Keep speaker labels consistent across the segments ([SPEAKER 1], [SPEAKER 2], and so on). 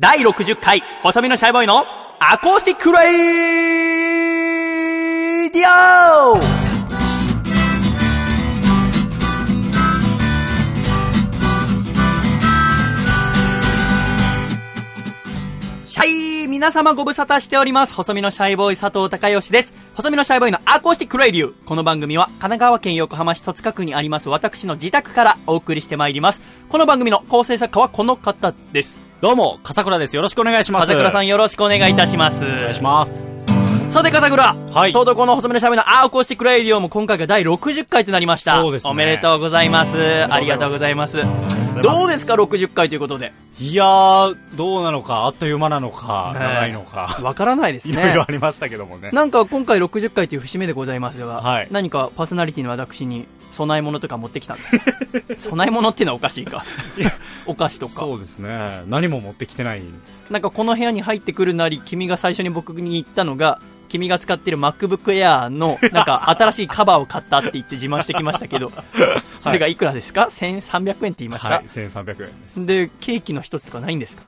[SPEAKER 1] 第60回、細身のシャイボーイのアコースティックレイディオシャイ皆様ご無沙汰しております。細身のシャイボーイ佐藤孝義です。細身のシャイボーイのアコースティックレイディオ。この番組は神奈川県横浜市戸塚区にあります私の自宅からお送りしてまいります。この番組の構成作家はこの方です。
[SPEAKER 2] どうも、笠倉です。よろしくお願いします。
[SPEAKER 1] 笠倉さんよろしくお願いいたします。
[SPEAKER 2] お願いします。
[SPEAKER 1] さて、笠倉。
[SPEAKER 2] はい
[SPEAKER 1] とうとうこの細身のシャイボーイのアコースティックレイディオも今回が第60回となりました。
[SPEAKER 2] そうですね
[SPEAKER 1] おめでとうございます。ありがとうございます。
[SPEAKER 2] う
[SPEAKER 1] どうですか、60回ということで。
[SPEAKER 2] いやー、どうなのか、あっという間なのか、
[SPEAKER 1] ね
[SPEAKER 2] 長いのか、
[SPEAKER 1] わからないです
[SPEAKER 2] いろいろ
[SPEAKER 1] ね
[SPEAKER 2] あ。りましたけどもね。
[SPEAKER 1] なんか今回60回という節目でございますが、
[SPEAKER 2] はい
[SPEAKER 1] 何かパーソナリティの私に供え物とか持ってきたんですか？供え物っていうのはおかしいか。お菓子とか。
[SPEAKER 2] そうですね。何も持ってきてないんですけ
[SPEAKER 1] なんかこの部屋に入ってくるなり、君が最初に僕に言ったのが、君が使ってる MacBook Air の、なんか 新しいカバーを買ったって言って自慢してきましたけど、それがいくらですか ?1300 円って言いまし
[SPEAKER 2] ど。
[SPEAKER 1] た、
[SPEAKER 2] はい、1300円です。
[SPEAKER 1] で、ケーキの一つとかないんですか、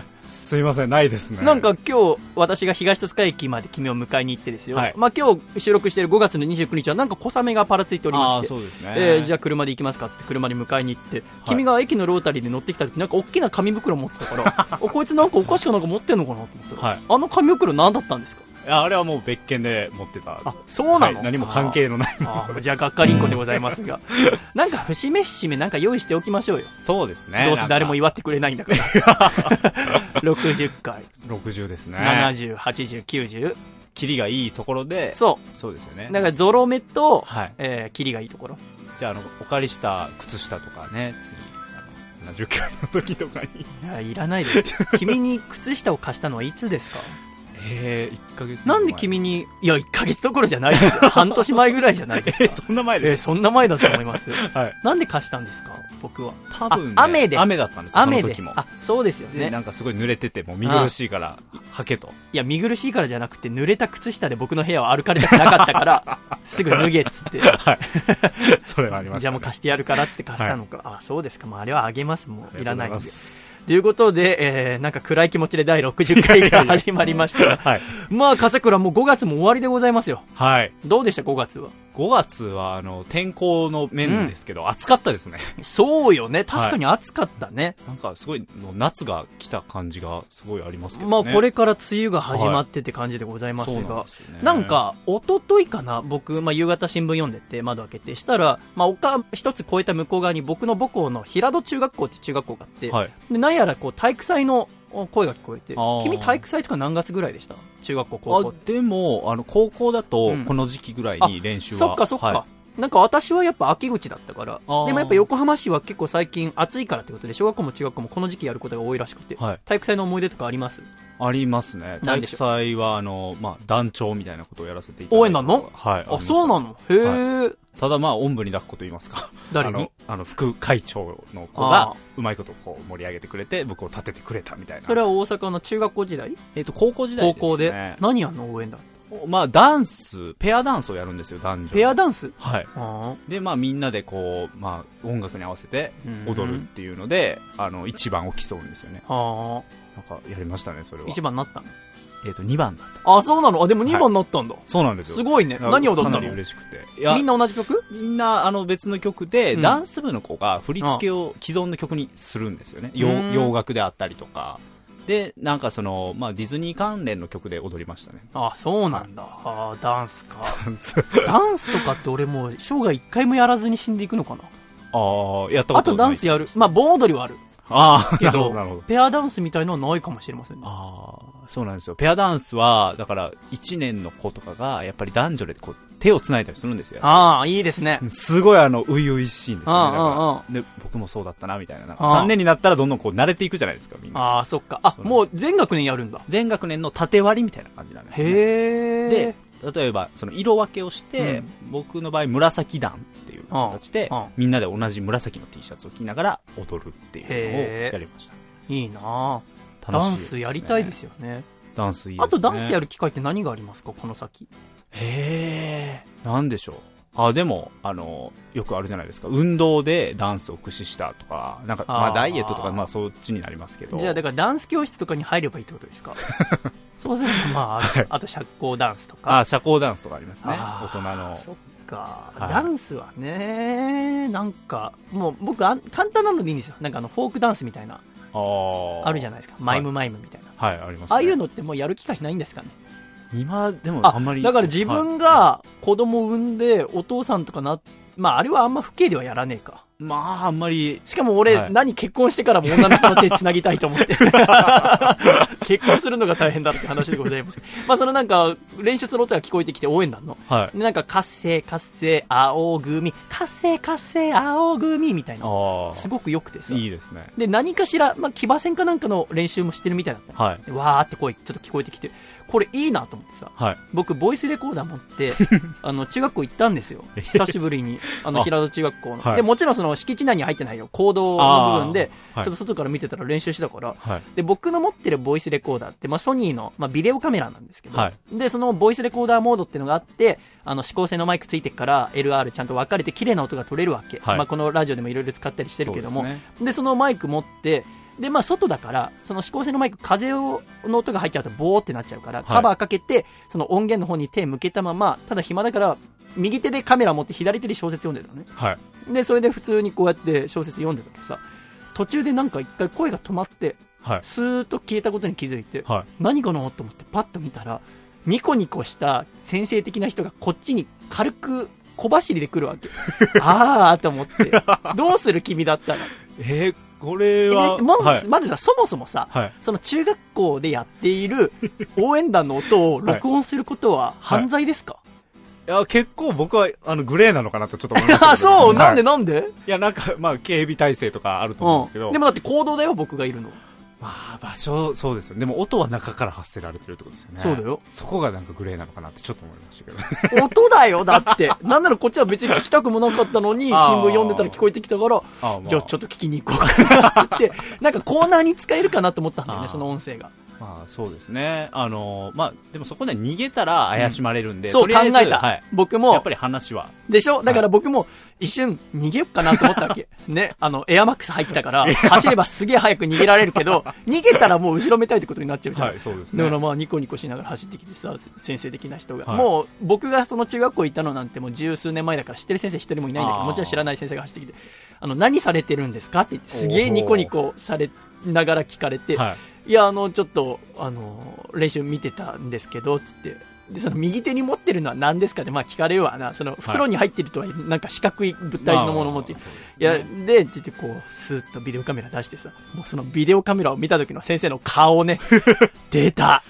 [SPEAKER 2] すいません、ないですね。
[SPEAKER 1] なんか今日、私が東戸塚駅まで君を迎えに行ってですよ。
[SPEAKER 2] はい
[SPEAKER 1] まあ今日収録している5月の29日はなんか小雨がパラついておりまして、
[SPEAKER 2] そうですね。
[SPEAKER 1] えーじゃあ車で行きますかって車に迎えに行って、君が駅のロータリーで乗ってきた時なんか大きな紙袋持ってたから、おこいつなんかお菓子かなんか持ってんのかなと思ったら、
[SPEAKER 2] はい
[SPEAKER 1] あの紙袋何だったんですか
[SPEAKER 2] あれはもう別件で持ってた。
[SPEAKER 1] あ、そうなの、
[SPEAKER 2] はい何も関係のないも
[SPEAKER 1] あ
[SPEAKER 2] の
[SPEAKER 1] じゃあがっかりんこでございますが。なんか節目節目なんか用意しておきましょうよ。
[SPEAKER 2] そうですね。
[SPEAKER 1] どうせ誰も
[SPEAKER 2] 言
[SPEAKER 1] 祝ってくれないんだから。60回、
[SPEAKER 2] 60ですね。
[SPEAKER 1] 70、80、90。
[SPEAKER 2] キリがいいところで、
[SPEAKER 1] そ
[SPEAKER 2] そうですよね
[SPEAKER 1] う。。だからゾロ目と、
[SPEAKER 2] はい。
[SPEAKER 1] えー、キリがいいところ。
[SPEAKER 2] じゃあ、あの、お借りした靴下とかね、次、あの、70回の時とかに。
[SPEAKER 1] いや、いらないですよ。君に靴下を貸したのはいつですか？
[SPEAKER 2] えー、1ヶ月
[SPEAKER 1] なんで君に、いや、1ヶ月どころじゃないですよ。半年前ぐらいじゃないですか。
[SPEAKER 2] え、そんな前
[SPEAKER 1] えー
[SPEAKER 2] です。
[SPEAKER 1] そんな前だと思います。
[SPEAKER 2] はい。
[SPEAKER 1] なんで貸したんですか？僕は。
[SPEAKER 2] 多分、ね、
[SPEAKER 1] あ雨で
[SPEAKER 2] 雨だったんですよ、
[SPEAKER 1] 雨で。あ、そうですよ
[SPEAKER 2] で、
[SPEAKER 1] ね。
[SPEAKER 2] なんかすごい濡れてて、もう見苦しいから、はけと。
[SPEAKER 1] いや、見苦しいからじゃなくて、濡れた靴下で僕の部屋を歩かれたくなかったから、すぐ脱げっつって。
[SPEAKER 2] はい。それはありました、ね。
[SPEAKER 1] じゃあもう貸してやるからっつって貸したのか。あ、そうですか。まあ、あれはあげます。もう、いらないんで。
[SPEAKER 2] す。
[SPEAKER 1] ということで、えー、なんか暗い気持ちで第60回が始まりましたが。
[SPEAKER 2] はい。
[SPEAKER 1] まあ、笠倉もう5月も終わりでございますよ。
[SPEAKER 2] はい。
[SPEAKER 1] どうでした、5月は
[SPEAKER 2] ？5月は、あの、天候の面ですけど、暑かったですね。
[SPEAKER 1] そうよね。確かに暑かったね。
[SPEAKER 2] なんかすごい、夏が来た感じがすごいありますけどね。
[SPEAKER 1] まあ、これから梅雨が始まってって感じでございます
[SPEAKER 2] そう
[SPEAKER 1] が。
[SPEAKER 2] なんね。
[SPEAKER 1] か、一昨日かな、僕、まあ、夕方新聞読んでて、窓開けて、したら、まあ、丘一つ越えた向こう側に僕の母校の平戸中学校っていう中学校があって、
[SPEAKER 2] はい。
[SPEAKER 1] で、やらこう、体育祭の声が聞こえて君体育祭とか何月ぐらいでした？中学校、高校。
[SPEAKER 2] でも、あの、高校だと
[SPEAKER 1] うん、
[SPEAKER 2] この時期ぐらいに練習は。
[SPEAKER 1] そっかそっか。
[SPEAKER 2] はい
[SPEAKER 1] なんか私はやっぱ秋口だったから、でもやっぱ横浜市は結構最近暑いからってことで、小学校も中学校もこの時期やることが多いらしくて、
[SPEAKER 2] はい
[SPEAKER 1] 体育祭の思い出とかあります？
[SPEAKER 2] ありますね。体育祭は、あの、まあ、団長みたいなことをやらせていただいて。
[SPEAKER 1] 応援団の？
[SPEAKER 2] はい。
[SPEAKER 1] あ、そうなの？へえ、
[SPEAKER 2] ただまあ、おんぶに抱っこと言いますか。
[SPEAKER 1] 誰に？
[SPEAKER 2] あの、あの、副会長の子
[SPEAKER 1] あ
[SPEAKER 2] が、うまいことこう盛り上げてくれて、僕を立ててくれたみたいな。
[SPEAKER 1] それは大阪の中学校時代？
[SPEAKER 2] えっと、高校時代
[SPEAKER 1] 高
[SPEAKER 2] ですね。
[SPEAKER 1] 校で。何やんの応援団
[SPEAKER 2] まあ、ダンス、ペアダンスをやるんですよ、男女。
[SPEAKER 1] ペアダンス？
[SPEAKER 2] はい。
[SPEAKER 1] あ
[SPEAKER 2] で、まあ、みんなでこう、まあ、音楽に合わせて
[SPEAKER 1] ー
[SPEAKER 2] 踊るっていうので、あの、一番を競うんですよね。
[SPEAKER 1] は
[SPEAKER 2] なんか、やりましたね、それ
[SPEAKER 1] あ
[SPEAKER 2] は。
[SPEAKER 1] 一番になったの？
[SPEAKER 2] えっと、二番だった。
[SPEAKER 1] あ、そうなの？あ、でも2番になったんだ。
[SPEAKER 2] そうなんですよ。
[SPEAKER 1] すごいね。何を踊った
[SPEAKER 2] かなり
[SPEAKER 1] の
[SPEAKER 2] 嬉しくて。いや
[SPEAKER 1] みんな同じ曲？
[SPEAKER 2] みんな、あの、別の曲で、
[SPEAKER 1] うん
[SPEAKER 2] ダンス部の子が振り付けを既存の曲にするんですよね。洋楽であったりとか。で、なんかその、まあ、ディズニー関連の曲で踊りましたね。
[SPEAKER 1] あ、そうなんだ。あーダンスか。
[SPEAKER 2] ダンス。
[SPEAKER 1] ダンスとかって俺もう生涯一回もやらずに死んでいくのかな？
[SPEAKER 2] ああ、やったことない。
[SPEAKER 1] あとダンスやる。まあ、盆踊りはある。
[SPEAKER 2] ああ、
[SPEAKER 1] け
[SPEAKER 2] なるほ
[SPEAKER 1] ど
[SPEAKER 2] ど、なるほど。
[SPEAKER 1] ペアダンスみたいのはないかもしれませんね。
[SPEAKER 2] ああ、そうなんですよ。ペアダンスは、だから、1年の子とかが、やっぱり男女でこう、手を繋いだりするんですよ。
[SPEAKER 1] ああ、いいですね。
[SPEAKER 2] すごいあの、初々しいんですよね。だからで、僕もそうだったな、みたいな。なんか
[SPEAKER 1] ああ
[SPEAKER 2] 3年になったらどんどんこう、慣れていくじゃないですか、みんな。
[SPEAKER 1] ああ、そっか。あ、もう全学年やるんだ。
[SPEAKER 2] 全学年の縦割りみたいな感じなんですよ、ね。
[SPEAKER 1] へえ。
[SPEAKER 2] で、例えば、その色分けをして、
[SPEAKER 1] うん
[SPEAKER 2] 僕の場合、紫団っていう形でみんなで同じ紫の T シャツを着ながら踊るっていうのをやりました。
[SPEAKER 1] いいなあ
[SPEAKER 2] 楽しい
[SPEAKER 1] ダンスやりたいですよね。
[SPEAKER 2] ダンスいいですね。
[SPEAKER 1] あとダンスや
[SPEAKER 2] る。
[SPEAKER 1] る機会って何がありますか？この先。
[SPEAKER 2] へえ、なんでしょう。あ、でも、あの、よくあるじゃないですか。運動でダンスを駆使したとか、なんか、ま
[SPEAKER 1] あー
[SPEAKER 2] あダイエットとか、まあそっちになりますけど。
[SPEAKER 1] じゃあだからダンス教室とかに入ればいいってことですか？そうするとまあ、あと社交ダンスとか。
[SPEAKER 2] あ、社交ダンスとかありますね。大人の。
[SPEAKER 1] そっか、
[SPEAKER 2] はい
[SPEAKER 1] ダンスはね、なんか、もう僕あん、簡単なのでいいんですよ。なんかあの、フォークダンスみたいな、
[SPEAKER 2] あ
[SPEAKER 1] るじゃないですか。マイムマイムみたいな。
[SPEAKER 2] はい、あります、ね。
[SPEAKER 1] ああいうのってもうやる機会ないんですかね。
[SPEAKER 2] 今、でも
[SPEAKER 1] あ
[SPEAKER 2] あんまり。
[SPEAKER 1] だから自
[SPEAKER 2] はい
[SPEAKER 1] 分が子供を産んで、お父さんとかな、まああれはあんま不敬ではやらねえか。
[SPEAKER 2] まあ、あんまり、
[SPEAKER 1] しかも俺、
[SPEAKER 2] はい
[SPEAKER 1] 何結婚してからも女の人の手繋ぎたいと思って。結婚するのが大変だって話でございます。まあそのなんか、練習する音が聞こえてきて応援団の。
[SPEAKER 2] はい。
[SPEAKER 1] でなんか、活性、活性、青組、活性、活性、青組みたいな。
[SPEAKER 2] あ
[SPEAKER 1] すごく良くてさ。
[SPEAKER 2] いいですね。
[SPEAKER 1] で、何かしら、まあ、騎馬戦かなんかの練習もしてるみたいだったの
[SPEAKER 2] はい。
[SPEAKER 1] でわーって声ちょっと聞こえてきて、これいいなと思ってさ、
[SPEAKER 2] はい。
[SPEAKER 1] 僕、ボイスレコーダー持って、あの、中学校行ったんですよ。久しぶりに。あの、
[SPEAKER 2] あ
[SPEAKER 1] 平戸中学校の。
[SPEAKER 2] はい
[SPEAKER 1] で、もちろんその敷地内に入ってないよ。行動の部分で、ちょっと外から見てたら練習してたから、
[SPEAKER 2] はい。
[SPEAKER 1] で、僕の持ってるボイスレコーダーって、まあ、ソニーの、まあ、ビデオカメラなんですけど、
[SPEAKER 2] はい
[SPEAKER 1] で、そのボイスレコーダーモードっていうのがあって、あの、指向性のマイクついてっから LR ちゃんと分かれて綺麗な音が取れるわけ。
[SPEAKER 2] はい
[SPEAKER 1] まあ、このラジオでもいろいろ使ったりしてるけども、
[SPEAKER 2] そうですね
[SPEAKER 1] で、そのマイク持って、で、まあ、外だから、その指向性のマイク、風を、の音が入っちゃうと、ボーってなっちゃうから、カバーかけて、その音源の方に手向けたまま、ただ暇だから、右手でカメラ持って左手で小説読んでたのね。
[SPEAKER 2] はい。
[SPEAKER 1] で、それで普通にこうやって小説読んでたけどさ、途中でなんか一回声が止まって、
[SPEAKER 2] はい。
[SPEAKER 1] スーッと消えたことに気づいて、
[SPEAKER 2] はい。
[SPEAKER 1] 何かなと思ってパッと見たら、ニコニコした先生的な人がこっちに軽く小走りで来るわけ。あーと思って、どうする君だったら。
[SPEAKER 2] えー、これ
[SPEAKER 1] え
[SPEAKER 2] は、
[SPEAKER 1] でまず、
[SPEAKER 2] はい。
[SPEAKER 1] まずさ、そもそもさ、
[SPEAKER 2] はい。
[SPEAKER 1] その中学校でやっている 応援団の音を録音することは犯罪ですか、
[SPEAKER 2] いや、結構僕は、あの、グレーなのかなとちょっと思いました
[SPEAKER 1] あ、
[SPEAKER 2] けど。
[SPEAKER 1] そう、なんで
[SPEAKER 2] はい
[SPEAKER 1] なんで、
[SPEAKER 2] いや、なんか、まあ、警備体制とかあると思うんですけど。
[SPEAKER 1] うん。でもだって行動だよ、僕がいるの。
[SPEAKER 2] まあ、場所、そうですよね。でも、音は中から発せられてるってことですよね。
[SPEAKER 1] そうだよ。
[SPEAKER 2] そこがなんかグレーなのかなってちょっと思いましたけど。
[SPEAKER 1] 音だよ、だって。なんならこっちは別に聞きたくもなかったのに、新聞読んでたら聞こえてきたから、
[SPEAKER 2] あまあ
[SPEAKER 1] じゃあちょっと聞きに行こうかなって、なんかコーナーに使えるかなと思ったんだよね、その音声が。
[SPEAKER 2] まあ、そうですね。あの、まあ、でもそこで逃げたら怪しまれるんで、
[SPEAKER 1] そう考
[SPEAKER 2] とりあえ
[SPEAKER 1] た。
[SPEAKER 2] はい。
[SPEAKER 1] 僕も
[SPEAKER 2] やっぱ、り話は。
[SPEAKER 1] でしょ？だから僕も一瞬逃げよっかなと思ったわけ。ね、あの、エアマックス入ってたから、走ればすげえ早く逃げられるけど、逃げたらもう後ろめたいってことになっちゃうじゃん。
[SPEAKER 2] はい、そうですね。
[SPEAKER 1] だからまあニコニコしながら走ってきてさ、先生的な人が。
[SPEAKER 2] はい
[SPEAKER 1] もう僕がその中学校行ったのなんてもう十数年前だから知ってる先生一人もいないんだけど、もちろん知らない先生が走ってきて、あの、何されてるんですか？ってすげえニコニコされながら聞かれて、
[SPEAKER 2] はい。
[SPEAKER 1] いや、あの、ちょっと、あの、練習見てたんですけど、つって。で、その右手に持ってるのは何ですかって、まあ聞かれるわな。その袋に入ってるとは、なんか四角い物体のものを持っている。いや、で、って言ってこう、スーッとビデオカメラ出してさ、もうそのビデオカメラを見た時の先生の顔をね、出た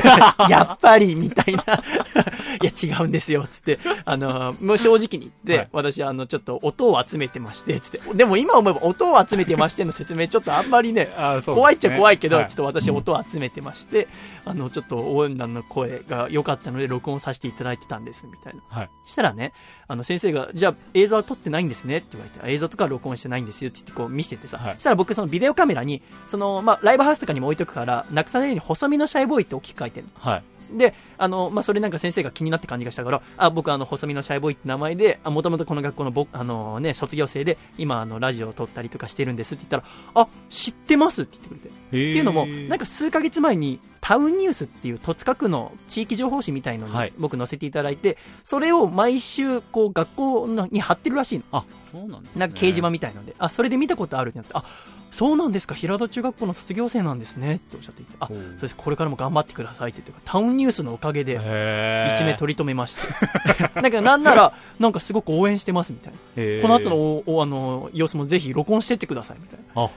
[SPEAKER 1] やっぱりみたいな。いや、違うんですよ、つって。あの、もう正直に言って、
[SPEAKER 2] はい
[SPEAKER 1] 私、あの、ちょっと音を集めてまして、つって。でも今思えば音を集めてましての説明、ちょっとあんまりね、怖いっちゃ怖いけど、
[SPEAKER 2] はい
[SPEAKER 1] ちょっと私音を集めてまして、あの、ちょっと応援団の声が良かったので録音させていただいてたんです、みたいな。
[SPEAKER 2] はい。
[SPEAKER 1] したらね、あの先生が、じゃあ映像は撮ってないんですねって言われて、あ映像とかは録音してないんですよって言ってこう見せててさ、
[SPEAKER 2] はい
[SPEAKER 1] したら僕そのビデオカメラに、その、まあ、ライブハウスとかにも置いとくから、なくさないように細身のシャイボーイって大きく書いてる
[SPEAKER 2] はい。
[SPEAKER 1] の。で、あの、まあ、それなんか先生が気になって感じがしたから、あ、僕あの、細身のシャイボーイって名前で、あ、もともとこの学校の僕、あのね、卒業生で、今あの、ラジオを撮ったりとかしてるんですって言ったら、あ、知ってますって言ってくれて。
[SPEAKER 2] ってい
[SPEAKER 1] うのも、なんか数ヶ月前に、タウンニュースっていう戸塚区の地域情報誌みたいのに
[SPEAKER 2] はい
[SPEAKER 1] 僕載せていただいて、それを毎週こう学校のに貼ってるらしいの。
[SPEAKER 2] あ、そうなんね。
[SPEAKER 1] なんか掲示板みたいので、あ、それで見たことあるってなって、あ、そうなんですか、平戸中学校の卒業生なんですねっておっしゃっていて、あ、そうです、これからも頑張ってくださいって言って、タウンニュースのおかげで、一名取り留めまして。なんかなんなら、なんかすごく応援してますみたいな。この後のおおあの様子もぜひ録音してってくださいみたいな。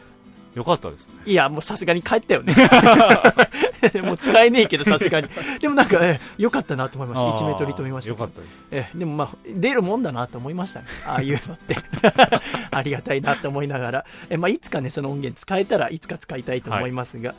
[SPEAKER 2] あ、よかったですね。
[SPEAKER 1] いや、もうさすがに帰ったよね。もう使えねえけど、さすがに。でもなんか、えよかったなと思いました。一名取り留めました。
[SPEAKER 2] よかったです。
[SPEAKER 1] えでもまあ、出るもんだなと思いましたね。ああいうのって。ありがたいなと思いながら。えまあ、いつかね、その音源使えたらいつか使いたいと思いますが。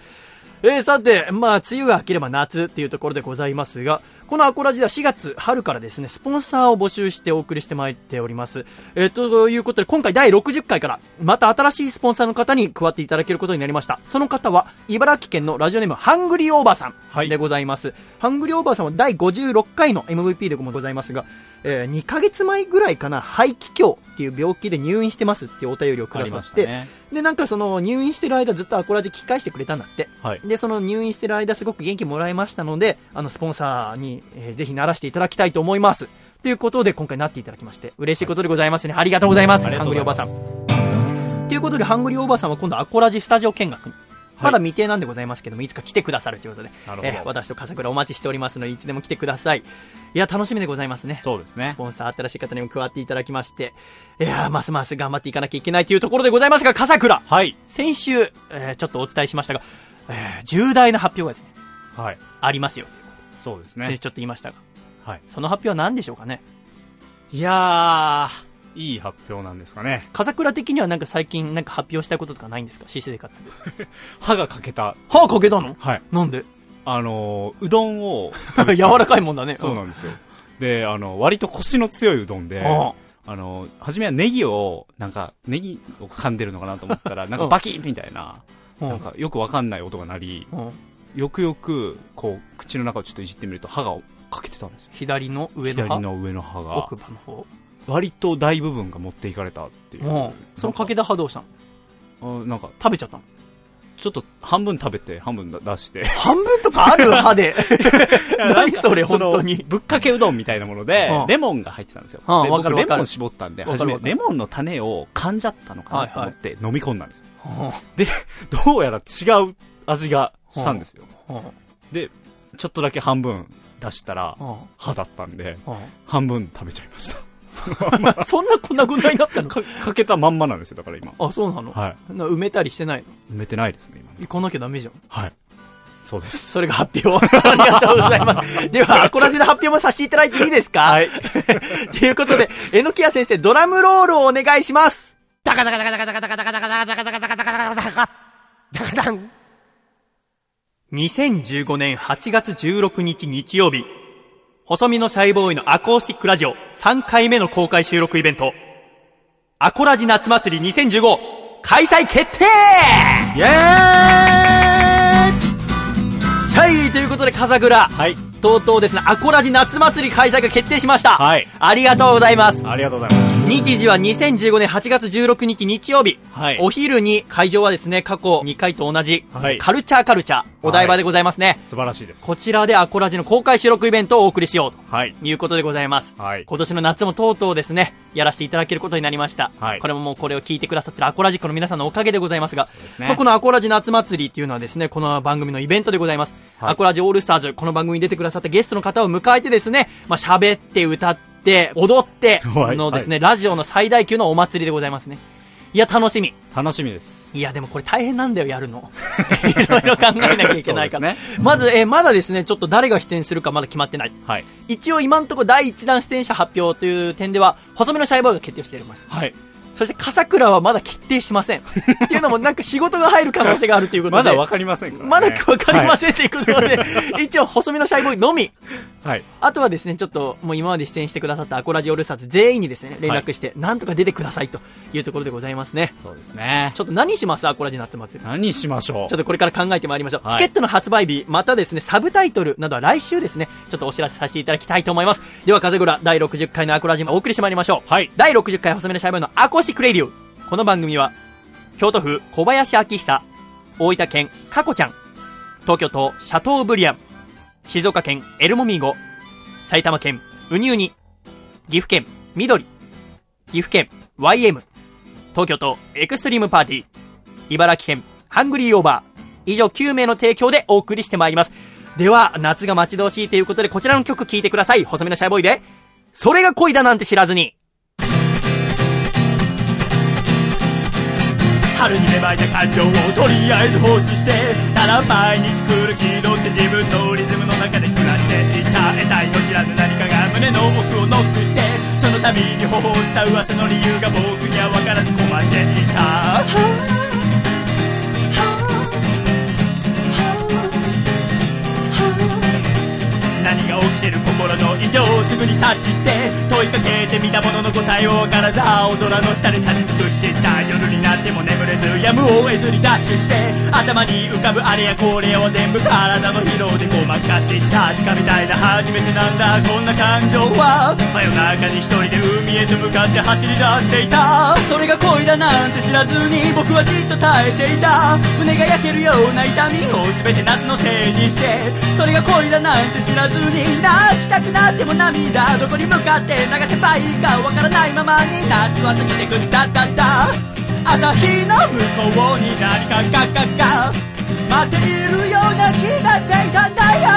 [SPEAKER 1] えーさて、まあ、梅雨が明ければ夏っていうところでございますが、このアコラジでは4月春からですね、スポンサーを募集してお送りしてまいっております。えー、ということで、今回第60回から、また新しいスポンサーの方に加わっていただけることになりました。その方は、茨城県のラジオネーム、ハングリーオーバーさんでございます。ハングリーオーバーさんは第56回の MVP でもございますが、えー2ヶ月前ぐらいかな、肺気胸っていう病気で入院してますっていうお便りをくださって。で、なんかその入院してる間ずっとアコラジ聞き返してくれたんだって。
[SPEAKER 2] はい。
[SPEAKER 1] で、その入院してる間すごく元気もらいましたので、あの、スポンサーに、えーぜひならしていただきたいと思います。ということで、今回なっていただきまして、嬉しいことでございますね。ありがとうございます。ハングリーおばさん。
[SPEAKER 2] す。
[SPEAKER 1] ということで、ハングリーおばさんは今度アコラジスタジオ見学に。まだ未定なんでございますけども、いつか来てくださるということで、
[SPEAKER 2] なるほど
[SPEAKER 1] えー私と笠倉お待ちしておりますので、いつでも来てください。いや、楽しみでございますね。
[SPEAKER 2] そうですね
[SPEAKER 1] ス。ポンサー新しい方にも加わっていただきまして、いやーますます頑張っていかなきゃいけないというところでございますが、笠倉
[SPEAKER 2] はい。
[SPEAKER 1] 先週、えーちょっとお伝えしましたが、えー重大な発表がですね、
[SPEAKER 2] はい。
[SPEAKER 1] ありますよ。
[SPEAKER 2] そうですね。
[SPEAKER 1] でちょっと言いましたが、
[SPEAKER 2] はい。
[SPEAKER 1] その発表は何でしょうかね
[SPEAKER 2] いやー、いい発表なんですかね。
[SPEAKER 1] 笠倉的にはなんか最近なんか発表したいこととかないんですか？私生活で。
[SPEAKER 2] 歯が欠けた。
[SPEAKER 1] 歯かけたの？
[SPEAKER 2] はい。
[SPEAKER 1] なんで？
[SPEAKER 2] あのー、うどんを、
[SPEAKER 1] 柔らかいもんだね。
[SPEAKER 2] そうなんですよ。で、あの、割とコシの強いうどんで、
[SPEAKER 1] あ
[SPEAKER 2] あの、初めはネギを、なんか、ネギを噛んでるのかなと思ったら、なんかバキッみたいな、
[SPEAKER 1] あ
[SPEAKER 2] なんかよくわかんない音が鳴り、
[SPEAKER 1] うん
[SPEAKER 2] よくよく、こう、口の中をちょっといじってみると歯が欠けてたんですよ。
[SPEAKER 1] 左の上の歯？
[SPEAKER 2] 左の上の歯が
[SPEAKER 1] 奥、歯の方。
[SPEAKER 2] 割と大部分が持っていかれたっていう。
[SPEAKER 1] うんそのかけた歯どうしたの？
[SPEAKER 2] あなんか、
[SPEAKER 1] 食べちゃったの？
[SPEAKER 2] ちょっと半分食べて、半分出して。
[SPEAKER 1] 半分とかある歯で？何それ、本当に。
[SPEAKER 2] ぶっかけうどんみたいなもので
[SPEAKER 1] うん、
[SPEAKER 2] レモンが入ってたんですよ。
[SPEAKER 1] うん
[SPEAKER 2] で僕レモン絞ったんで、初めレモンの種を噛んじゃったのかなと思って飲み込んだんですよ。
[SPEAKER 1] うん
[SPEAKER 2] で、どうやら違う味がしたんですよ。
[SPEAKER 1] うん
[SPEAKER 2] で、ちょっとだけ半分出したら、
[SPEAKER 1] うん
[SPEAKER 2] 歯だったんで、
[SPEAKER 1] うん
[SPEAKER 2] 半分食べちゃいました。
[SPEAKER 1] そんなこんなぐらいになったの？
[SPEAKER 2] か、かけたまんまなんですよ、だから今。
[SPEAKER 1] あ、そうなの？
[SPEAKER 2] はい。
[SPEAKER 1] な埋めたりしてないの？
[SPEAKER 2] 埋めてないですね、今。
[SPEAKER 1] 行かなきゃダメじゃん。
[SPEAKER 2] はい。そうです。
[SPEAKER 1] それが発表。ありがとうございます。では、アコラジの発表もさせていただいていいですか？
[SPEAKER 2] はい。
[SPEAKER 1] ということで、えのきや先生、ドラムロールをお願いします。2015年8月16日日曜日、細身のシャイボーイのアコースティックラジオ3回目の公開収録イベント、アコラジ夏祭り2015開催決定イエーイはい、ということで、風倉。
[SPEAKER 2] はい。
[SPEAKER 1] とうとうですね、アコラジ夏祭り開催が決定しました。
[SPEAKER 2] はい
[SPEAKER 1] ありがとうございます。
[SPEAKER 2] ありがとうございます。
[SPEAKER 1] 日時は2015年8月16日日曜日。
[SPEAKER 2] はい
[SPEAKER 1] お昼に会場はですね、過去2回と同じ、
[SPEAKER 2] はい
[SPEAKER 1] カルチャーカルチャー、お台場でございますね。
[SPEAKER 2] 素晴らしいです。
[SPEAKER 1] こちらでアコラジの公開収録イベントをお送りしよう
[SPEAKER 2] はい。
[SPEAKER 1] ということでございます。
[SPEAKER 2] はい。
[SPEAKER 1] 今年の夏もとうとうですね、やらせていただけることになりました。
[SPEAKER 2] はい
[SPEAKER 1] これももうこれを聞いてくださってるアコラジックの皆さんのおかげでございますが、
[SPEAKER 2] うですね
[SPEAKER 1] まあこのアコラジ夏祭りっていうのはですね、この番組のイベントでございます。
[SPEAKER 2] はい
[SPEAKER 1] アコラジオールスターズ、この番組に出てくださったゲストの方を迎えてですね、まあ喋って歌って、踊って
[SPEAKER 2] はい
[SPEAKER 1] のですね、ラジオの最大級のお祭りでございますね。いや、楽しみ。
[SPEAKER 2] 楽しみです。
[SPEAKER 1] いや、でもこれ大変なんだよ、やるの。いろいろ考えなきゃいけないから。
[SPEAKER 2] そうです
[SPEAKER 1] まず、えーまだですね、ちょっと誰が出演するかまだ決まってない。
[SPEAKER 2] はい。
[SPEAKER 1] 一応今んところ第1弾出演者発表という点では、細めのシャイボーイが決定しております。
[SPEAKER 2] はい。
[SPEAKER 1] そして、笠倉はまだ決定しません。っていうのも、なんか仕事が入る可能性があるということで。
[SPEAKER 2] まだわかりませんからね。
[SPEAKER 1] まだわかりま
[SPEAKER 2] ん。
[SPEAKER 1] せんということで、一応、細身のシャイボーイのみ。
[SPEAKER 2] はい。
[SPEAKER 1] あとはですね、ちょっと、もう今まで出演してくださったアコラジオールスターズ全員にですね、連絡して、なんとか出てくださいというところでございますね。
[SPEAKER 2] そうですね。
[SPEAKER 1] ちょっと何します？アコラジ夏祭り。
[SPEAKER 2] 何しましょう？
[SPEAKER 1] ちょっとこれから考えてまいりましょう。
[SPEAKER 2] はい
[SPEAKER 1] チケットの発売日、またですね、サブタイトルなどは来週ですね、ちょっとお知らせさせていただきたいと思います。では、笠倉第60回のアコラジもお送りしてまいりましょう。
[SPEAKER 2] はい。
[SPEAKER 1] 第60回細身のシャイボーイのアコースティックレディオ。この番組は、京都府小林明久、大分県かこちゃん、東京都シャトーブリアン、静岡県エルモミーゴ、埼玉県ウニウニ、岐阜県緑、岐阜県 YM、東京都エクストリームパーティー、茨城県ハングリーオーバー、以上9名の提供でお送りしてまいります。では、夏が待ち遠しいということで、こちらの曲聴いてください。細めのシャイボーイで、それが恋だなんて知らずに。春に芽生えた感情をとりあえず放置してただ毎日来る気取って自分のリズムの中で暮らしていた。得体の知らぬ何かが胸の奥をノックしてその度に頬をした噂の理由が僕には分からず困っていた。何が起きてる心の異常をすぐに察知して問いかけてみたものの答えをからず青空の下で立ち尽くした夜になっても眠れずやむを得ずにダッシュして頭に浮かぶあれやこれを全部体の疲労でごまかし確かみたいな初めてなんだ。こんな感情は真夜中に一人で海へと向かって走り出していた。それが恋だなんて知らずに僕はじっと耐えていた。胸が焼けるような痛みを全て夏のせいにしてそれが恋だなんて知らずに泣きたくなっても涙どこに向かって流せばいいかわからないままに夏は過ぎてくんだだだ朝日の向こうに何かががが待っているような気がしていたんだよ。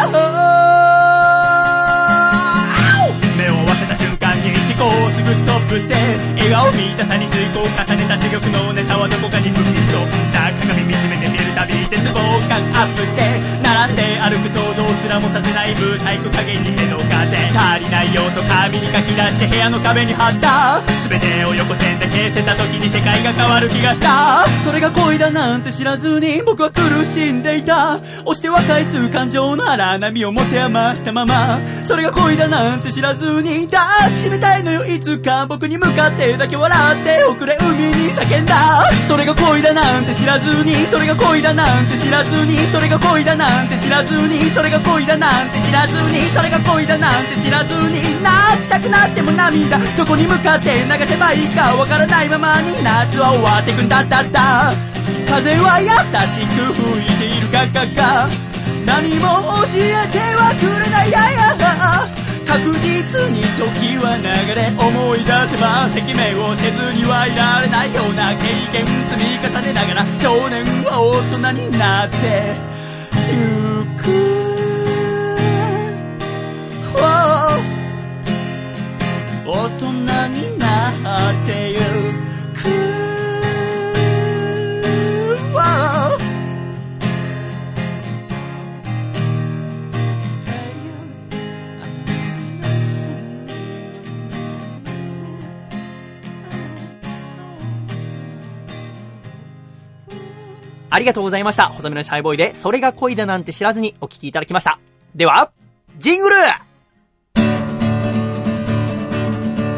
[SPEAKER 1] 目を合わせた瞬間に思考をすぐストップして笑顔見たさに遂行を重ねた珠玉のネタはどこかにふっと鏡見つめてたび絶望感アップして並んで歩く想像すらもさせないブーサイク加減に手の風足りない要素紙に書き出して部屋の壁に貼った。全てを横線で消せた時に世界が変わる気がした。それが恋だなんて知らずに僕は苦しんでいた。押しては返す感情の荒波を持て余したまま。それが恋だなんて知らずに抱きしめたいのよいつか。僕に向かってだけ笑っておくれ海に叫んだ。それが恋だなんて知らずにそれが恋だなんて知らずにそれが恋だなんて知らずにそれが恋だなんて知らずにそれが恋だなんて知らずに泣きたくなっても涙どこに向かって流せばいいかわからないままに夏は終わってくんだったった。風は優しく吹いているかか。か何も教えてはくれないやや確実に時は流れ思い出せば赤面をせずにはいられないような経験積み重ねながら少年は大人になってゆく。大人になってゆくありがとうございました。細身のシャイボーイで、それが恋だなんて知らずにお聞きいただきました。では、ジングル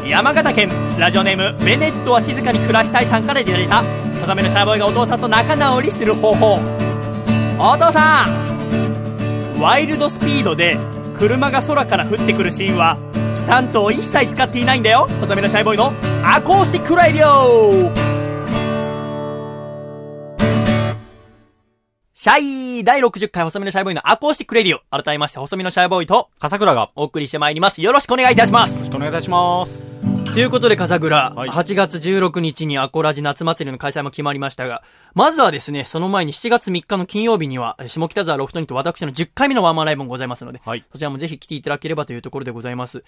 [SPEAKER 1] 山形県、ラジオネーム、ベネットは静かに暮らしたいさんからいただいた、細身のシャイボーイがお父さんと仲直りする方法。お父さんワイルドスピードで、車が空から降ってくるシーンは、スタントを一切使っていないんだよ。細身のシャイボーイの、アコースティックライディオシャイ第60回細身のシャイボーイのアコースティックレディオ。改めまして細身のシャイボーイと
[SPEAKER 2] 笠倉が、
[SPEAKER 1] お送りしてまいります。よろしくお願いいたします。
[SPEAKER 2] よろしくお願いいたします。
[SPEAKER 1] ということで、笠倉、
[SPEAKER 2] はい。
[SPEAKER 1] 8月16日にアコラジ夏祭りの開催も決まりましたが、まずはですね、その前に7月3日の金曜日には、え下北沢ロフトにて私の10回目のワンマンライブもございますので、
[SPEAKER 2] はい。
[SPEAKER 1] そちらもぜひ来ていただければというところでございます。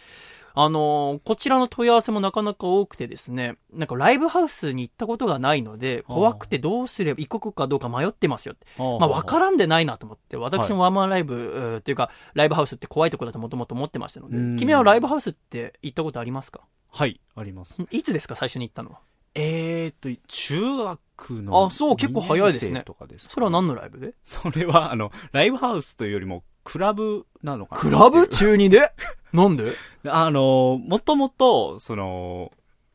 [SPEAKER 1] あのーこちらの問い合わせもなかなか多くてですね、なんかライブハウスに行ったことがないので、怖くてどうすれば、行こうかどうか迷ってますよって。
[SPEAKER 2] ま
[SPEAKER 1] まあ、わからんでないなと思って、私もワンマンライブ、うーっていうか、ライブハウスって怖いところだともともと思ってましたので
[SPEAKER 2] うん、
[SPEAKER 1] 君はライブハウスって行ったことありますか？
[SPEAKER 2] はい、あります。
[SPEAKER 1] いつですか最初に行ったのは？
[SPEAKER 2] えーと、中学の。
[SPEAKER 1] あそう結構早いですね
[SPEAKER 2] とかですか
[SPEAKER 1] それは何のライブで？
[SPEAKER 2] それは、あの、ライブハウスというよりも、クラブなのかな
[SPEAKER 1] クラブ中2で？なんで？
[SPEAKER 2] あの、もともと、その、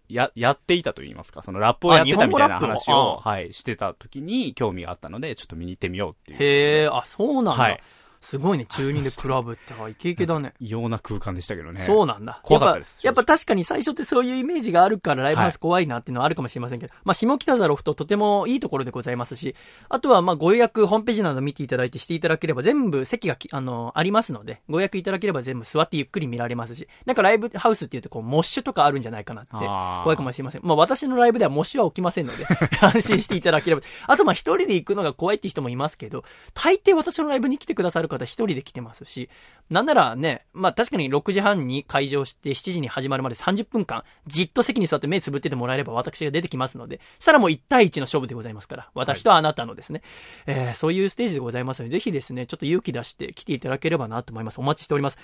[SPEAKER 2] や、やっていたと言いますか、そのラップをやってたみたいな話
[SPEAKER 1] を、
[SPEAKER 2] はい、してた時に興味があったので、ちょっと見に行ってみようっていう。
[SPEAKER 1] へえ、あ、そうなんだ。
[SPEAKER 2] はい
[SPEAKER 1] すごいね、中2でクラブって、あ、イケイケだね。
[SPEAKER 2] 異様な空間でしたけどね。
[SPEAKER 1] そうなんだ。
[SPEAKER 2] 怖かったです
[SPEAKER 1] やっぱ確かに最初ってそういうイメージがあるからライブハウス怖いなっていうのはあるかもしれませんけど、まあ下北沢ロフトとてもいいところでございますし、あとはまあご予約ホームページなど見ていただいてしていただければ全部席がきあの、ありますので、ご予約いただければ全部座ってゆっくり見られますし、なんかライブハウスっていうとこう、モッシュとかあるんじゃないかなって、怖いかもしれません。まあ私のライブではモッシュは起きませんので、安心していただければ。あとまあ一人で行くのが怖いって人もいますけど、大抵私のライブに来てくださる方一人で来てますし、なんならね、まあ確かに6時半に会場して7時に始まるまで30分間、じっと席に座って目つぶっててもらえれば私が出てきますので、そしたらもう1対1の勝負でございますから、私とあなたのですね、えーそういうステージでございますので、ぜひですね、ちょっと勇気出して来ていただければなと思います。お待ちしております。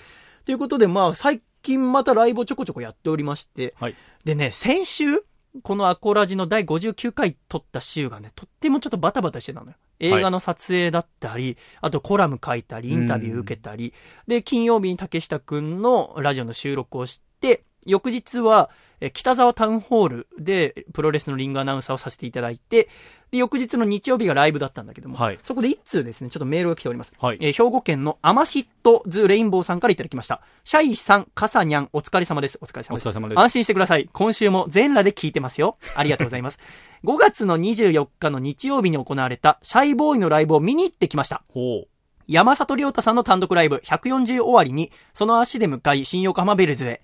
[SPEAKER 1] ということで、まあ最近またライブをちょこちょこやっておりまして、
[SPEAKER 2] はい。
[SPEAKER 1] でね、先週、このアコラジの第59回撮った週がね、とってもちょっとバタバタしてたのよ。映画の撮影だったり、あとコラム書いたり、インタビュー受けたり、で、金曜日に竹下くんのラジオの収録をして、翌日は、え北沢タウンホールでプロレスのリングアナウンサーをさせていただいて、で、翌日の日曜日がライブだったんだけども、
[SPEAKER 2] はい
[SPEAKER 1] そこで一通ですね、ちょっとメールが来ております。
[SPEAKER 2] はい
[SPEAKER 1] えー兵庫県のアマシットズレインボーさんからいただきました。シャイさん、カサニャン、お疲れ様です。お疲れ様です。
[SPEAKER 2] お疲れ様です
[SPEAKER 1] 安心してください。今週も全裸で聞いてますよ。ありがとうございます。5月の24日の日曜日に行われたシャイボーイのライブを見に行ってきました。
[SPEAKER 2] ほう。
[SPEAKER 1] 山里亮太さんの単独ライブ140終わりに、その足で向かい新横浜ベルズへ。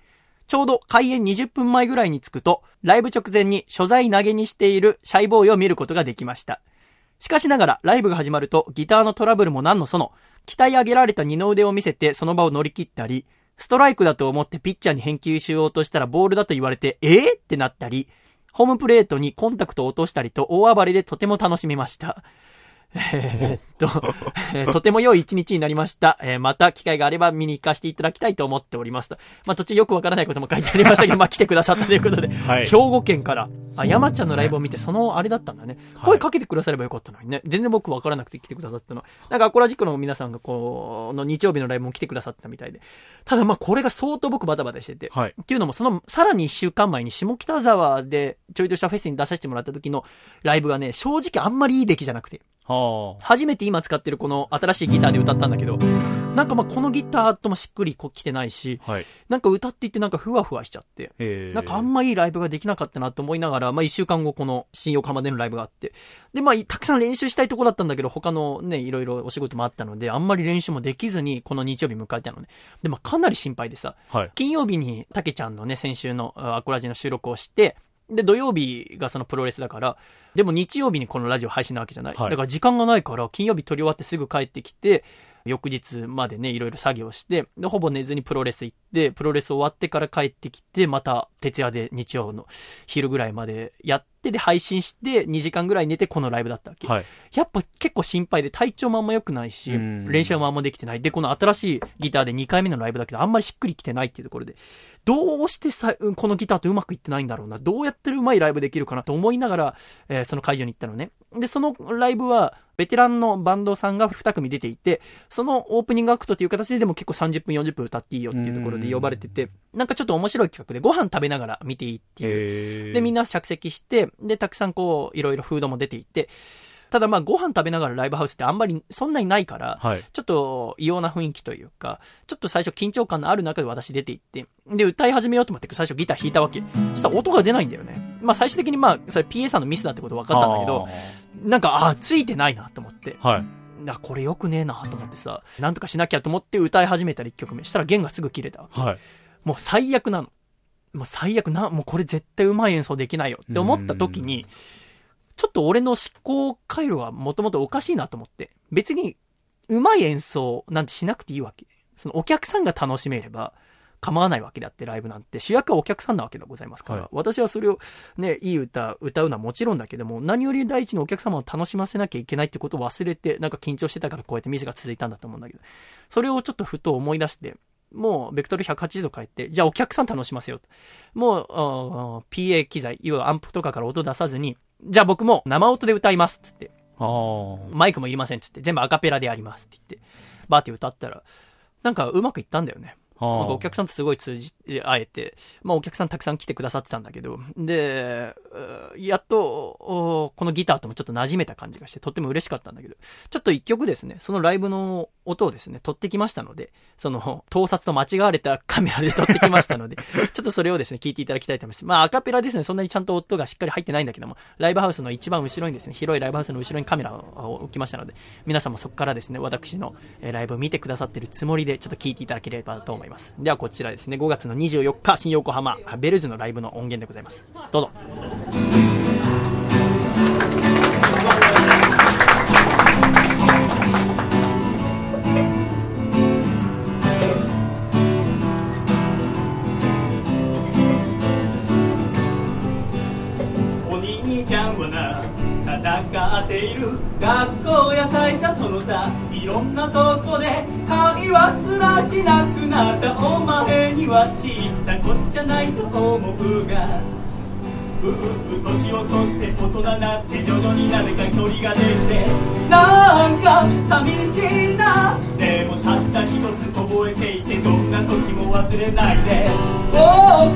[SPEAKER 1] ちょうど開演20分前ぐらいに着くと、ライブ直前に所在投げにしているシャイボーイを見ることができました。しかしながら、ライブが始まると、ギターのトラブルも何のその、鍛え上げられた二の腕を見せてその場を乗り切ったり、ストライクだと思ってピッチャーに返球しようとしたらボールだと言われて、えー、ってなったり、ホームプレートにコンタクトを落としたりと大暴れでとても楽しめました。えーっと、えーとても良い一日になりました。えーまた機会があれば見に行かせていただきたいと思っておりますと。まあ途中よくわからないことも書いてありましたけど、まあ来てくださったということで、
[SPEAKER 2] はい
[SPEAKER 1] 兵庫県から、あ、山ちゃんのライブを見て、そのあれだったんだね。
[SPEAKER 2] はい
[SPEAKER 1] 声かけてくださればよかったのにね。全然僕わからなくて来てくださったの。なんかアコラジックの皆さんがこの日曜日のライブも来てくださったみたいで。ただまあこれが相当僕バタバタしてて。
[SPEAKER 2] はい。
[SPEAKER 1] っていうのも、その、さらに一週間前に下北沢でちょいとしたフェスに出させてもらった時のライブがね、正直あんまりいい出来じゃなくて。
[SPEAKER 2] は
[SPEAKER 1] 初めて今使ってるこの新しいギターで歌ったんだけど、なんかまあこのギターともしっくりこう来てないし、
[SPEAKER 2] あ。はい。
[SPEAKER 1] なんか歌っていってなんかふわふわしちゃって、
[SPEAKER 2] えー、
[SPEAKER 1] なんかあんまいいライブができなかったなと思いながら、まあ一週間後この新横浜でのライブがあって、でまあたくさん練習したいとこだったんだけど、他のね、いろいろお仕事もあったので、あんまり練習もできずにこの日曜日迎えたのね。でまあかなり心配でさ、
[SPEAKER 2] はい。
[SPEAKER 1] 金曜日にたけちゃんのね、先週のあアコラジの収録をして、で、土曜日がそのプロレスだから、でも日曜日にこのラジオ配信なわけじゃない。
[SPEAKER 2] はい
[SPEAKER 1] だから時間がないから、金曜日撮り終わってすぐ帰ってきて、翌日までね、いろいろ作業して、で、ほぼ寝ずにプロレス行って、プロレス終わってから帰ってきて、また徹夜で日曜の昼ぐらいまでやって、で、配信して、2時間ぐらい寝てこのライブだったわけ。
[SPEAKER 2] はい。
[SPEAKER 1] やっぱ結構心配で体調もあんま良くないし、
[SPEAKER 2] うん
[SPEAKER 1] 練習もあんまできてない。で、この新しいギターで2回目のライブだけど、あんまりしっくりきてないっていうところで、どうしてさ、うんこのギターとうまくいってないんだろうな。どうやってるうまいライブできるかなと思いながら、えーその会場に行ったのね。で、そのライブは、ベテランのバンドさんが2組出ていて、そのオープニングアクトという形ででも結構30分40分歌っていいよっていうところで呼ばれてて、なんかちょっと面白い企画でご飯食べながら見ていいっていう
[SPEAKER 2] えー、
[SPEAKER 1] で、みんな着席して、で、たくさんこう、いろいろフードも出ていって、ただまあ、ご飯食べながらライブハウスってあんまりそんなにないから、
[SPEAKER 2] はい。
[SPEAKER 1] ちょっと異様な雰囲気というか、ちょっと最初緊張感のある中で私出て行って、で、歌い始めようと思って最初ギター弾いたわけ。そしたら音が出ないんだよね。まあ最終的にまあ、それ PA さんのミスだってこと分かったんだけど、なんか、ああ、ついてないなと思って。
[SPEAKER 2] はい。
[SPEAKER 1] あ、これよくねえなと思ってさ、なんとかしなきゃと思って歌い始めたら1曲目。したら弦がすぐ切れた。
[SPEAKER 2] はい。
[SPEAKER 1] もう最悪なの。もう最悪な、もうこれ絶対うまい演奏できないよって思った時に、ちょっと俺の思考回路がもともとおかしいなと思って。別に、うまい演奏なんてしなくていいわけ。そのお客さんが楽しめれば構わないわけであってライブなんて主役はお客さんなわけでございますから、
[SPEAKER 2] はい
[SPEAKER 1] 私はそれをね、いい歌歌うのはもちろんだけども、何より第一にお客様を楽しませなきゃいけないってことを忘れて、なんか緊張してたからこうやってミスが続いたんだと思うんだけど、それをちょっとふと思い出して、もう、ベクトル180度変えて、じゃあお客さん楽しませようと。もう、PA 機材、いわゆるアンプとかから音出さずに、じゃあ僕も生音で歌いますっつって。マイクもいりませんっつって、全部アカペラでやりますって言って、バーって歌ったら、なんかうまくいったんだよね。なんかお客さんとすごい通じて、会えて、まあお客さんたくさん来てくださってたんだけど、で、やっと、おこのギターともちょっと馴染めた感じがして、とっても嬉しかったんだけど、ちょっと一曲ですね、そのライブの音をですね、撮ってきましたので、その、盗撮と間違われたカメラで撮ってきましたので、ちょっとそれをですね、聞いていただきたいと思います。まあアカペラですね、そんなにちゃんと音がしっかり入ってないんだけども、ライブハウスの一番後ろにですね、広いライブハウスの後ろにカメラを置きましたので、皆さんもそこからですね、私のえーライブを見てくださってるつもりで、ちょっと聞いていただければと思います。ではこちらですね、5月の24日、新横浜、ベルズのライブの音源でございます。どうぞ。お兄ちゃんはな戦っている学校や会社その他いろんなとこで会話すしなくなったお前には知ったこっちゃないと思うが。ううう年を取って大人になって徐々になぜか距離ができて。なんか寂しいな。でもたった一つ覚えていてどんな時も忘れないで。僕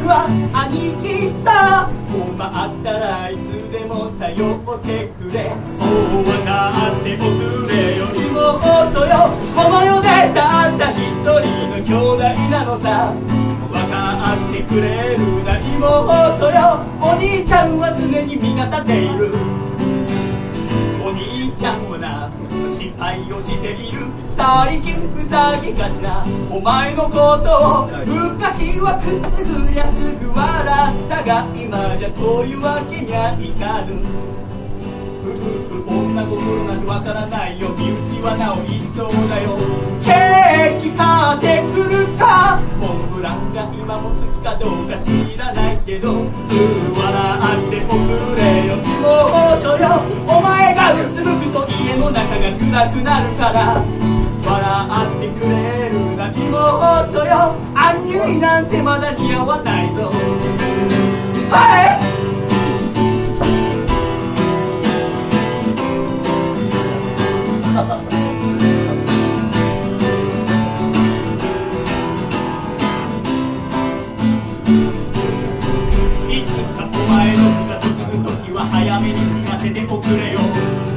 [SPEAKER 1] は兄貴さ。困ったらいつでも頼ってくれ。う分かっておくれよ妹よこの？世でたった一人の兄弟なのさ。分かってくれるな妹よ。お兄ちゃんは常に味方でいる。お兄ちゃんはな心配をしている。最近塞ぎがちなお前のことを昔はくすぐりゃすぐ笑ったが今じゃそういうわけにはいかぬ。女心なんてわからないよ。身内はなお一層だよ。ケーキ買ってくるか。モンブランが今も好きかどうか知らないけど。笑っておくれよ。妹よ。お前がうつむくと家の中が暗くなるから。笑ってくれるな妹よ。アンニュイなんてまだ似合わないぞ。はい。は早めに済ませておくれよ。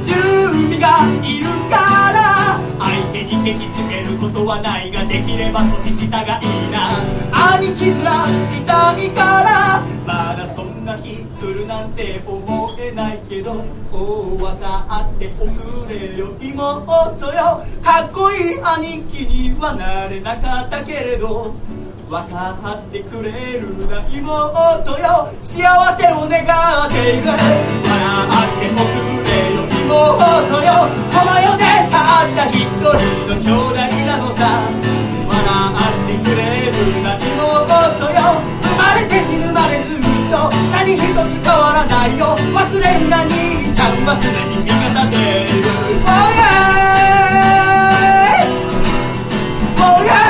[SPEAKER 1] 準備がいるから相手にケチつけることはないができれば年下がいいな。兄貴面したいからまだそんな日来るなんて思えないけどお分かっておくれよ。妹よ。かっこいい兄貴にはなれなかったけれど。分かってくれるな妹よ。幸せを願っている笑っておくれよ妹よ。この世でたった一人の兄弟なのさ。笑ってくれるな妹よ。生まれて死ぬまでずっと何一つ変わらないよ。忘れるな兄ちゃんは常に味方でいる。Oh yeah! Oh yeah!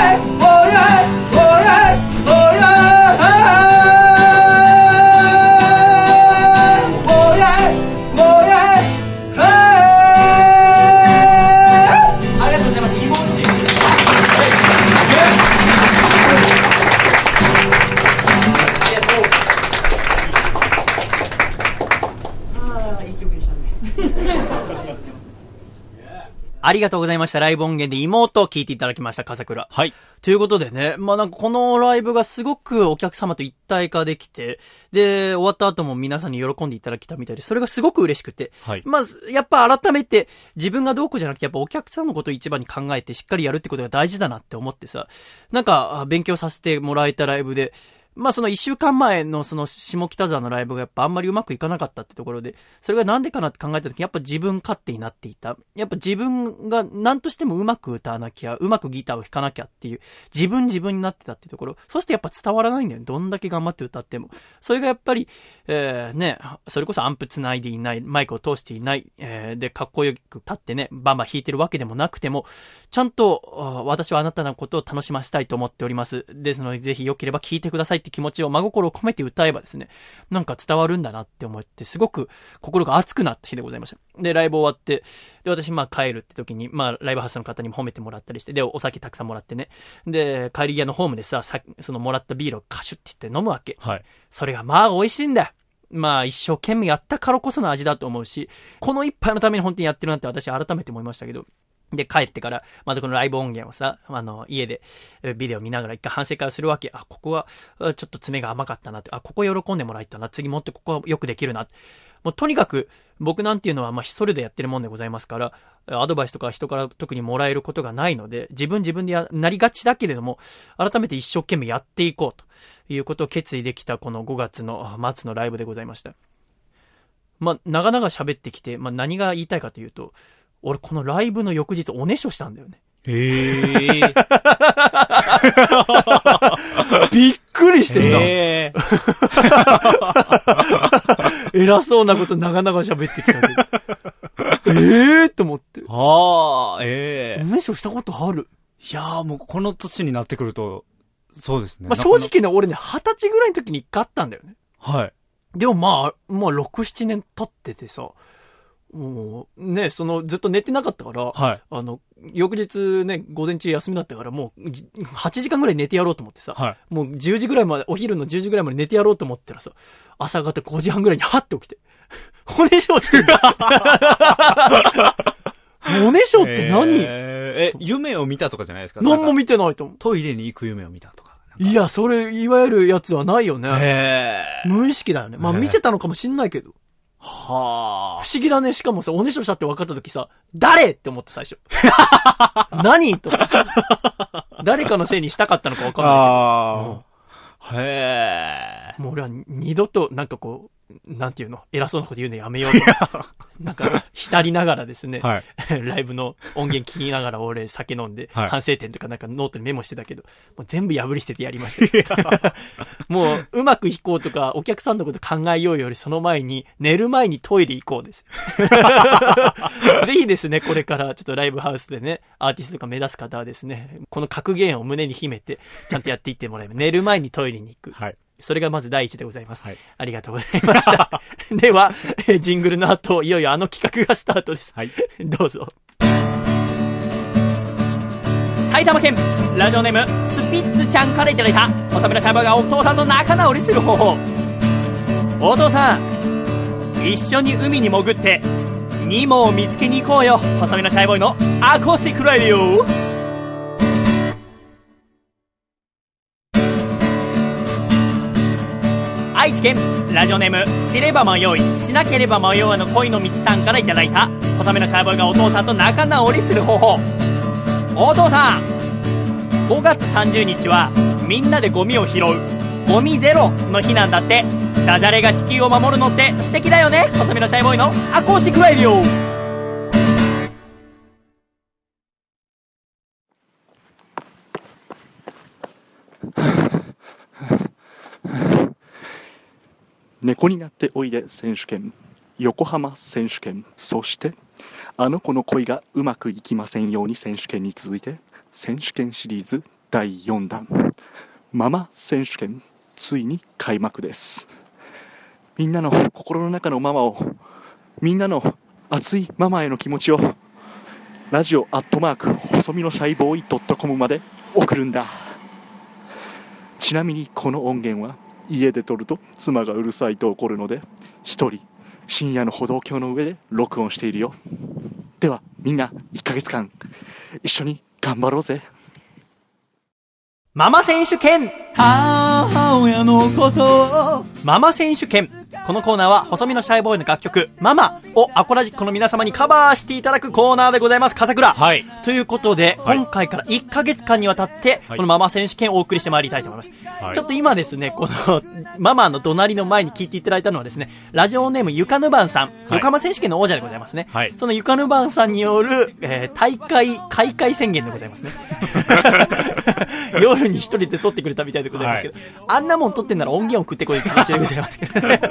[SPEAKER 1] ありがとうございました。ライブ音源で妹を聴いていただきました、笠倉。
[SPEAKER 2] はい。
[SPEAKER 1] ということでね、まあなんかこのライブがすごくお客様と一体化できて、で、終わった後も皆さんに喜んでいただけたみたいで、それがすごく嬉しくて、
[SPEAKER 2] はい。
[SPEAKER 1] まあ、やっぱ改めて自分がどうこうじゃなくて、やっぱお客さんのことを一番に考えてしっかりやるってことが大事だなって思ってさ、なんかあ勉強させてもらえたライブで、まあその一週間前のその下北沢のライブがやっぱあんまりうまくいかなかったってところで、それがなんでかなって考えた時にやっぱ自分勝手になっていた。やっぱ自分が何としてもうまく歌わなきゃ、うまくギターを弾かなきゃっていう、自分自分になってたってところ。そしてやっぱ伝わらないんだよ。どんだけ頑張って歌っても。それがやっぱり、えー、ね、それこそアンプ繋いでいない、マイクを通していない、えー、で、かっこよく立ってね、バンバン弾いてるわけでもなくても、ちゃんと、私はあなたのことを楽しませたいと思っております。ですので、ぜひ良ければ聴いてくださいって気持ちを真心を込めて歌えばですね、なんか伝わるんだなって思って、すごく心が熱くなった日でございました。で、ライブ終わって、で、私、まあ帰るって時に、まあ、ライブハウスの方にも褒めてもらったりして、で、お酒たくさんもらってね。で、帰り際のホームでさ、さそのもらったビールをカシュって言って飲むわけ。
[SPEAKER 2] はい。
[SPEAKER 1] それがまあ美味しいんだよ。まあ一生懸命やったからこその味だと思うし、この一杯のために本当にやってるなって私改めて思いましたけど、で、帰ってから、またこのライブ音源をさ、あの、家で、ビデオ見ながら一回反省会をするわけ。あ、ここは、ちょっと爪が甘かったなって。あ、ここ喜んでもらえたな。次もっとここはよくできるな。もうとにかく、僕なんていうのは、まあ、一人でやってるもんでございますから、アドバイスとか人から特にもらえることがないので、自分自分でやなりがちだけれども、改めて一生懸命やっていこうということを決意できたこの5月の末のライブでございました。まあ、長々喋ってきて、まあ、何が言いたいかというと、俺このライブの翌日おねしょしたんだよね。
[SPEAKER 2] へえ。
[SPEAKER 1] びっくりしてさ。偉そうなこと長々喋ってきたけど。え えーと思って。
[SPEAKER 2] ああ、ええ
[SPEAKER 1] お。ねしょしたことある？
[SPEAKER 2] いやーもうこの年になってくると、そうですね。
[SPEAKER 1] まあ、正直ね、俺ね、二十歳ぐらいの時に一回あったんだよね。
[SPEAKER 2] はい。
[SPEAKER 1] でもまあ、まあ、6、7年経っててさ、もう、ね、その、ずっと寝てなかったから、
[SPEAKER 2] はい。
[SPEAKER 1] あの、翌日ね、午前中休みだったから、もう、じ8時間ぐらい寝てやろうと思ってさ、
[SPEAKER 2] はい。
[SPEAKER 1] もう10時ぐらいまで、お昼の10時ぐらいまで寝てやろうと思ったらさ、朝方5時半ぐらいにハッて起きて、骨章してる。骨章って何、
[SPEAKER 2] えーえ、夢を見たとかじゃないですか？見
[SPEAKER 1] 何も見てないと思
[SPEAKER 2] トイレに行く夢を見たとか。
[SPEAKER 1] う。いや、それ、いわゆるやつはないよね。無意識だよね。まあ見てたのかもしんないけど。
[SPEAKER 2] は
[SPEAKER 1] 不思議だね。しかもさ、おねしょしたって分かった時さ、誰？って思った最初。何？と思って誰かのせいにしたかったのか分かんない
[SPEAKER 2] ああ。へえ
[SPEAKER 1] け。ど。もう俺は二度と、なんかこう、なんていうの？偉そうなこと言うのやめようと。なんか、浸りながらですね、
[SPEAKER 2] はい。
[SPEAKER 1] ライブの音源聞きながら俺酒飲んで、
[SPEAKER 2] はい
[SPEAKER 1] 反省点とかなんかノートにメモしてたけど、もう全部破り捨ててやりましたよ。もう、うまく弾こうとか、お客さんのこと考えようよりその前に、寝る前にトイレ行こうです。ぜひですね、これからちょっとライブハウスでね、アーティストとか目指す方はですね、この格言を胸に秘めて、ちゃんとやっていってもらえば、寝る前にトイレに行く。
[SPEAKER 2] はい。
[SPEAKER 1] それがまず第一でございます。
[SPEAKER 2] はい。
[SPEAKER 1] ありがとうございました。では、えージングルの後、いよいよあの企画がスタートです。
[SPEAKER 2] はい。
[SPEAKER 1] どうぞ。埼玉県、ラジオネーム、スピッツちゃんからいただいた、細身のシャイボーイがお父さんと仲直りする方法。お父さん、一緒に海に潜って、ニモを見つけに行こうよ。細身のシャイボーイのアコースティックラディオ。県ラジオネーム知れば迷い。しなければ迷わぬ恋の道さんからいただいた。細めのシャーボーイがお父さんと仲直りする方法。お父さん5月30日はみんなでゴミを拾う。ゴミゼロの日なんだって。ダジャレが地球を守るのって素敵だよね。細めのシャイボーイのアコースティックライディオ
[SPEAKER 3] 猫になっておいで選手権横浜選手権そしてあの子の恋がうまくいきませんように選手権に続いて選手権シリーズ第4弾ママ選手権ついに開幕です。みんなの心の中のママをみんなの熱いママへの気持ちをラジオアットマーク細身のシャイボーイドットコムまで送るんだ。ちなみにこの音源は家で撮ると妻がうるさいと怒るので一人深夜の歩道橋の上で録音しているよ。ではみんな1ヶ月間一緒に頑張ろうぜ。
[SPEAKER 1] ママ選手権母親のことママ選手権。このコーナーは細身のシャイボーイの楽曲ママをアコラジックの皆様にカバーしていただくコーナーでございます。笠倉。
[SPEAKER 2] はい。
[SPEAKER 1] ということで、
[SPEAKER 2] はい。
[SPEAKER 1] 今回から1ヶ月間にわたって、
[SPEAKER 2] はい。
[SPEAKER 1] このママ選手権をお送りしてまいりたいと思います。
[SPEAKER 2] はい。
[SPEAKER 1] ちょっと今ですね、この、ママの隣の前に聞いていただいたのはですね、ラジオネームゆかぬばんさん、横浜選手権の王者でございますね。
[SPEAKER 2] はい。
[SPEAKER 1] そのゆかぬばんさんによる、えー大会、開会宣言でございますね。夜に一人で撮ってくれたみたいでございますけど、あんなもん撮ってんなら音源を送ってこいって話でございますけどね。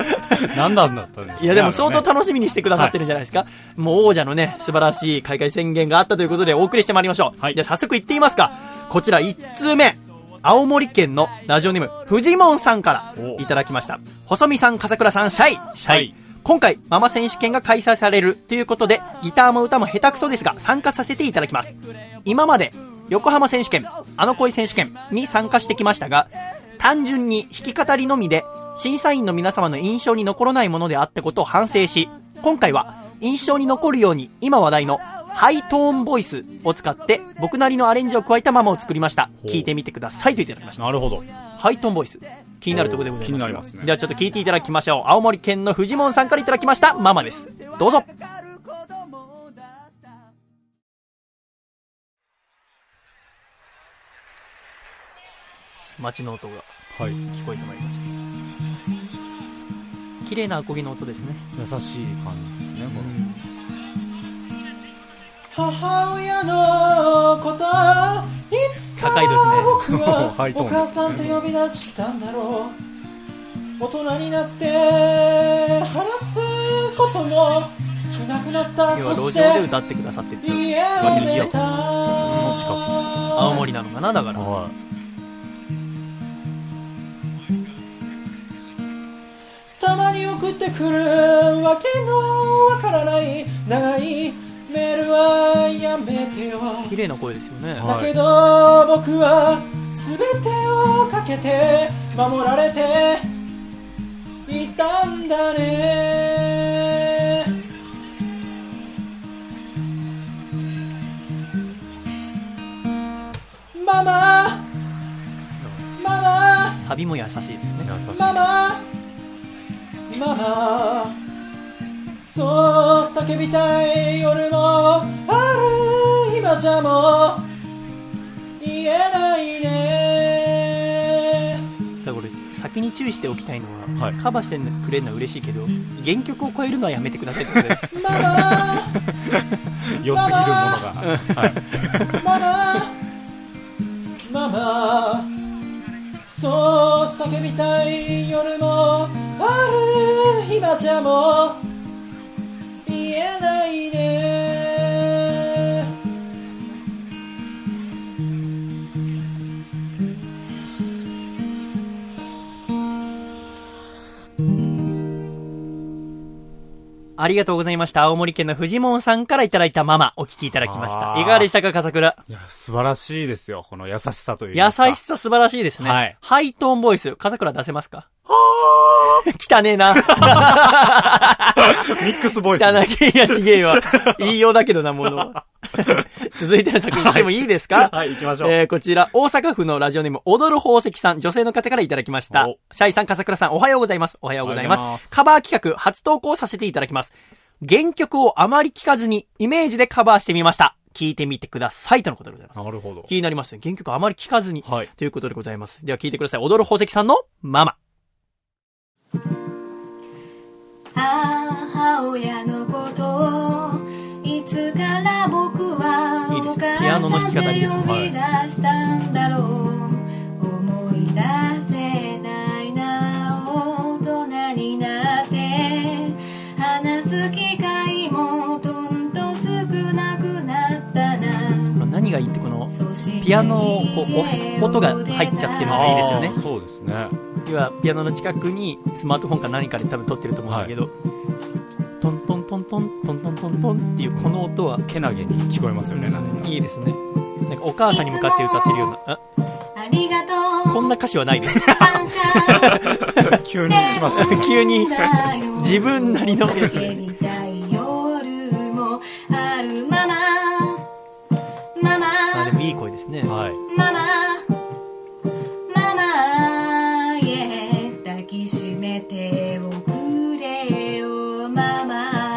[SPEAKER 2] 何なんだったんでしょうね
[SPEAKER 1] いやでも相当楽しみにしてくださってるんじゃないですか。もう王者のね、素晴らしい開会宣言があったということでお送りしてまいりましょう。
[SPEAKER 2] はい
[SPEAKER 1] じゃあ早速行ってみますか。こちら1通目。青森県のラジオネーム、フジモンさんから
[SPEAKER 2] お
[SPEAKER 1] いただきました。細見さん、笠倉さん、シャイ、シャイ。
[SPEAKER 2] はい
[SPEAKER 1] 今回、ママ選手権が開催されるということで、ギターも歌も下手くそですが、参加させていただきます。今まで、横浜選手権、あの恋選手権に参加してきましたが、単純に弾き語りのみで、審査員の皆様の印象に残らないものであったことを反省し、今回は印象に残るように今話題のハイトーンボイスを使って僕なりのアレンジを加えたママを作りました。聞いてみてくださいといただきました。
[SPEAKER 2] なるほど。
[SPEAKER 1] ハイトーンボイス。気になるところでございます。
[SPEAKER 2] 気になりますね
[SPEAKER 1] ではちょっと聞いていただきましょう。青森県のフジモンさんからいただきましたママです。どうぞ。街の音が
[SPEAKER 2] はい。
[SPEAKER 1] 聞こえてまいりました。綺麗なアコギの音ですね。
[SPEAKER 2] 優しい感じですね、こ
[SPEAKER 4] 母親のこといつか僕は お母さんと呼び出したんだろう。大人になって話すことも少なくなった。
[SPEAKER 1] 要は路
[SPEAKER 4] そし
[SPEAKER 1] 上で
[SPEAKER 4] て
[SPEAKER 1] 歌ってくださってる
[SPEAKER 4] 家を出た。
[SPEAKER 1] 青森なのかなだから。
[SPEAKER 2] は
[SPEAKER 4] たてくるわけのわからない長いメールはやめてよ
[SPEAKER 1] 綺麗な声ですよね。
[SPEAKER 2] はい
[SPEAKER 4] だけど僕は全てをかけて守られていたんだねママママ
[SPEAKER 1] サビも優しいですね。
[SPEAKER 2] 優しい。
[SPEAKER 4] ママそう叫びたい夜もある今じゃもう言えないね
[SPEAKER 1] だからこれ、先に注意しておきたいのは、
[SPEAKER 2] はい
[SPEAKER 1] カバーしてくれるのは嬉しいけど、原曲を超えるのはやめてくださいってことで。
[SPEAKER 4] ママ
[SPEAKER 2] 良すぎるものが。はい。
[SPEAKER 4] ママママそう叫びたい夜もある今じゃもう言えないね。
[SPEAKER 1] ありがとうございました。青森県の藤門さんからいただいたママ、お聞きいただきました。いかがでしたか、笠倉？
[SPEAKER 2] いや、素晴らしいですよ。この優しさという
[SPEAKER 1] 優
[SPEAKER 2] か。
[SPEAKER 1] しさ素晴らしいですね。
[SPEAKER 2] はい
[SPEAKER 1] ハイトーンボイス、笠倉出せますか？汚ねえな。
[SPEAKER 2] ミックスボイス。
[SPEAKER 1] 汚ねえ。いや、ちげえわ。言いようだけどな、ものは。続いての作品行ってもいいですか？
[SPEAKER 2] はい、行きましょう。
[SPEAKER 1] えー、こちら、大阪府のラジオネーム、踊る宝石さん、女性の方からいただきました
[SPEAKER 2] お。
[SPEAKER 1] シャイさん、笠倉さん、おはようございます。おはようございます。
[SPEAKER 2] ます
[SPEAKER 1] カバー企画、初投稿させていただきます。原曲をあまり聞かずに、イメージでカバーしてみました。聞いてみてください。とのことでございます。
[SPEAKER 2] なるほど。
[SPEAKER 1] 気になりますね。原曲あまり聞かずに。
[SPEAKER 2] はい。
[SPEAKER 1] ということでございます。では聞いてください。踊る宝石さんのママ。
[SPEAKER 5] 母親のことをいつから僕はお
[SPEAKER 1] ね。ピアノの弾
[SPEAKER 5] 母さん
[SPEAKER 1] き語りです。ね
[SPEAKER 5] で呼び出したんだろう思い出せないな大人になって話す機会もどんどん少なくなったな。
[SPEAKER 1] 何がいいってこの、ピアノをこう押す音が入っちゃってるのがいいですよね。
[SPEAKER 2] そうですね。
[SPEAKER 1] 要はピアノの近くにスマートフォンか何かで多分撮ってると思うんだけど、トントントントントントントントンっていうこの音は、
[SPEAKER 2] けなげに聞こえますよね、なんか
[SPEAKER 1] いいですね。なんかお母さんに向かって歌ってるような、あ、
[SPEAKER 5] ありがとう
[SPEAKER 1] こんな歌詞はないです。
[SPEAKER 2] 急に来ましたね。
[SPEAKER 1] 急に自分なりのや
[SPEAKER 5] あるままママ
[SPEAKER 1] あ、でもいい声ですね。
[SPEAKER 2] はい。
[SPEAKER 5] マママておくれよママ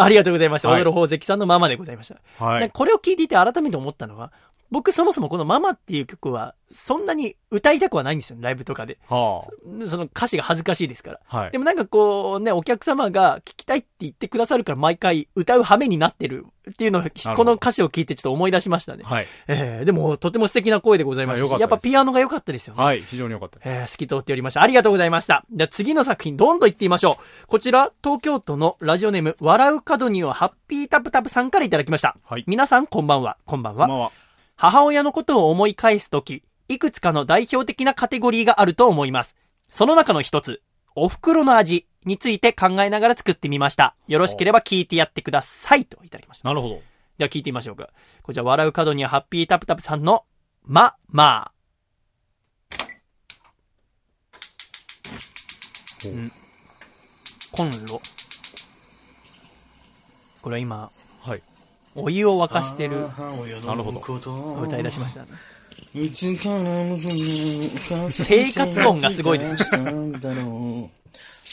[SPEAKER 1] ありがとうございました。
[SPEAKER 2] はい
[SPEAKER 1] 踊る宝石さんのママでございました。
[SPEAKER 2] はい。
[SPEAKER 1] これを聞いていて改めて思ったのは、僕そもそもこのママっていう曲は、そんなに歌いたくはないんですよ、ライブとかで。
[SPEAKER 2] は
[SPEAKER 1] その歌詞が恥ずかしいですから。
[SPEAKER 2] あ。はい
[SPEAKER 1] で。もなんかこうね、お客様が聞きたいって言ってくださるから毎回歌う羽目になってるっていうのを、
[SPEAKER 2] ど
[SPEAKER 1] この歌詞を聞いてちょっと思い出しましたね。
[SPEAKER 2] はい。
[SPEAKER 1] えー、でもとても素敵な声でございましたし、
[SPEAKER 2] あよかったです
[SPEAKER 1] やっぱピアノが良かったですよね。
[SPEAKER 2] はい。非常に良かったです。
[SPEAKER 1] えー、透き通っておりました。ありがとうございました。では次の作品、どんどん行ってみましょう。こちら、東京都のラジオネーム、笑う角にはハッピータプタプさんからいただきました。
[SPEAKER 2] はい
[SPEAKER 1] 皆さん、こんばんは。こんばんは。
[SPEAKER 2] こんばんは。
[SPEAKER 1] 母親のことを思い返すとき、いくつかの代表的なカテゴリーがあると思います。その中の一つ、お袋の味について考えながら作ってみました。よろしければ聞いてやってください。といただきました。
[SPEAKER 2] なるほど。
[SPEAKER 1] では聞いてみましょうか。こちら、笑う角にはハッピータプタプさんの、ま、まあ。
[SPEAKER 2] ほう
[SPEAKER 1] うん。コンロ。これは今、
[SPEAKER 2] はい。
[SPEAKER 1] お湯を沸かしてる。
[SPEAKER 2] なるほど。
[SPEAKER 1] 歌い出しました。生活音がすごいです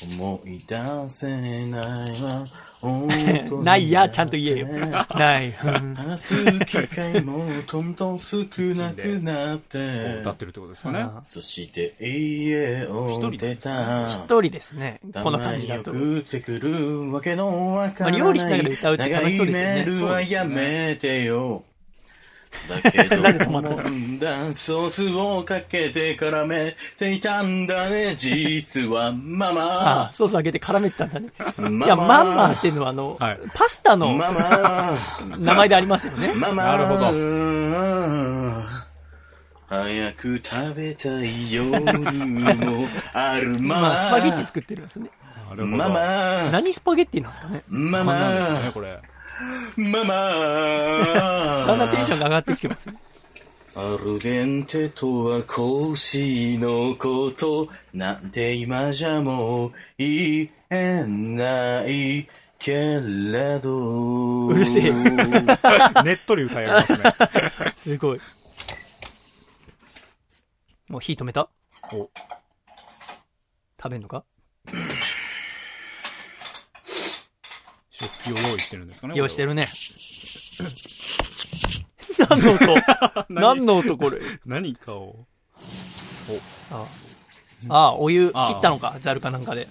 [SPEAKER 4] 思い出せないわ
[SPEAKER 1] ないや、ちゃんと言えよ。ない。うん
[SPEAKER 4] 話す機会もどんどん少なくなって
[SPEAKER 2] 歌ってるってことですかね。
[SPEAKER 1] あ
[SPEAKER 4] そして家を出た
[SPEAKER 1] 一人ですね。この感じだと。
[SPEAKER 4] ってくるわけのわからない、
[SPEAKER 1] まあ料理しながら歌うって楽しそうですよね
[SPEAKER 4] 長いメールはやめてよ。だけど、
[SPEAKER 1] なんで止まったの？
[SPEAKER 4] 飲んだソースをかけて絡めていたんだね、実はマ
[SPEAKER 1] あ
[SPEAKER 4] マ。
[SPEAKER 1] ソースあげて絡めてたんだね。
[SPEAKER 4] マ
[SPEAKER 1] いや、マンマーっていうのはあの、
[SPEAKER 2] はい
[SPEAKER 1] パスタの
[SPEAKER 4] ママ。
[SPEAKER 1] 名前でありますよね。
[SPEAKER 4] ママ。
[SPEAKER 2] なるほど
[SPEAKER 6] 早く食べたい夜もあるま
[SPEAKER 1] まあ、スパゲッティ作ってるんですね。
[SPEAKER 6] ママ
[SPEAKER 1] 何スパゲッティなんですかね
[SPEAKER 6] ママ
[SPEAKER 2] これ。
[SPEAKER 6] ママ
[SPEAKER 1] だんだんテンションが上がってきてますね。
[SPEAKER 6] アルデンテとは腰のことなんて今じゃもう言えないけれど
[SPEAKER 1] うるせえ
[SPEAKER 2] ねっとり歌い上げますね。
[SPEAKER 1] すごい。もう火止めた？
[SPEAKER 2] お
[SPEAKER 1] 食べんのか？
[SPEAKER 2] 食器を用意してるんですかね。
[SPEAKER 1] 用意して
[SPEAKER 2] る。
[SPEAKER 1] るね。何の音？何？の音これ？
[SPEAKER 2] 何かを。
[SPEAKER 1] あああ、お湯切
[SPEAKER 2] ああ
[SPEAKER 1] ったのか、ザルかなんかで。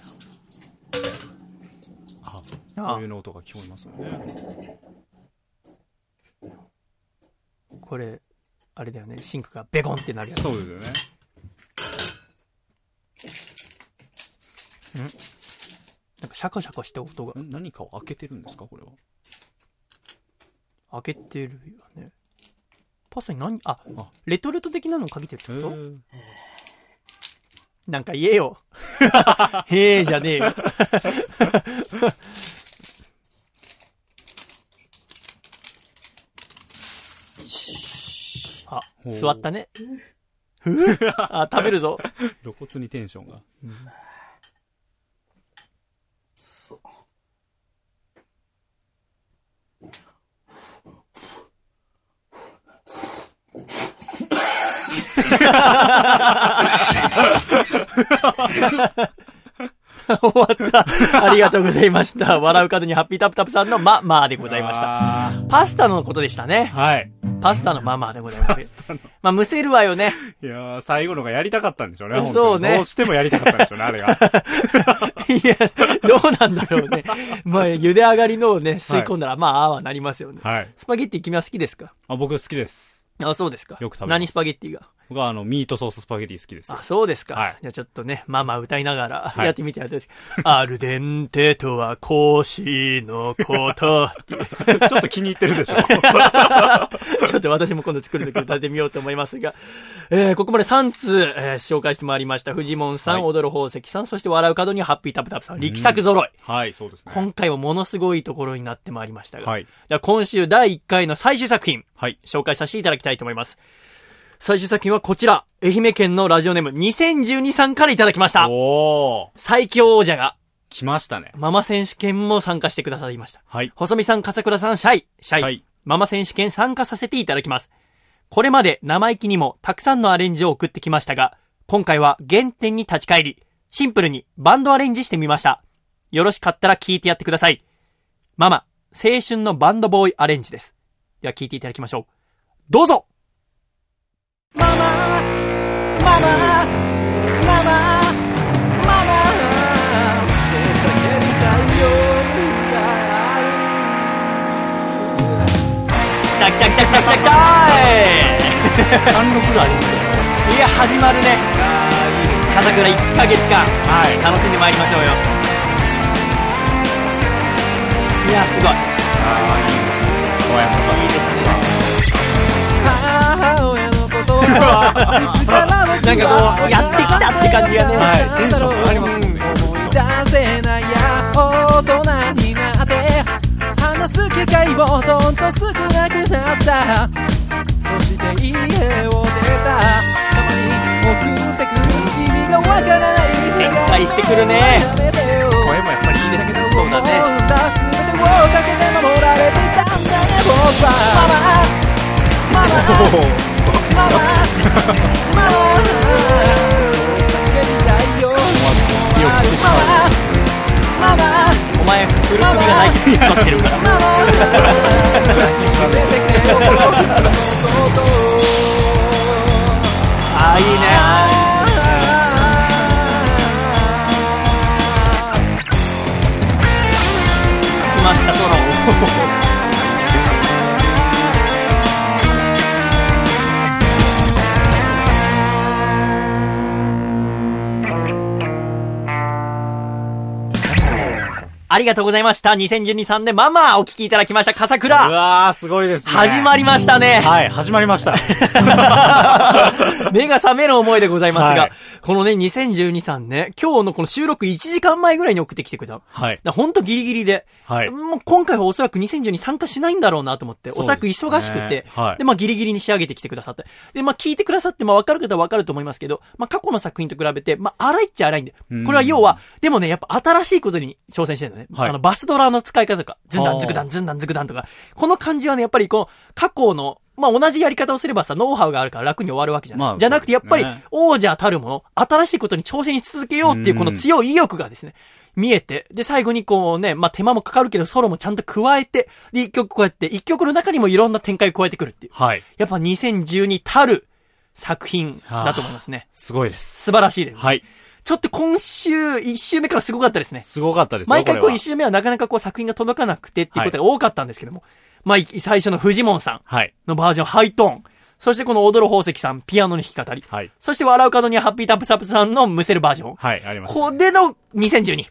[SPEAKER 2] あ、
[SPEAKER 1] あ
[SPEAKER 2] お湯の音が聞こえますよね。
[SPEAKER 1] これ、あれだよね、シンクがベコンってなるやつ。
[SPEAKER 2] そうですよね。
[SPEAKER 1] なんかシャカシャカして音が
[SPEAKER 2] ん何かを開けてるんですか？これは。
[SPEAKER 1] 開けてるよね。パスタに何、あ
[SPEAKER 2] あ、
[SPEAKER 1] レトルト的なのかけてるって
[SPEAKER 2] へ
[SPEAKER 1] こと？
[SPEAKER 2] ー
[SPEAKER 1] なんか言えよ。へえじゃねえよ。あ、座ったね。あ、食べるぞ。
[SPEAKER 2] 露骨にテンションが。
[SPEAKER 6] そう
[SPEAKER 1] 終わった。ありがとうございました。笑う角にハッピータプタプさんのま、まあでございました。
[SPEAKER 2] あ
[SPEAKER 1] パスタのことでしたね
[SPEAKER 2] ー。はい。
[SPEAKER 1] パスタのままでございます。まあ、むせるわよね。
[SPEAKER 2] いやー、最後のがやりたかったんでしょうね。
[SPEAKER 1] そうね
[SPEAKER 2] どうしてもやりたかったんでしょうね、あれが。
[SPEAKER 1] いや、どうなんだろうね。まあ、茹で上がりのをね、吸い込んだら、まあ、ああはなりますよね。
[SPEAKER 2] はい。
[SPEAKER 1] スパゲッティ君は好きですか？
[SPEAKER 2] あ、僕好きです。
[SPEAKER 1] あ、そうですか。
[SPEAKER 2] よく食べます
[SPEAKER 1] 何スパゲッティが？
[SPEAKER 2] 僕はあの、ミートソーススパゲティ好きですよ
[SPEAKER 1] あ、。そうですか。
[SPEAKER 2] はい
[SPEAKER 1] じゃあちょっとね、ママ歌いながら
[SPEAKER 2] はい
[SPEAKER 1] やってみてやってくださいアルデンテとは腰のことっていう。
[SPEAKER 2] ちょっと気に入ってるでしょ。
[SPEAKER 1] ちょっと私も今度作るとき歌ってみようと思いますが、えー、ここまで3通、えー紹介してまいりました。フジモンさん、
[SPEAKER 2] はい
[SPEAKER 1] 踊る宝石さん、そして笑う角にハッピータプタプさん、力作揃い。
[SPEAKER 2] はい、そうですね。
[SPEAKER 1] 今回はものすごいところになってまいりましたが、
[SPEAKER 2] はい。
[SPEAKER 1] じゃあ今週第1回の最終作品、
[SPEAKER 2] はい。
[SPEAKER 1] 紹介させていただきたいと思います。最終作品はこちら、愛媛県のラジオネーム2012さんからいただきました。
[SPEAKER 2] おー、
[SPEAKER 1] 最強王者が、
[SPEAKER 2] 来ましたね。
[SPEAKER 1] ママ選手権も参加してくださいました。
[SPEAKER 2] はい。
[SPEAKER 1] 細見さん、笠倉さん、シャイ、シャイ。
[SPEAKER 2] シャイ
[SPEAKER 1] ママ選手権参加させていただきます。これまで生意気にもたくさんのアレンジを送ってきましたが、今回は原点に立ち返り、シンプルにバンドアレンジしてみました。よろしかったら聞いてやってください。ママ、青春のバンドボーイアレンジです。では聞いていただきましょう。どうぞママ、ママ、ママ、ママ、来た来た来た来た来た来た来た貫禄がありますいや、始まるね。風倉1ヶ月間、はい、楽しんでまいりましょうよ。いや、すごい。
[SPEAKER 2] 小山さん。
[SPEAKER 1] いいですね。なんかこう、やってきたって感じがね。
[SPEAKER 2] はい、テンション上がりますもん。ね。
[SPEAKER 4] 思い出せないや大人になって話す機会もどんどん少なくなった。そして家を出た。たまに送ってくる意味がわからない。
[SPEAKER 1] 展開してくるね。
[SPEAKER 2] 声もやっぱりいいですね。
[SPEAKER 1] そうだね。
[SPEAKER 4] 全てをかけて守られていたんだね僕は。ママ。ママ
[SPEAKER 1] 待ってああいいね。ありがとうございました。2012さんでママお聞きいただきました。笠
[SPEAKER 2] う
[SPEAKER 1] 倉。
[SPEAKER 2] わー、すごいですね。
[SPEAKER 1] 始まりましたね。
[SPEAKER 2] はい、始まりました。
[SPEAKER 1] 目が覚める思いでございますが、
[SPEAKER 2] はい
[SPEAKER 1] このね、2012さんね、今日のこの収録1時間前ぐらいに送ってきてくれた。
[SPEAKER 2] はい。
[SPEAKER 1] らほんとギリギリで、
[SPEAKER 2] はい。
[SPEAKER 1] もう今回はおそらく2012参加しないんだろうなと思って、おそらく忙しくて、
[SPEAKER 2] はい
[SPEAKER 1] で、まあギリギリに仕上げてきてくださって。で、まあ聞いてくださって、まあわかる方はわかると思いますけど、まあ過去の作品と比べて、まあ荒いっちゃ荒いんで
[SPEAKER 2] うん。
[SPEAKER 1] これは要は、でもね、やっぱ新しいことに挑戦してるのね。
[SPEAKER 2] はい
[SPEAKER 1] あの、バスドラの使い方とか、ズンダンズクダン、ズンダンズクダンとか、この感じはね、やっぱりこう、過去の、まあ同じやり方をすればさ、ノウハウがあるから楽に終わるわけじゃない。
[SPEAKER 2] まあ
[SPEAKER 1] じゃなくて、やっぱり王者たるもの、新しいことに挑戦し続けようっていうこの強い意欲がですね、見えて、で、最後にこうね、まあ手間もかかるけど、ソロもちゃんと加えて、で、一曲こうやって、一曲の中にもいろんな展開を加えてくるっていう。
[SPEAKER 2] はい。
[SPEAKER 1] やっぱ2012たる作品だと思いますね。
[SPEAKER 2] すごいです。
[SPEAKER 1] 素晴らしいです。
[SPEAKER 2] はい。
[SPEAKER 1] ちょっと今週、一週目からすごかったですね。
[SPEAKER 2] すごかったですよ
[SPEAKER 1] 毎回こう一週目はなかなかこう作品が届かなくてっていうことが多かったんですけども。まあ、い最初のフジモンさん
[SPEAKER 2] はい。
[SPEAKER 1] のバージョン、ハイトーン。そしてこの踊る宝石さん、ピアノの弾き語り。
[SPEAKER 2] はい。
[SPEAKER 1] そして笑う角にはハッピータップサップさんのむせるバージョン。
[SPEAKER 2] はい、ありました。
[SPEAKER 1] これの2012。
[SPEAKER 2] い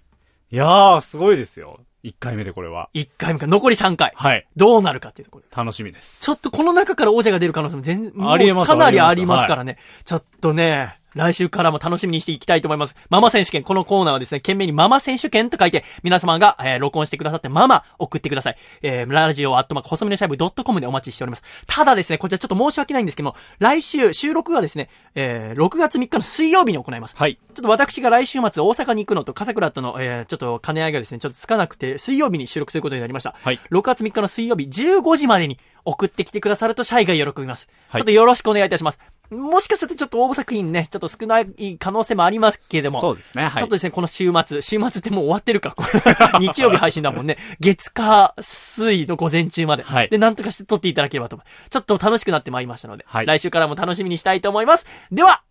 [SPEAKER 2] やー、すごいですよ。1回目でこれは。
[SPEAKER 1] 1回目から残り3回。
[SPEAKER 2] はい。
[SPEAKER 1] どうなるかっていうところで。
[SPEAKER 2] 楽しみです。
[SPEAKER 1] ちょっとこの中から王者が出る可能性も全然、
[SPEAKER 2] ありえます
[SPEAKER 1] かなりあり
[SPEAKER 2] ます
[SPEAKER 1] ますからね。ちょっとね、来週からも楽しみにしていきたいと思います。ママ選手権、このコーナーはですね、懸命にママ選手権と書いて、皆様が、えー録音してくださってママ送ってください。えー、ラジオアットマーク、細身のシャイブドットコムでお待ちしております。ただですね、こちらちょっと申し訳ないんですけども、来週、収録がですね、えー、6月3日の水曜日に行います。
[SPEAKER 2] はい。
[SPEAKER 1] ちょっと私が来週末大阪に行くのと、笠倉との、えー、ちょっと兼ね合いがですね、ちょっとつかなくて、水曜日に収録することになりました。
[SPEAKER 2] はい
[SPEAKER 1] 6月3日の水曜日、15時までに送ってきてくださると、シャイが喜びます。
[SPEAKER 2] はい
[SPEAKER 1] ちょっとよろしくお願いいたします。もしかするとちょっと応募作品ね、ちょっと少ない可能性もありますけれども。
[SPEAKER 2] そうですね。はい。
[SPEAKER 1] ちょっとですね、この週末、週末ってもう終わってるか。これ 日曜日配信だもんね。月火水の午前中まで。
[SPEAKER 2] はい
[SPEAKER 1] で、なんとかして撮っていただければと思う。ちょっと楽しくなってまいりましたので、
[SPEAKER 2] はい
[SPEAKER 1] 来週からも楽しみにしたいと思います。では、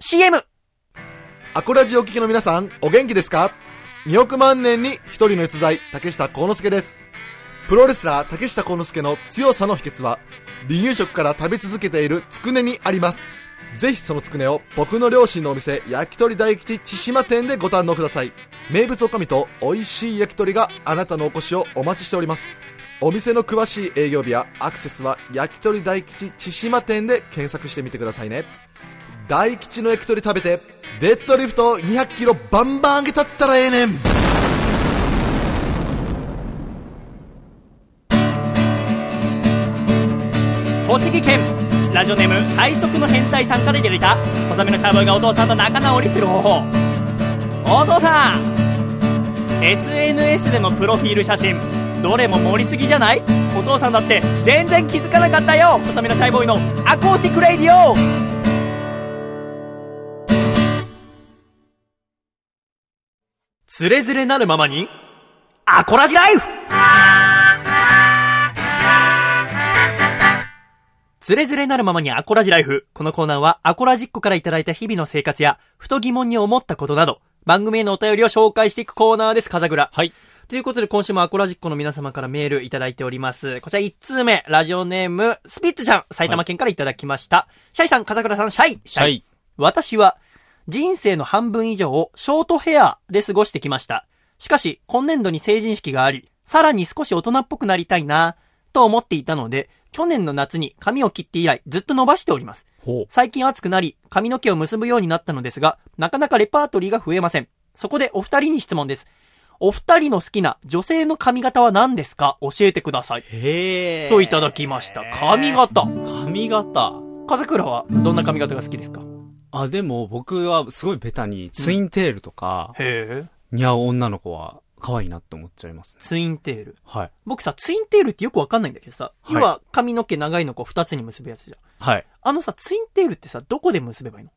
[SPEAKER 1] CM!
[SPEAKER 7] アコラジお聞きの皆さん、お元気ですか ?2 億万年に一人の逸材、竹下幸之助です。プロレスラー竹下幸之助の強さの秘訣は、離乳食から食べ続けているつくねにあります。ぜひそのつくねを僕の両親のお店、焼き鳥大吉千島店でご堪能ください。名物おかみと美味しい焼き鳥があなたのお越しをお待ちしております。お店の詳しい営業日やアクセスは焼き鳥大吉千島店で検索してみてくださいね。大吉の焼き鳥食べてデッドリフト200キロバンバン上げたったらええねん
[SPEAKER 1] 栃木県。ラジオネーム最速の変態さんからいただいた細身のシャーボーイがお父さんと仲直りする方法。お父さん SNS でのプロフィール写真。どれも盛りすぎじゃない？お父さんだって全然気づかなかったよ。細身のシャイボーイのアコースティックレイディオ。つれづれなるままにアコラジライフつれづれなるままにアコラジライフ。このコーナーはアコラジッコからいただいた日々の生活や、ふと疑問に思ったことなど、番組へのお便りを紹介していくコーナーです、笠倉。
[SPEAKER 2] はい。
[SPEAKER 1] ということで今週もアコラジッコの皆様からメールいただいております。こちら1通目、ラジオネーム、スピッツちゃん、埼玉県からいただきました。シャイさん、風倉さん、シャイ。シ
[SPEAKER 2] はい。
[SPEAKER 1] 私は人生の半分以上をショートヘアで過ごしてきました。しかし、今年度に成人式があり、さらに少し大人っぽくなりたいなと思っていたので、去年の夏に髪を切って以来ずっと伸ばしております。最近暑くなり、髪の毛を結ぶようになったのですが、なかなかレパートリーが増えません。そこでお二人に質問です。お二人の好きな女性の髪型は何ですか？教えてください。
[SPEAKER 2] へえ。
[SPEAKER 1] といただきました。髪型。
[SPEAKER 2] 髪型。
[SPEAKER 1] 笠倉はどんな髪型が好きですか？
[SPEAKER 2] あ、でも僕はすごいベタにツインテールとか、
[SPEAKER 1] へえ。
[SPEAKER 2] 似合う女の子は可愛いなって思っちゃいますね。
[SPEAKER 1] ツインテール。
[SPEAKER 2] はい。
[SPEAKER 1] 僕さ、ツインテールってよくわかんないんだけどさ、
[SPEAKER 2] はい
[SPEAKER 1] 要は髪の毛長いのこう二つに結ぶやつじゃん。
[SPEAKER 2] はい。
[SPEAKER 1] あのさ、ツインテールってさ、どこで結べばいいの？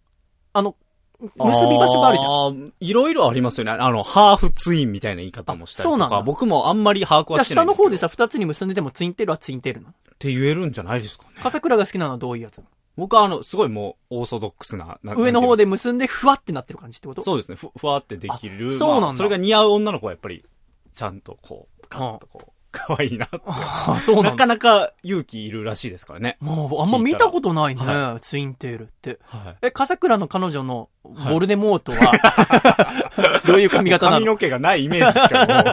[SPEAKER 1] あの、結び場所があるじゃん。
[SPEAKER 2] ゃん。いろいろありますよね。あの、ハーフツインみたいな言い方もしたりとか。
[SPEAKER 1] あそうなんだ
[SPEAKER 2] 僕もあんまり把握はしてない。
[SPEAKER 1] 下の方でさ、二つに結んでてもツインテールはツインテールなの？
[SPEAKER 2] って言えるんじゃないですかね。
[SPEAKER 1] 笠倉が好きなのはどういうやつな
[SPEAKER 2] 僕はあの、すごいもう、オーソドックスな。な
[SPEAKER 1] の？上の方
[SPEAKER 2] で。
[SPEAKER 1] で結んでふわってなってる感じってこと？
[SPEAKER 2] そうですね。ふ、ふわってできる。
[SPEAKER 1] あそうなんだ
[SPEAKER 2] まあそれが似合う女の子はやっぱり、ちゃんとこう、カッとこ可愛いなって。
[SPEAKER 1] あそうなだ。
[SPEAKER 2] なんかなか勇気いるらしいですからね。
[SPEAKER 1] もう、あんま見たことないね、
[SPEAKER 2] は
[SPEAKER 1] ツインテールって。
[SPEAKER 2] はい。
[SPEAKER 1] え、笠倉の彼女のボルデモートは、どういう髪型なの？
[SPEAKER 2] 髪の毛がないイメージしかも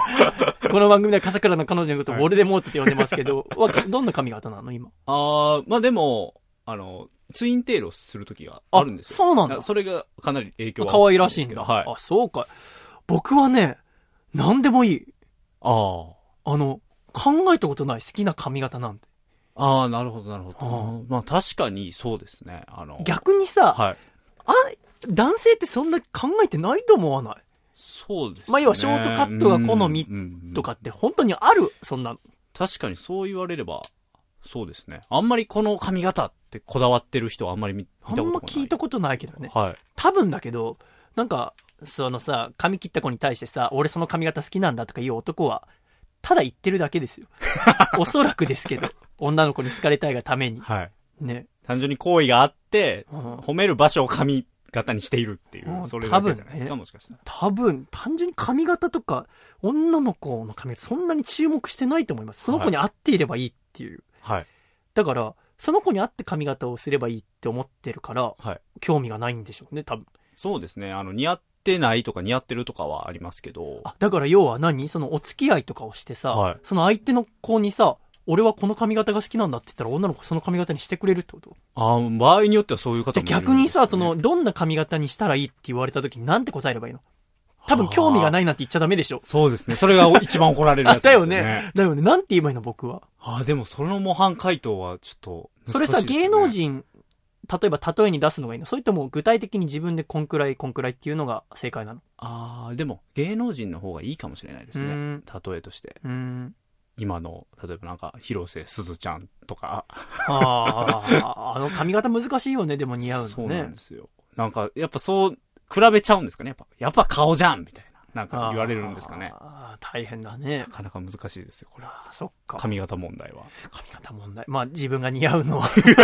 [SPEAKER 2] う
[SPEAKER 1] この番組では笠倉の彼女のことをボルデモートって呼んでますけど、わかどんな髪型なの今？
[SPEAKER 2] あー、まあでも、あの、ツインテールをするときがあるんですよ。
[SPEAKER 1] そうなんだ。
[SPEAKER 2] それがかなり影響は
[SPEAKER 1] 可愛らしいんだ。
[SPEAKER 2] はい。
[SPEAKER 1] あ、そうか。僕はね、何でもいい。
[SPEAKER 2] あ
[SPEAKER 1] あの、考えたことない好きな髪型なんて。
[SPEAKER 2] あ。ああ、なるほど、なるほど。まあ確かにそうですね。あの、
[SPEAKER 1] 逆にさ、
[SPEAKER 2] はい。
[SPEAKER 1] あ、男性ってそんな考えてないと思わない？
[SPEAKER 2] そうですね。
[SPEAKER 1] まあ要はショートカットが好みとかって本当にある？そんなの。
[SPEAKER 2] 確かにそう言われれば、そうですね。あんまりこの髪型ってこだわってる人はあんまり見見
[SPEAKER 1] あん
[SPEAKER 2] たことがない。
[SPEAKER 1] ま聞いたことないけどね。
[SPEAKER 2] はい。
[SPEAKER 1] 多分だけど、なんか、そのさ、髪切った子に対してさ、俺その髪型好きなんだとか言う男は、ただ言ってるだけですよ。おそらくですけど。女の子に好かれたいがために。
[SPEAKER 2] はい。
[SPEAKER 1] ね。
[SPEAKER 2] 単純に好意があって、
[SPEAKER 1] うん
[SPEAKER 2] 褒める場所を髪型にしているっていうう、
[SPEAKER 1] ん
[SPEAKER 2] それだけじゃないですか、
[SPEAKER 1] 多分ね
[SPEAKER 2] もしかしたら。
[SPEAKER 1] 多分、単純に髪型とか、女の子の髪型そんなに注目してないと思います。その子に合っていればいいっていう。
[SPEAKER 2] はい。
[SPEAKER 1] だから、その子に合って髪型をすればいいって思ってるから、
[SPEAKER 2] はい。
[SPEAKER 1] 興味がないんでしょうね、多分。
[SPEAKER 2] そうですね。あの、似合ってないとか似合ってるとかはありますけど、
[SPEAKER 1] あ、だから要は何？そのお付き合いとかをしてさ、
[SPEAKER 2] はい
[SPEAKER 1] その相手の子にさ、俺はこの髪型が好きなんだって言ったら女の子その髪型にしてくれるってこと？
[SPEAKER 2] あー場合によってはそういう方もいるね
[SPEAKER 1] 逆にさ、その、、どんな髪型にしたらいいって言われた時になんて答えればいいの？多分興味がないなんて言っちゃダメでしょ。
[SPEAKER 2] そうですね。それが一番怒られるや
[SPEAKER 1] あ、
[SPEAKER 2] つですよ
[SPEAKER 1] だよね
[SPEAKER 2] ね。。
[SPEAKER 1] だよね。なんて言えばいいの僕は。
[SPEAKER 2] ああ、でもその模範回答はちょっと
[SPEAKER 1] それさ、芸能人、例えば例えに出すのがいいの？それとも具体的に自分でこんくらいこんくらいっていうのが正解なの？
[SPEAKER 2] ああ、でも芸能人の方がいいかもしれないですね
[SPEAKER 1] うん。
[SPEAKER 2] 例えとして。
[SPEAKER 1] うーん。
[SPEAKER 2] 今の、例えばなんか、広瀬すずちゃんとか。
[SPEAKER 1] ああ、あの髪型難しいよね、でも似合うのね。
[SPEAKER 2] そうなんですよ。なんか、やっぱそう、比べちゃうんですかね。やっぱ、やっぱ顔じゃんみたいな。なんか言われるんですかね。
[SPEAKER 1] ああ、大変だね
[SPEAKER 2] な。かなか難しいですよ、これ。
[SPEAKER 1] ああそっか。
[SPEAKER 2] 髪型問題は。
[SPEAKER 1] 髪型問題。まあ自分が似合うのを 選んで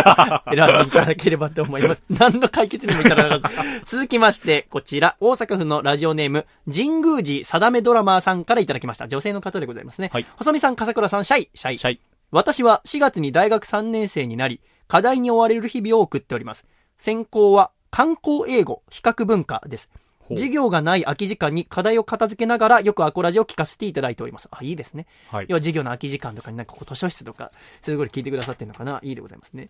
[SPEAKER 1] いただければと思います。何の解決にも至らなかった。続きまして、こちら、大阪府のラジオネーム、神宮寺定めドラマーさんからいただきました。女性の方でございますね。
[SPEAKER 2] はい
[SPEAKER 1] 細見さん、笠倉さん、シャイ、シャイ。
[SPEAKER 2] シャイ。
[SPEAKER 1] 私は4月に大学3年生になり、課題に追われる日々を送っております。専攻は観光英語、比較文化です。授業がない空き時間に課題を片付けながらよくアコラジを聞かせていただいております。あ、いいですね。
[SPEAKER 2] はい
[SPEAKER 1] 要。は授業の空き時間とかになんかこう図書室とか、そういうところで聞いてくださってるのかな？いいでございますね。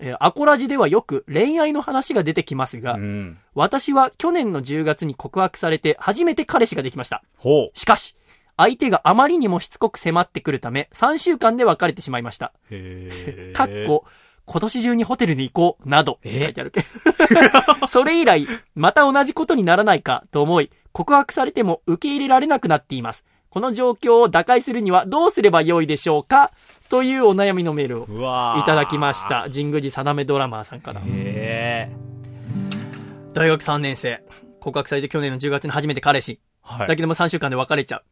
[SPEAKER 1] えーアコラジではよく恋愛の話が出てきますが、
[SPEAKER 2] うん。
[SPEAKER 1] 私は去年の10月に告白されて初めて彼氏ができました。
[SPEAKER 2] ほ
[SPEAKER 1] しかし、相手があまりにもしつこく迫ってくるため、3週間で別れてしまいました。
[SPEAKER 2] う。へえ。
[SPEAKER 1] かっこ、今年中にホテルに行こう、など、
[SPEAKER 2] え？
[SPEAKER 1] 書いてあるけど。それ以来、また同じことにならないかと思い、告白されても受け入れられなくなっています。この状況を打開するにはどうすればよいでしょうか？というお悩みのメールをいただきまし。た。神宮寺定めドラマーさんから。大学3年生。告白されて去年の10月に初めて彼氏。
[SPEAKER 2] はい。
[SPEAKER 1] だけども3週間で別れちゃう。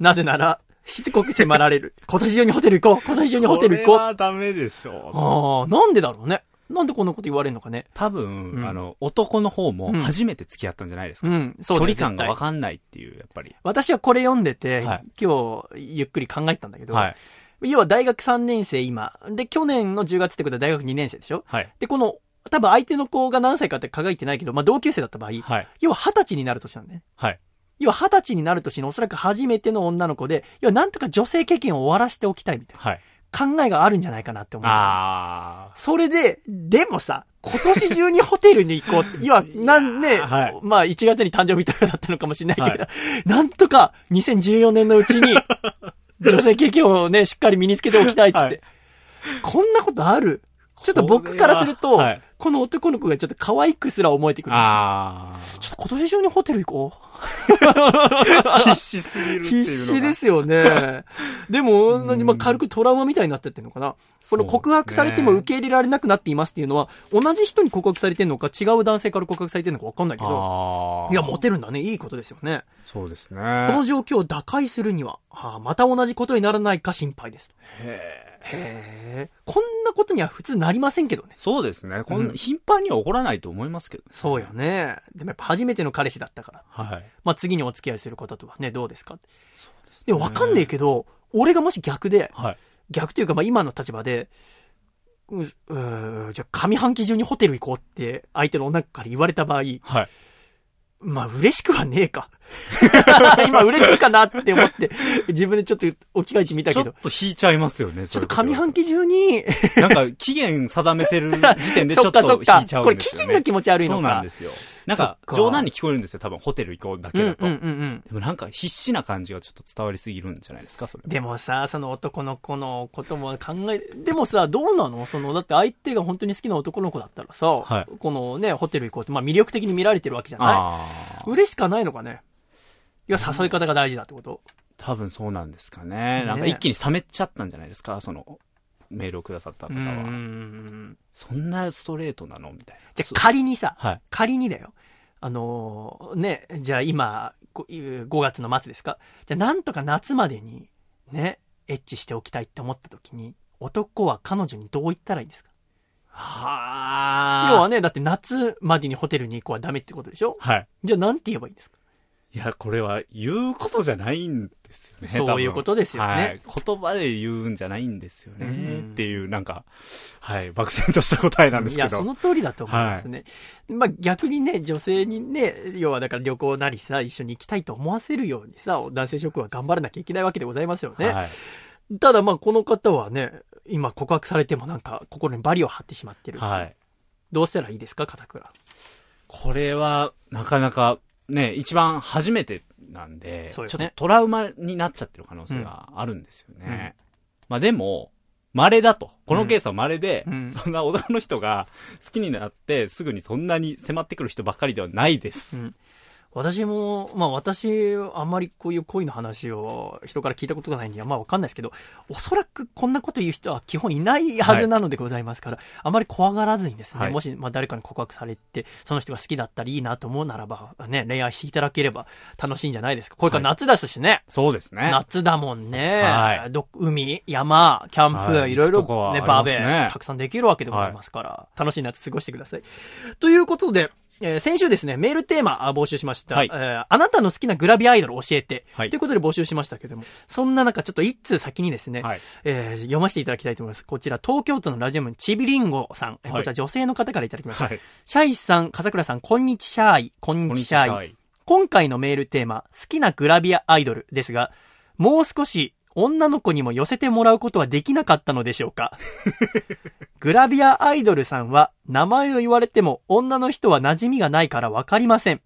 [SPEAKER 1] なぜなら、しつこく迫られる。今年中にホテル行こう今年中にホテル行こう
[SPEAKER 2] これはダメでしょう。
[SPEAKER 1] ああ、なんでだろうね。なんでこんなこと言われるのかね。
[SPEAKER 2] 多分、
[SPEAKER 1] うん
[SPEAKER 2] あの、男の方も
[SPEAKER 1] うん
[SPEAKER 2] 初めて付き合ったんじゃないですか。
[SPEAKER 1] うん、そう
[SPEAKER 2] 距
[SPEAKER 1] だよ絶対
[SPEAKER 2] 離感がわかんないっていう、やっぱり。
[SPEAKER 1] 私はこれ読んでて、
[SPEAKER 2] はい
[SPEAKER 1] 今日ゆっくり考えてたんだけど、
[SPEAKER 2] はい。
[SPEAKER 1] 要は大学3年生今。で、去年の10月ってことは大学2年生でしょ？
[SPEAKER 2] はい。
[SPEAKER 1] で、この、多分相手の子が何歳かって書いてないけど、まあ同級生だった場合、
[SPEAKER 2] はい。
[SPEAKER 1] 要は20歳になる年なんだね。
[SPEAKER 2] はい。
[SPEAKER 1] 要は20歳になる年のおそらく初めての女の子で、要はなんとか女性経験を終わらしておきたいみたい
[SPEAKER 2] はい。
[SPEAKER 1] な考えがあるんじゃないかなって思う。
[SPEAKER 2] あ
[SPEAKER 1] それで、でもさ、今年中にホテルに行こうって、要は、なんね、
[SPEAKER 2] はい
[SPEAKER 1] まあ1月に誕生日とかだったのかもしれないけど、なんとか2014年のうちに、女性経験をね、しっかり身につけておきたいっつって。
[SPEAKER 2] はい
[SPEAKER 1] こんなことある？ちょっと僕からすると、
[SPEAKER 2] これははい
[SPEAKER 1] この男の子がちょっと可愛くすら思えてく
[SPEAKER 2] ー。
[SPEAKER 1] るんですよ。
[SPEAKER 2] あ
[SPEAKER 1] ちょっと今年中にホテル行こ
[SPEAKER 2] あ。必死すぎるっ
[SPEAKER 1] う。
[SPEAKER 2] ていうのが。
[SPEAKER 1] 必死ですよね。でも、
[SPEAKER 2] うん
[SPEAKER 1] 何まあ、軽くトラウマみたいになっちゃってるのかな？この告白されても受け入れられなくなっていますっていうのは、同じ人に告白されてるのか、違う男性から告白されてるのか分かんないけど。いや、モテるんだね。いいことですよね。
[SPEAKER 2] そうですね。
[SPEAKER 1] この状況を打開するには、はあ、また同じことにならないか心配です。
[SPEAKER 2] へー
[SPEAKER 1] へえ。こんなことには普通なりませんけどね。
[SPEAKER 2] そうですね。こん頻繁には起こらないと思いますけどね。
[SPEAKER 1] そうよね。でもやっぱ初めての彼氏だったから。
[SPEAKER 2] はい。
[SPEAKER 1] まあ次にお付き合いする方とはね、どうですか？
[SPEAKER 2] そうですね
[SPEAKER 1] でも分かんねえけど、俺がもし逆で、
[SPEAKER 2] はい。
[SPEAKER 1] 逆というか、まあ今の立場で、う、うーじゃあ上半期中にホテル行こうって相手の女から言われた場合、
[SPEAKER 2] はい。
[SPEAKER 1] まあ嬉しくはねえか。今嬉しいかなって思って、自分でちょっと置き換えてみたけど
[SPEAKER 2] ちょっ、と引いちゃいますよね、
[SPEAKER 1] ちょっと上半
[SPEAKER 2] 期。
[SPEAKER 1] 期中に、
[SPEAKER 2] なんか、期限定めてる時点でち
[SPEAKER 1] そ
[SPEAKER 2] ょっと 引いちゃ。
[SPEAKER 1] これ期
[SPEAKER 2] うんですよね。
[SPEAKER 1] 限が気持ち悪いのか。
[SPEAKER 2] そうなんですよ。なんか冗談に聞こえるんですよ、多分、ホテル行こうだけだと。
[SPEAKER 1] うんうんうんうん。
[SPEAKER 2] でもなんか、必死な感じがちょっと伝わりすぎるんじゃないですか、それは。
[SPEAKER 1] でもさ、その男の子のことも考え、でもさ、どうなの？その、だって相手が本当に好きな男の子だったらさ、
[SPEAKER 2] はい
[SPEAKER 1] このね、ホテル行こうって、まあ魅力的に見られてるわけじゃない？嬉しかないのかね？いや、誘い方が大事だってこと？
[SPEAKER 2] 多分そうなんですかね。
[SPEAKER 1] ね
[SPEAKER 2] なんか一気に冷めちゃったんじゃないですか、その、メールをくださった方は。
[SPEAKER 1] ん
[SPEAKER 2] そんなストレートなの？みたいな。
[SPEAKER 1] じゃあ仮にさ、
[SPEAKER 2] はい。
[SPEAKER 1] 仮にだよ。あのーね、じゃあ今、こ5月の末ですか？じゃあなんとか夏までに、ね、エッチしておきたいって思った時に、男は彼女にどう言ったらいいんですか？
[SPEAKER 2] は
[SPEAKER 1] 要はね、だって夏までにホテルに行こうはダメってことでしょ？
[SPEAKER 2] はい。
[SPEAKER 1] じゃあなんて言えばいいんですか？
[SPEAKER 2] いや、これは言うことじゃないんですよね。
[SPEAKER 1] そういうことですよね
[SPEAKER 2] はい。言葉で言うんじゃないんですよね。
[SPEAKER 1] うん
[SPEAKER 2] っていう、なんか、はい、漠然とした答えなんです
[SPEAKER 1] いや、
[SPEAKER 2] けど。
[SPEAKER 1] その通りだと思いますね。まあ逆にね、女性にね、要はだから旅行なりさ、一緒に行きたいと思わせるようにさ、男性職は頑張らなきゃいけないわけでございますよね。
[SPEAKER 2] はい。
[SPEAKER 1] ただまあこの方はね、今告白されてもなんか心にバリを張ってしまってる。
[SPEAKER 2] はい。
[SPEAKER 1] どうしたらいいですか、片倉。
[SPEAKER 2] これは、なかなか、ね、一番初めてなんで、
[SPEAKER 1] ね
[SPEAKER 2] ちょっとトラウマになっちゃってる可能性があるんですよね。まあでも、稀だと。このケースは稀で、
[SPEAKER 1] うん
[SPEAKER 2] そんな男の人が好きになってすぐにそんなに迫ってくる人ばっかりではないです。
[SPEAKER 1] うん私も、まあ私、あんまりこういう恋の話を人から聞いたことがないんで、まあわかんないですけど、おそらくこんなこと言う人は基本いないはずなのでございますから、あまり怖がらずにですね、
[SPEAKER 2] はい
[SPEAKER 1] もし、まあ誰かに告白されて、その人が好きだったりいいなと思うならば、ね、恋愛していただければ楽しいんじゃないですか。これから夏ですしね。
[SPEAKER 2] そうですね。
[SPEAKER 1] 夏だもんね。
[SPEAKER 2] はい
[SPEAKER 1] ど海、山、キャンプ、
[SPEAKER 2] はい
[SPEAKER 1] い、ろいろね、
[SPEAKER 2] あり
[SPEAKER 1] バーベたくさんできるわけでございますから、楽しい夏過ごしてください。ということで、えー先週ですね、メールテーマあ募集しました。
[SPEAKER 2] はい
[SPEAKER 1] えーあなたの好きなグラビアアイドル教えて。
[SPEAKER 2] はい
[SPEAKER 1] ということで募集しましたけども、そんな中ちょっと一通先にですね、
[SPEAKER 2] はい。
[SPEAKER 1] えー読ませていただきたいと思います。こちら、東京都のラジオムちびりんごさん。えー
[SPEAKER 2] はい
[SPEAKER 1] こちら女性の方からいただきました。
[SPEAKER 2] はい。
[SPEAKER 1] シャイさん、笠倉さん、こんにちシャイ。こんにちシャイ。今回のメールテーマ、好きなグラビアアイドルですが、もう少し女の子にも寄せてもらうことはできなかったのでしょうか？グラビアアイドルさんは名前を言われても女の人は馴染みがないからわかりません。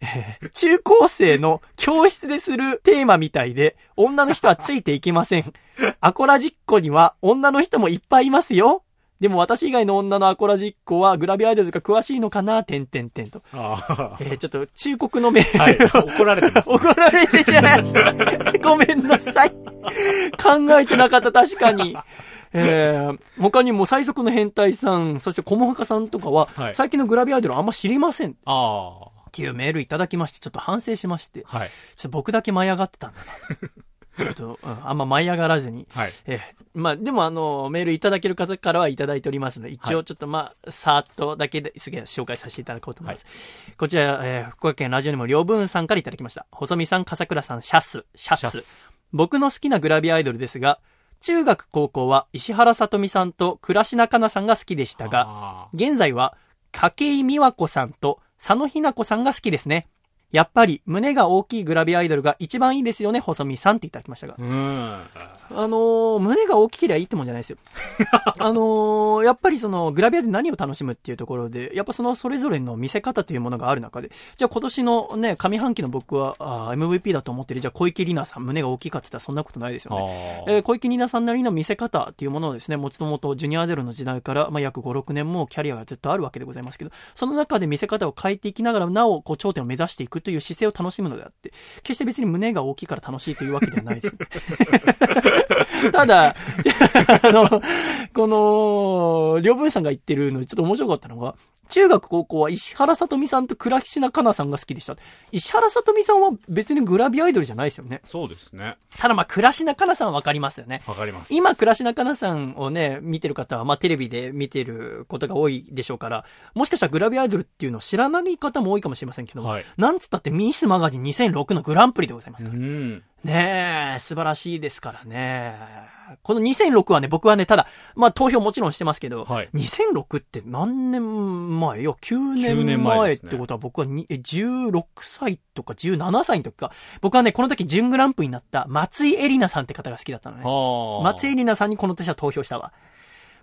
[SPEAKER 1] 中高生の教室でするテーマみたいで女の人はついていけません。アコラジッコには女の人もいっぱいいますよ。でも私以外の女のアコラジッコはグラビアアイドルが詳しいのかなてんてんてんと。
[SPEAKER 2] あ
[SPEAKER 1] えーちょっと忠告のメール、
[SPEAKER 2] あ。はい。怒られてます、ね。
[SPEAKER 1] 怒られてしまいました。ごめんなさい。考えてなかった、確かに。えー、他にも最速の変態さん、そしてコモハカさんとかは、
[SPEAKER 2] はい
[SPEAKER 1] 最近のグラビアアイドルあんま知りませんっ
[SPEAKER 2] あ
[SPEAKER 1] ていうメールいただきまして、ちょっと反省しまして、
[SPEAKER 2] あ。はい。
[SPEAKER 1] ちょっと僕だけ舞い上がってたんだなと。ちょっと、うんあんま舞い上がらずに。
[SPEAKER 2] はい。
[SPEAKER 1] えーまあ、でもあの、メールいただける方からはいただいておりますので、一応ちょっとまあ、さーっとだけですげえ紹介させていただこうと思います。こちら、えー福岡県ラジオネームりょうぶんさんからいただきました。細見さん、笠倉さん、シャス、シャス。
[SPEAKER 2] シャス
[SPEAKER 1] 僕の好きなグラビアアイドルですが、中学高校は石原さとみさんと倉科香菜さんが好きでしたが、
[SPEAKER 2] あ
[SPEAKER 1] 現在は筧美和子さんと佐野ひな子さんが好きですね。やっぱり胸が大きいグラビアアイドルが一番いいですよね、細見さんっていただきましたが
[SPEAKER 2] ー。うん。
[SPEAKER 1] あのー胸が大きければいいってもんじゃないですよ。あのーやっぱりその、グラビアで何を楽しむっていうところで、やっぱそのそれぞれの見せ方というものがある中で、じゃあ今年のね、上半期の僕は、あー MVP だと思ってる、じゃあ小池里奈さん、胸が大きいかって言ったらそんなことないですよね。
[SPEAKER 2] あ
[SPEAKER 1] えー小池里奈さんなりの見せ方っていうものをですね、もともとジュニアアイドルの時代から、まあ、約5、6年もキャリアがずっとあるわけでございますけど、その中で見せ方を変えていきながら、なお、こう、頂点を目指していくという姿勢を楽しむのであって、決して別に胸が大きいから楽しいというわけではないです。ただ、あの、この、りょうぶんさんが言ってるのにちょっと面白かったのが、中学高校は石原さとみさんと倉科香菜さんが好きでした。石原さとみさんは別にグラビアアイドルじゃないですよね。
[SPEAKER 2] そうですね。
[SPEAKER 1] ただまあ、倉科香菜さんはわかりますよね。
[SPEAKER 2] わかります。
[SPEAKER 1] 今、倉科香菜さんをね、見てる方は、まあ、テレビで見てることが多いでしょうから、もしかしたらグラビアアイドルっていうのを知らない方も多いかもしれませんけども、
[SPEAKER 2] はい。
[SPEAKER 1] なんつったってミスマガジン2006のグランプリでございますから。
[SPEAKER 2] うん。
[SPEAKER 8] ねえ、素晴らしいですからね。この2006はね、僕はね、ただ、まあ投票もちろんしてますけど、
[SPEAKER 2] はい
[SPEAKER 8] 2006って何年前？よ ?9
[SPEAKER 2] 9
[SPEAKER 8] 年
[SPEAKER 2] 年前
[SPEAKER 8] 前ってことは僕はにえ16歳とか17歳の時か。僕はね、この時準グランプリになった松井絵里奈さんって方が好きだったのね。
[SPEAKER 2] はあ。
[SPEAKER 8] 松井絵里奈さんにこの年は投票したわ。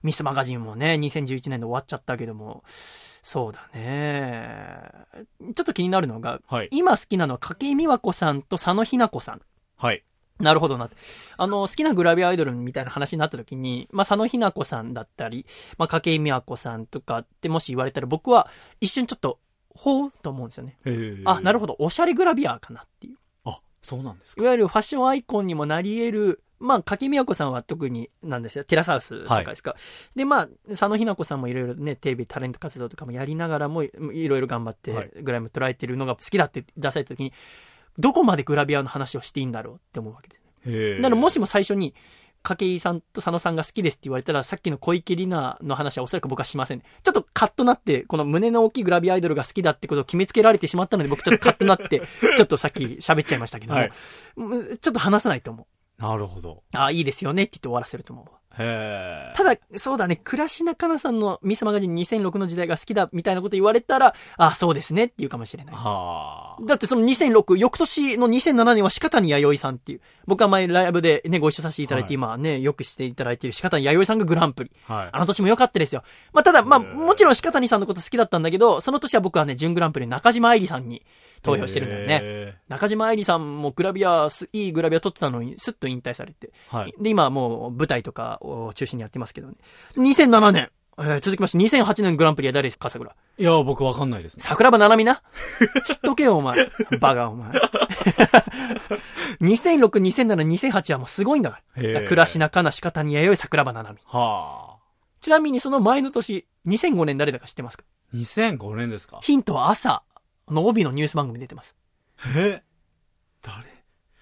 [SPEAKER 8] ミスマガジンもね、2011年で終わっちゃったけども、そうだね。ちょっと気になるのが、
[SPEAKER 2] はい。
[SPEAKER 8] 今好きなのは筧美和子さんと佐野日奈子さん。
[SPEAKER 2] はい。
[SPEAKER 8] なるほどなって。あの、好きなグラビアアイドルみたいな話になった時に、まあ、佐野日奈子さんだったり、まあ、筧美和子さんとかってもし言われたら僕は一瞬ちょっと、ほうと思うんですよね。あ、なるほど。おしゃれグラビアかなっていう。
[SPEAKER 2] あ、そうなんですか。
[SPEAKER 8] いわゆるファッションアイコンにもなり得る、まあ、筧美和子さんは特になんですよ。テラスハウスとかですか。で、まあ、佐野日奈子さんもいろいろね、テレビ、タレント活動とかもやりながらも、いろいろ頑張って
[SPEAKER 2] はい、
[SPEAKER 8] グラム捉えてるのが好きだって出された時に、どこまでグラビアの話をしていいんだろうって思うわけです。
[SPEAKER 2] へえ。
[SPEAKER 8] だからもしも最初に、筧さんと佐野さんが好きですって言われたら、さっきの小池里奈の話はおそらく僕はしません、ね。ちょっとカッとなって、この胸の大きいグラビアアイドルが好きだってことを決めつけられてしまったので、僕ちょっとカッとなって、ちょっとさっき喋っちゃいましたけども、
[SPEAKER 2] はい
[SPEAKER 8] うんちょっと話さないと思う。
[SPEAKER 2] なるほど。
[SPEAKER 8] ああ、いいですよねって言って終わらせると思うわ。
[SPEAKER 2] へえ。
[SPEAKER 8] ただ、そうだね、倉科香菜さんのミスマガジン2006の時代が好きだみたいなこと言われたら、ああ、そうですねって言うかもしれない。
[SPEAKER 2] はあ。
[SPEAKER 8] だってその2006、翌年の2007年は鹿谷弥生さんっていう、僕は前ライブでね、ご一緒させていただいて、
[SPEAKER 2] はい
[SPEAKER 8] 今ね、よくしていただいている鹿谷弥生さんがグランプリ。
[SPEAKER 2] はい。
[SPEAKER 8] あの年も良かったですよ。まあ、ただ、まあ、もちろん鹿谷さんのこと好きだったんだけど、その年は僕はね、準グランプリ中島愛理さんに投票してるんだよね。
[SPEAKER 2] へ
[SPEAKER 8] 中島愛理さんもグラビア、すいいグラビア撮ってたのに、すっと引退されて。
[SPEAKER 2] ーはい。
[SPEAKER 8] で、今はもう舞台とかを中心にやってますけどね。2007年。えー続きまして、2008年グランプリは誰ですか、桜？
[SPEAKER 2] いや、僕わかんないですね。
[SPEAKER 8] 桜庭ななみな？知っとけよ、お前。バカ、お前。2006、2007、2008はもうすごいんだから。だから倉科かな、鹿谷弥生、桜庭ななみ。
[SPEAKER 2] はあ。
[SPEAKER 8] ちなみにその前の年、2005年誰だか知ってますか
[SPEAKER 2] ？2005年ですか？
[SPEAKER 8] ヒントは朝の帯のニュース番組に出てます。
[SPEAKER 2] え？誰？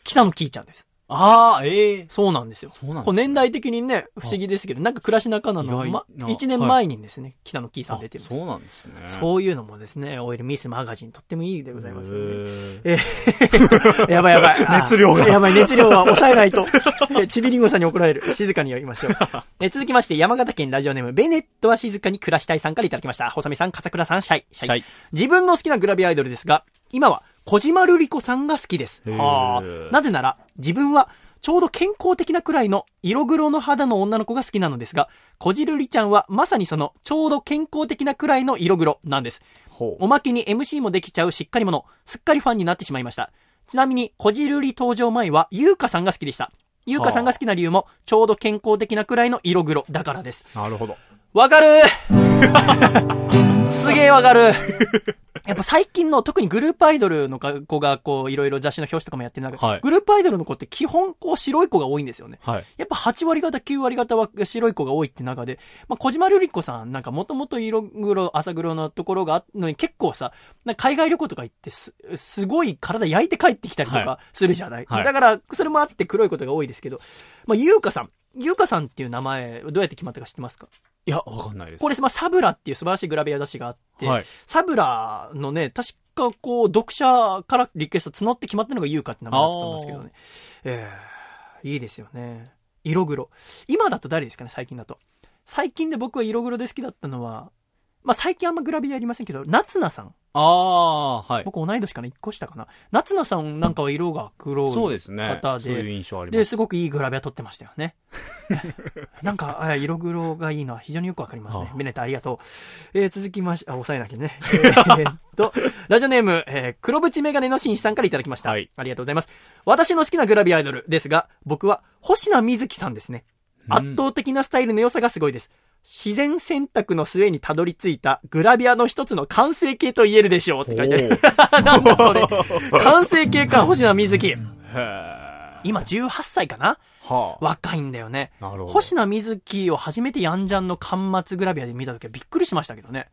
[SPEAKER 8] 北野キーちゃんです。
[SPEAKER 2] ああ、ええ
[SPEAKER 8] そうなんですよ。
[SPEAKER 2] そうなん
[SPEAKER 8] こう年代的にね、不思議ですけど、なんか倉科かなの、
[SPEAKER 2] 意外
[SPEAKER 8] ま、
[SPEAKER 2] な
[SPEAKER 8] 1年前にですね、北野キーさん出てるんです
[SPEAKER 2] そうなんですね。
[SPEAKER 8] そういうのもですね、オイルミスマガジンとってもいいでございますよね。
[SPEAKER 2] へ
[SPEAKER 8] えー やばいやばい。
[SPEAKER 2] 熱量が
[SPEAKER 8] あやばい、熱量は抑えないと。えちびりんごさんに怒られる。静かに言いましょう。え続きまして、山形県ラジオネーム、ベネットは静かに暮らしたいさんからいただきました。細見さん、笠倉さん、シャイ。シ
[SPEAKER 2] シャイ
[SPEAKER 8] 自分の好きなグラビアアイドルですが、今は小島瑠璃子さんが好きです。なぜなら、自分は、ちょうど健康的なくらいの色黒の肌の女の子が好きなのですが、小じるりちゃんはまさにそのちょうど健康的なくらいの色黒なんです。
[SPEAKER 2] ほ
[SPEAKER 8] おまけに MC もできちゃうしっかり者、すっかりファンになってしまいました。ちなみに、こじるり登場前は、ゆうかさんが好きでした。ゆうかさんが好きな理由も、ちょうど健康的なくらいの色黒だからです。
[SPEAKER 2] う。なるほど。
[SPEAKER 8] わかる すげえわかるやっぱ最近の、特にグループアイドルの子が、こう、いろいろ雑誌の表紙とかもやってる中で、
[SPEAKER 2] はい
[SPEAKER 8] グループアイドルの子って基本、こう、白い子が多いんですよね。
[SPEAKER 2] はい。
[SPEAKER 8] やっぱ8割方、9割方は白い子が多いって中で、まあ、小島瑠璃子さんなんかもともと色黒、朝黒のところがあのに結構さ、海外旅行とか行ってす、すごい体焼いて帰ってきたりと
[SPEAKER 2] は
[SPEAKER 8] かするじゃない、
[SPEAKER 2] はい
[SPEAKER 8] だから、それもあって黒いことが多いですけど、まあ、ゆうかさん。ゆうかさんっていう名前、どうやって決まったか知ってますか？
[SPEAKER 2] いや、わかんないです。
[SPEAKER 8] これ、まあ、サブラっていう素晴らしいグラビア雑誌があって、
[SPEAKER 2] はい。
[SPEAKER 8] サブラのね、確かこう、読者からリクエスト募って決まったのが優香って名前だったんですけどね。ええいいですよね。色黒。今だと誰ですかね、最近だと。最近で僕は色黒で好きだったのは、まあ、最近あんまグラビアやりませんけど、夏菜さん。
[SPEAKER 2] ああ、はい。
[SPEAKER 8] 僕同い年かな、1個下かな？夏菜さんなんかは色が黒い
[SPEAKER 2] そうですね。
[SPEAKER 8] 方
[SPEAKER 2] そういう
[SPEAKER 8] で、
[SPEAKER 2] 印象あり
[SPEAKER 8] で、
[SPEAKER 2] ます。
[SPEAKER 8] すごくいいグラビア撮ってましたよね。なんか、あ色黒がいいのは非常によくわかりますねベネットありがとう。えー続きまして、あ、抑えなきゃね。えーっと、ラジオネーム、えー黒縁メガネの紳士さんからいただきました。
[SPEAKER 2] はい
[SPEAKER 8] ありがとうございます。私の好きなグラビアアイドルですが、僕は星名瑞希さんですね。
[SPEAKER 2] うん
[SPEAKER 8] 圧倒的なスタイルの良さがすごいです。自然選択の末にたどり着いたグラビアの一つの完成形と言えるでしょうって書いてある。なんだそれ。完成形か、星名瑞希。
[SPEAKER 2] へえ。
[SPEAKER 8] 今18歳かな？
[SPEAKER 2] はあ。
[SPEAKER 8] 若いんだよね。
[SPEAKER 2] なるほど。
[SPEAKER 8] 星名瑞希を初めてヤンジャンの巻末グラビアで見た時はびっくりしましたけどね。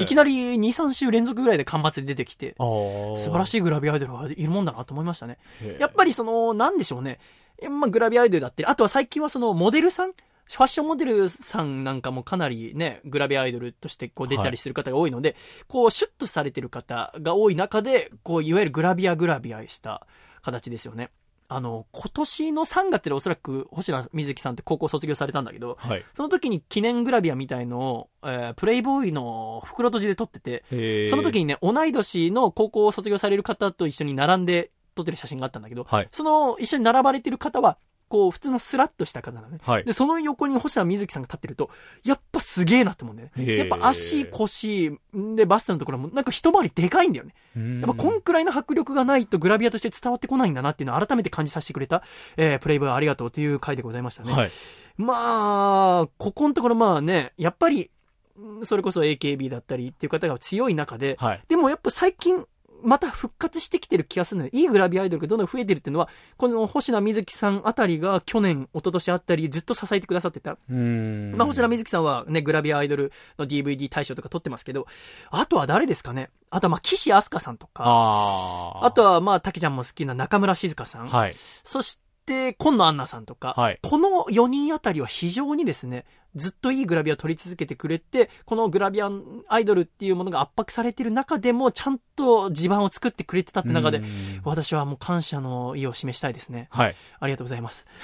[SPEAKER 8] いきなり2、3週連続ぐらいで巻末で出てきて、素晴らしいグラビアアイドルがいるもんだなと思いましたね。やっぱりその、なんでしょうね。えまあ、グラビアアイドルだって、あとは最近はその、モデルさんファッションモデルさんなんかもかなりね、グラビアアイドルとしてこう出たりする方が多いので、こうシュッとされてる方が多い中で、こういわゆるグラビアグラビアした形ですよね。
[SPEAKER 1] あの、今年の3月でおそらく星名瑞希さんって高校卒業されたんだけど、
[SPEAKER 2] はい。
[SPEAKER 1] その時に記念グラビアみたいのを、えープレイボーイの袋閉じで撮ってて、その時にね、同い年の高校を卒業される方と一緒に並んで撮ってる写真があったんだけど、
[SPEAKER 2] はい。
[SPEAKER 1] その一緒に並ばれてる方は、こう、普通のスラッとした方なのね。
[SPEAKER 2] はい
[SPEAKER 1] で、。その横に星名瑞希さんが立ってると、やっぱすげえなって思うんだよね。やっぱ足、腰、んで、バストのところもなんか一回りでかいんだよね。
[SPEAKER 2] や
[SPEAKER 1] やっぱこんくらいの迫力がないとグラビアとして伝わってこないんだなっていうのを改めて感じさせてくれた、えープレイボーイありがとうという回でございましたね。
[SPEAKER 2] はい。
[SPEAKER 1] まあ、ここのところまあね、やっぱり、んそれこそ AKB だったりっていう方が強い中で、
[SPEAKER 2] はい。
[SPEAKER 1] でもやっぱ最近、また復活してきてる気がするのよ。いいグラビアアイドルがどんどん増えてるっていうのは、この星名瑞希さんあたりが去年、一昨年あったり、ずっと支えてくださってた。まあ、星名瑞希さんはね、グラビアアイドルの DVD 大賞とか撮ってますけど、あとは誰ですかね？あとはまあ、岸明日香さんとか、
[SPEAKER 2] あ
[SPEAKER 1] とはまあ、竹ちゃんも好きな中村静香さん、
[SPEAKER 2] はい。
[SPEAKER 1] そして、今野アンナさんとか、
[SPEAKER 2] はい
[SPEAKER 1] この4人あたりは非常にですね、ずっといいグラビアを撮り続けてくれて、このグラビアアイドルっていうものが圧迫されてる中でも、ちゃんと地盤を作ってくれてたって中で私はもう感謝の意を示したいですね。
[SPEAKER 2] はい。
[SPEAKER 1] ありがとうございます。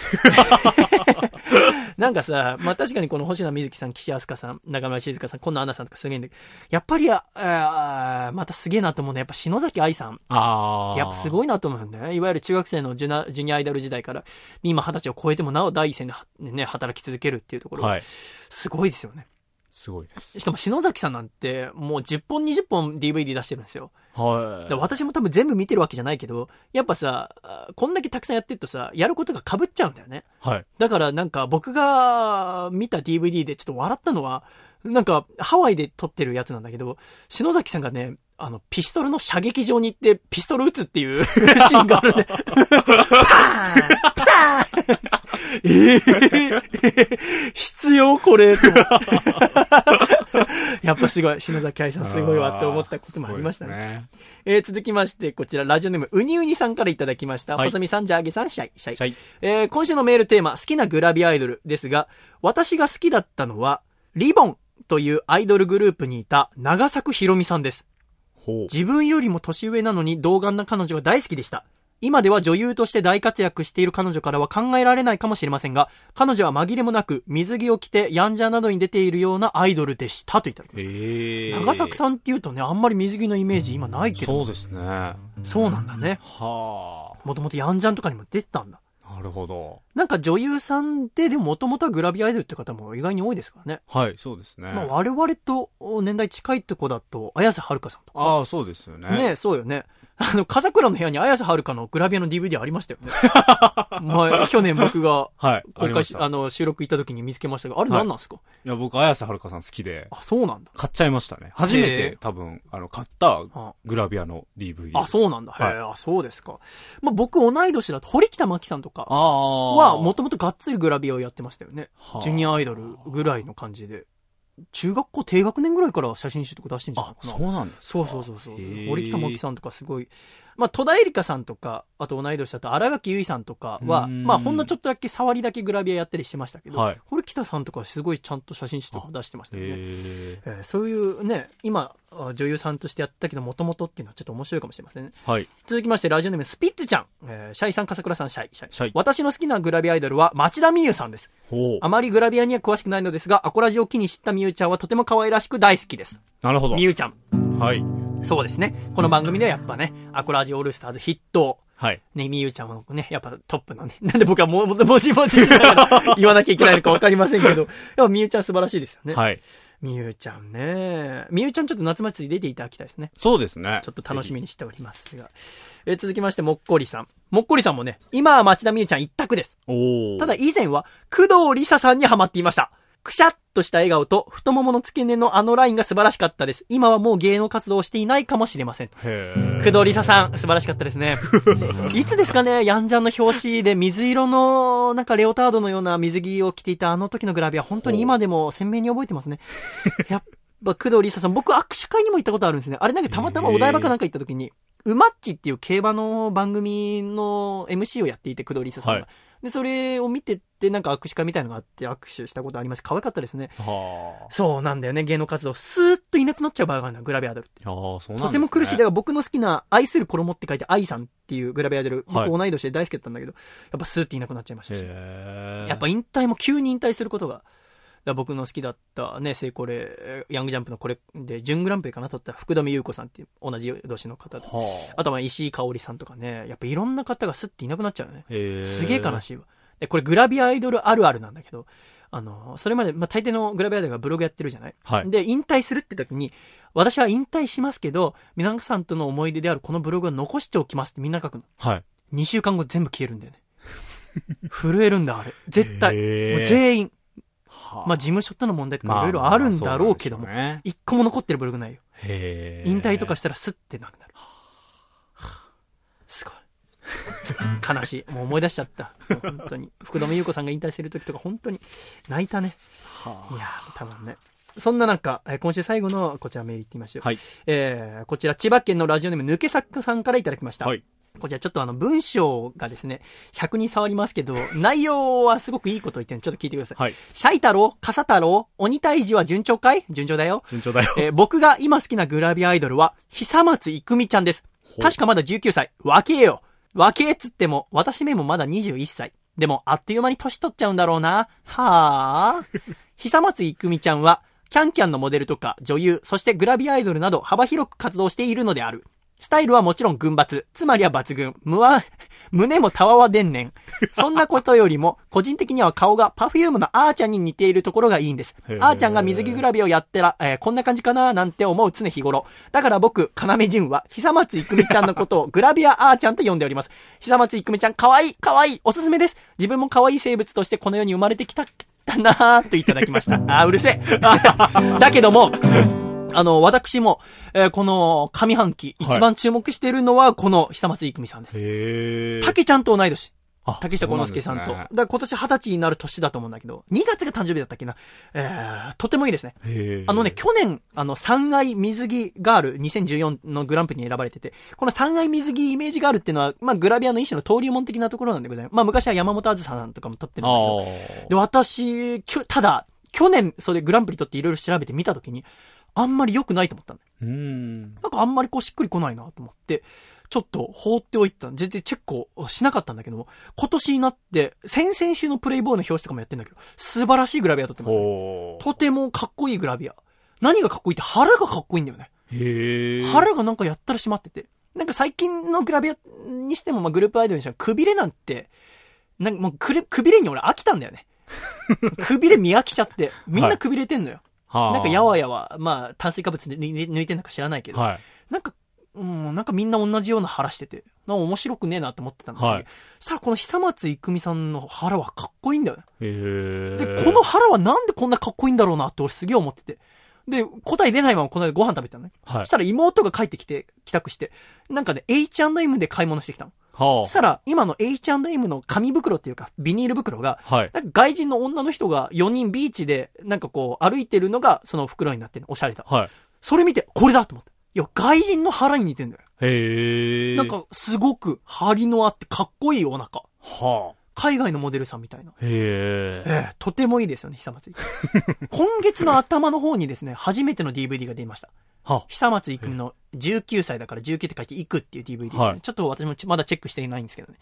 [SPEAKER 1] なんかさ、まあ確かにこの星名瑞希さん、岸明日香さん、中村静香さん、今野アンナさんとかすげえんだけど、やっぱりあ、あーまたすげえなと思うのは、やっぱ篠崎愛さん。
[SPEAKER 2] ああ。
[SPEAKER 1] やっぱすごいなと思うんだよね。いわゆる中学生のジュナジュニアアイドル時代から、今二十歳を超えてもなお第一線ではね、働き続けるっていうところ、
[SPEAKER 2] はい。
[SPEAKER 1] すごいですよね。
[SPEAKER 2] すごいです。
[SPEAKER 1] しかも篠崎さんなんて、もう10本20本 DVD 出してるんですよ。
[SPEAKER 2] はい。
[SPEAKER 1] 私も多分全部見てるわけじゃないけど、やっぱさ、あこんだけたくさんやってるとさ、やることが被っちゃうんだよね。
[SPEAKER 2] はい。
[SPEAKER 1] だからなんか僕が見た DVD でちょっと笑ったのは、なんかハワイで撮ってるやつなんだけど、篠崎さんがね、あの、ピストルの射撃場に行ってピストル撃つっていう シーンがあるね。パーンパーンえー、必要これと思ってやっぱすごい、篠崎愛さんすごいわって思ったこともありましたね。
[SPEAKER 2] ね。
[SPEAKER 1] えー続きまして、こちら、ラジオネーム、うにうにさんからいただきました。
[SPEAKER 2] はい
[SPEAKER 1] 細見さん、ジャーゲさん、シャイ、シャイ。
[SPEAKER 2] シャイ
[SPEAKER 1] えー今週のメールテーマ、好きなグラビアアイドルですが、私が好きだったのは、リボンというアイドルグループにいた長作ひろみさんです。自分よりも年上なのに童顔な彼女が大好きでした。今では女優として大活躍している彼女からは考えられないかもしれませんが、彼女は紛れもなく水着を着てヤンジャーなどに出ているようなアイドルでしたといただきまし
[SPEAKER 2] ええ
[SPEAKER 1] た。長作さんって言うとね、あんまり水着のイメージ今ないけど、
[SPEAKER 2] そうですね。は
[SPEAKER 1] そうなんだね。
[SPEAKER 2] あ。
[SPEAKER 1] もともとヤンジャンとかにも出てたんだ。
[SPEAKER 2] なるほど。
[SPEAKER 1] なんか女優さんで、でももともとはグラビアアイドルって方も意外に多いですからね。
[SPEAKER 2] はい、そうですね。
[SPEAKER 1] まあ我々と年代近いとこだと、綾瀬はるかさんとか。
[SPEAKER 2] ああ、そうですよね。
[SPEAKER 1] ねそうよね。あの、風倉の部屋に綾瀬はるかのグラビアの DVD ありましたよね。前、去年僕が
[SPEAKER 2] はい。
[SPEAKER 1] 公開し、
[SPEAKER 2] あ
[SPEAKER 1] の、収録行った時に見つけましたが、あれ何なんですか、
[SPEAKER 2] いや、僕、綾瀬はるかさん好きで、
[SPEAKER 1] あ、そうなんだ。
[SPEAKER 2] 買っちゃいましたね。初め
[SPEAKER 1] へえ
[SPEAKER 2] て、多分、あの、買った
[SPEAKER 1] あ
[SPEAKER 2] グラビアの DVD。
[SPEAKER 1] あ、そうなんだ。へえ、
[SPEAKER 2] はい
[SPEAKER 1] あ、そうですか。まあ、僕同い年だと、堀北真希さんとか
[SPEAKER 2] ああ。
[SPEAKER 1] は、もともとがっつりグラビアをやってましたよね。
[SPEAKER 2] はあ
[SPEAKER 1] ジュニアアイドルぐらいの感じで。中学校低学年ぐらいから写真集とか出してんじゃない
[SPEAKER 2] あ、
[SPEAKER 1] かな。
[SPEAKER 2] そうなんですか
[SPEAKER 1] そうそうそうそう
[SPEAKER 2] へ。え
[SPEAKER 1] 堀北真希さんとかすごい。まあ、戸田恵梨香さんとか、あと同い年だと荒垣結衣さんとかは、
[SPEAKER 2] うん
[SPEAKER 1] まあ、ほんのちょっとだけ触りだけグラビアやったりしてましたけど、
[SPEAKER 2] はい
[SPEAKER 1] 堀北さんとかはすごいちゃんと写真集とか出してましたよね。
[SPEAKER 2] へえ。
[SPEAKER 1] えーそういうね、今、あ女優さんとしてやったけど、もともとっていうのはちょっと面白いかもしれませんね。
[SPEAKER 2] はい。
[SPEAKER 1] 続きまして、ラジオネームスピッツちゃん。えーシャイさん、笠倉さん、シャイ、シャイ。
[SPEAKER 2] シャイ
[SPEAKER 1] 私の好きなグラビアアイドルは町田美優さんです。あ。まりグラビアには詳しくないのですが、アコラジを機に知った美優ちゃんはとても可愛らしく大好きです。
[SPEAKER 2] なるほど
[SPEAKER 1] 美。優ちゃん。
[SPEAKER 2] はい。
[SPEAKER 1] そうですね。この番組ではやっぱね、アコラジオールスターズ筆頭。
[SPEAKER 2] はい。
[SPEAKER 1] ね、みゆちゃんはね、やっぱトップのね。なんで僕はもう、も もじもじしながら言わなきゃいけないのかわかりませんけど、やっぱみゆちゃん素晴らしいですよね。
[SPEAKER 2] はい。
[SPEAKER 1] みゆちゃんね。みゆちゃんちょっと夏祭り出ていただきたいですね。
[SPEAKER 2] そうですね。
[SPEAKER 1] ちょっと楽しみにしておりますが。えー続きまして、もっこりさん。もっこりさんもね、今は町田みゆちゃん一択です。
[SPEAKER 2] おお。
[SPEAKER 1] ただ、以前は、工藤理沙さんにハマっていました。くしゃっとした笑顔と太ももの付け根のあのラインが素晴らしかったです。今はもう芸能活動をしていないかもしれません。
[SPEAKER 2] へ
[SPEAKER 1] 工藤理沙さん、素晴らしかったですね。いつですかね、ヤンジャンの表紙で水色の、なんかレオタードのような水着を着ていたあの時のグラビア、本当に今でも鮮明に覚えてますね。やっぱ工藤理沙さん、僕握手会にも行ったことあるんですね。あれなんかたまたまお台場かなんか行った時に、ウマッチっていう競馬の番組の MC をやっていて、工藤理沙さんが。
[SPEAKER 2] はい
[SPEAKER 1] で、それを見てって、なんか握手会みたいのがあって握手したことあります。可愛かったですね。
[SPEAKER 2] は
[SPEAKER 1] そうなんだよね、芸能活動。スーッといなくなっちゃう場合があるグラビアアイドルって。
[SPEAKER 2] あ。そうなんね。
[SPEAKER 1] とても苦しい。だから僕の好きな、愛する衣って書いて、愛さんっていうグラビアアイドル、
[SPEAKER 2] はい
[SPEAKER 1] 僕同い年で大好きだったんだけど、やっぱスーッといなくなっちゃいましたし。やっぱ引退も急に引退することが、僕の好きだったね、セイコレ、ヤングジャンプのこれで、準グランプリかな取った福留優子さんっていう同じ年の方と。
[SPEAKER 2] はあ。
[SPEAKER 1] あとは石井香織さんとかね、やっぱいろんな方がスッていなくなっちゃうよね。すげえ悲しいわ。で、これグラビアアイドルあるあるなんだけど、あの、それまで、まあ、大抵のグラビアアイドルがブログやってるじゃない？
[SPEAKER 2] はい
[SPEAKER 1] で、引退するって時に、私は引退しますけど、皆さんとの思い出であるこのブログを残しておきますってみんな書くの。
[SPEAKER 2] はい。
[SPEAKER 1] 2週間後全部消えるんだよね。震えるんだ、あれ。絶対。もう全員。
[SPEAKER 2] は
[SPEAKER 1] まあ、事務所との問題とかいろいろあるんだろうけども、一個も残ってるブログないよ。引退とかしたらスッてなくなる。すごい。悲しい。もう思い出しちゃった。本当に。福留優子さんが引退する時とか本当に泣いたね。いやー、多分ね。そんな中、えー今週最後のこちらメールいってみましょう。
[SPEAKER 2] はい。
[SPEAKER 1] えーこちら千葉県のラジオネーム抜け作家さんからいただきました。
[SPEAKER 2] はい。
[SPEAKER 1] こちらちょっとあの文章がですね、尺に触りますけど、内容はすごくいいこと言ってるんでちょっと聞いてください。
[SPEAKER 2] はい。
[SPEAKER 1] シャイ太郎笠太郎鬼退治は順調かい？順調だよ。
[SPEAKER 2] 順調だよ。
[SPEAKER 1] えー僕が今好きなグラビアアイドルは、久松郁美ちゃんです。
[SPEAKER 2] う
[SPEAKER 1] 確かまだ19歳。若えよ。若えっつっても、私めもまだ21歳。でも、あっという間に年取っちゃうんだろうな。はあ。久松郁美ちゃんは、キャンキャンのモデルとか女優、そしてグラビアアイドルなど幅広く活動しているのである。スタイルはもちろん群抜。つまりは抜群。むわ、胸もたわわでんねん。そんなことよりも、個人的には顔がパフュームのあーちゃんに似ているところがいいんです。あーちゃんが水着グラビアをやってら、えーこんな感じかななんて思う常日頃。だから僕、要潤は、久松郁美ちゃんのことをグラビアあーちゃんと呼んでおります。久松郁美ちゃん、かわいい、かわいい、おすすめです。自分も可愛い生物としてこの世に生まれてきた、だなーといただきました。あー、うるせえ。だけども、あの、私も、えーこの上半期、一番注目しているのは、この久松郁美さんです。
[SPEAKER 2] へえ。
[SPEAKER 1] 竹ちゃんと同い年。
[SPEAKER 2] あ
[SPEAKER 1] 竹下幸之助さんと。
[SPEAKER 2] んね
[SPEAKER 1] だ今年二十歳になる年だと思うんだけど、2月が誕生日だったっけな。えー、とてもいいですね。あのね、去年、あの、三愛水着ガール2014のグランプリに選ばれてて、この三愛水着イメージガールっていうのは、まあ、グラビアの一種の登竜門的なところなんでございます。まあ、昔は山本あずさんとかも撮ってるんだけど、
[SPEAKER 2] あ
[SPEAKER 1] で、私、きょただ、去年、それでグランプリ取っていろいろ調べてみたときに、あんまり良くないと思ったんだよ。
[SPEAKER 2] あ。うん。
[SPEAKER 1] なんかあんまりこうしっくりこないなと思って、ちょっと放っておいた。全然チェックをしなかったんだけども、今年になって、先々週のプレイボーイの表紙とかもやってんだけど、素晴らしいグラビア撮ってます、ね。とてもかっこいいグラビア。何がかっこいいって腹がかっこいいんだよね。
[SPEAKER 2] へえ。
[SPEAKER 1] 腹がなんかやったら締まってて。なんか最近のグラビアにしても、まあ、グループアイドルにしても、くびれなんて、なんかもうくびれに俺飽きたんだよね。くびれ見飽きちゃって、みんなくびれてんのよ。
[SPEAKER 2] はあ
[SPEAKER 1] なんかやわやわ、まあ、炭水化物で抜いてんのか知らないけど、
[SPEAKER 2] はい。
[SPEAKER 1] なんか、うん、なんかみんな同じような腹してて、なんか面白くねえなと思ってたんですけど、
[SPEAKER 2] はい
[SPEAKER 1] そしたらこの久松郁美さんの腹はかっこいいんだよ。で、この腹はなんでこんなかっこいいんだろうなって俺すげえ思ってて。で、答え出ないままこの間ご飯食べてたのね。
[SPEAKER 2] はい
[SPEAKER 1] そしたら妹が帰ってきて、帰宅して、なんかね、H&M で買い物してきたの。
[SPEAKER 2] は
[SPEAKER 1] そしたら、今の H&M の紙袋っていうか、ビニール袋が、
[SPEAKER 2] あ。はい。
[SPEAKER 1] なんか外人の女の人が4人ビーチで、なんかこう、歩いてるのが、その袋になってるの。おしゃれだ。
[SPEAKER 2] はい。
[SPEAKER 1] それ見て、これだと思った。いや、外人の腹に似てんだよ。
[SPEAKER 2] へえ。
[SPEAKER 1] なん、か、すごく張りのあってかっこいいお腹。
[SPEAKER 2] はあ。
[SPEAKER 1] 海外のモデルさんみたいな。
[SPEAKER 2] へえ。
[SPEAKER 1] ええとてもいいですよね、久松郁美。今月の頭の方にですね、初めての DVD が出ました。
[SPEAKER 2] は
[SPEAKER 1] 久松郁美の19歳だから19って書いていくっていう DVD ですね。
[SPEAKER 2] はい
[SPEAKER 1] ちょっと私もちまだチェックしていないんですけどね。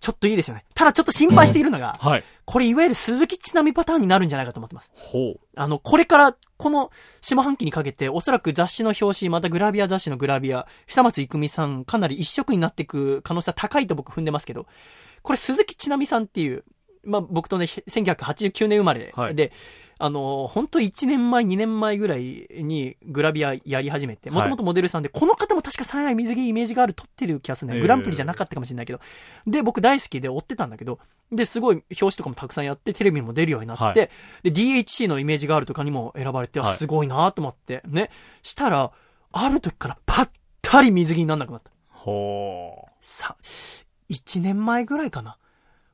[SPEAKER 1] ちょっといいですよね。ただちょっと心配しているのが、
[SPEAKER 2] はい。
[SPEAKER 1] これいわゆる鈴木ちなみパターンになるんじゃないかと思ってます。
[SPEAKER 2] ほう。
[SPEAKER 1] あの、これから、この下半期にかけて、おそらく雑誌の表紙、またグラビア雑誌のグラビア、久松郁美さん、かなり一色になっていく可能性は高いと僕踏んでますけど、これ鈴木ちなみさんっていう、まあ、僕とね、1989年生まれで、
[SPEAKER 2] はい
[SPEAKER 1] で、あの、本当1年前、2年前ぐらいにグラビアやり始めて、もともとモデルさんで、この方も確か三愛水着イメージがある撮ってる気がするね。グランプリじゃなかったかもしれないけど。で、僕大好きで追ってたんだけど、で、すごい表紙とかもたくさんやって、テレビにも出るようになって、
[SPEAKER 2] はい
[SPEAKER 1] で、DHC のイメージがあるとかにも選ばれて、あ
[SPEAKER 2] はい
[SPEAKER 1] すごいなと思って、ね。したら、ある時からパッタリ水着にならなくなった。
[SPEAKER 2] ほう。
[SPEAKER 1] さ、1年前ぐらいかな。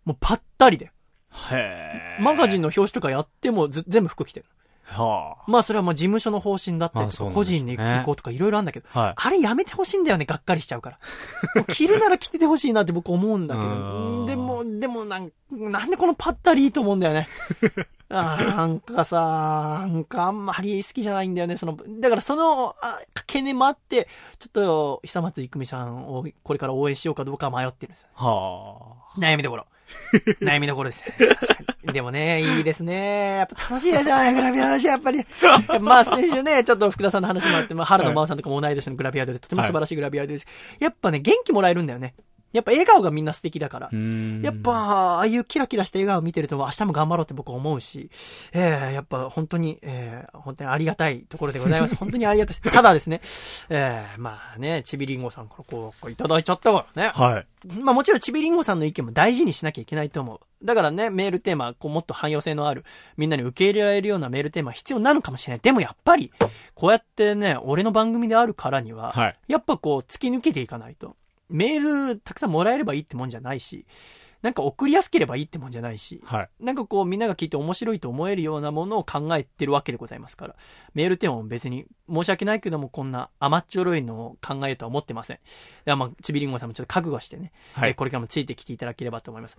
[SPEAKER 1] もうパッタリで。
[SPEAKER 2] へえ。
[SPEAKER 1] マガジンの表紙とかやってもず全部服着てる。
[SPEAKER 2] は
[SPEAKER 1] まあそれはもう事務所の方針だったりとか、個人に行こうとかいろいろあるんだけど、
[SPEAKER 2] あ。はい。
[SPEAKER 1] あれやめてほしいんだよね、がっかりしちゃうから。もう着るなら着ててほしいなって僕思うんだけ
[SPEAKER 2] う
[SPEAKER 1] ど。
[SPEAKER 2] ん
[SPEAKER 1] でも、でもなん、なんでこのパッタリーと思うんだよね。あーなんかさ、なんかあんまり好きじゃないんだよね、その、だからその、あ懸念もあって、ちょっと、久松郁美さんをこれから応援しようかどうか迷ってるんですよ。
[SPEAKER 2] は
[SPEAKER 1] 悩みどころ。悩みどころですね。でもね、いいですね。やっぱ楽しいですよね、グラビアの話、やっぱり。まあ、先週ね、ちょっと福田さんの話もあって、まあ、原野真央さんとかも同い年のグラビアで、とても素晴らしいグラビアアイドルです。やっぱね、元気もらえるんだよね。やっぱ笑顔がみんな素敵だからやっぱ、ああいうキラキラした笑顔を見てると、明日も頑張ろうって僕は思うし、ええやっぱ本当に、ええ本当にありがたいところでございます。本当にありがたい。ただですね、ええまあね、ちびりんごさんからこう、こういただいちゃったからね。
[SPEAKER 2] はい。
[SPEAKER 1] まあもちろんちびりんごさんの意見も大事にしなきゃいけないと思う。だからね、メールテーマ、こうもっと汎用性のある、みんなに受け入れられるようなメールテーマ必要なのかもしれない。でもやっぱり、こうやってね、俺の番組であるからには、
[SPEAKER 2] はい。
[SPEAKER 1] やっぱこう突き抜けていかないと。メールたくさんもらえればいいってもんじゃないし、なんか送りやすければいいってもんじゃないし、
[SPEAKER 2] はい。
[SPEAKER 1] なんかこうみんなが聞いて面白いと思えるようなものを考えてるわけでございますから、メールテーマも別に申し訳ないけどもこんな甘っちょろいのを考えるとは思ってません。ではまあ、ちびりんごさんもちょっと覚悟してね、
[SPEAKER 2] はい
[SPEAKER 1] えーこれからもついてきていただければと思います。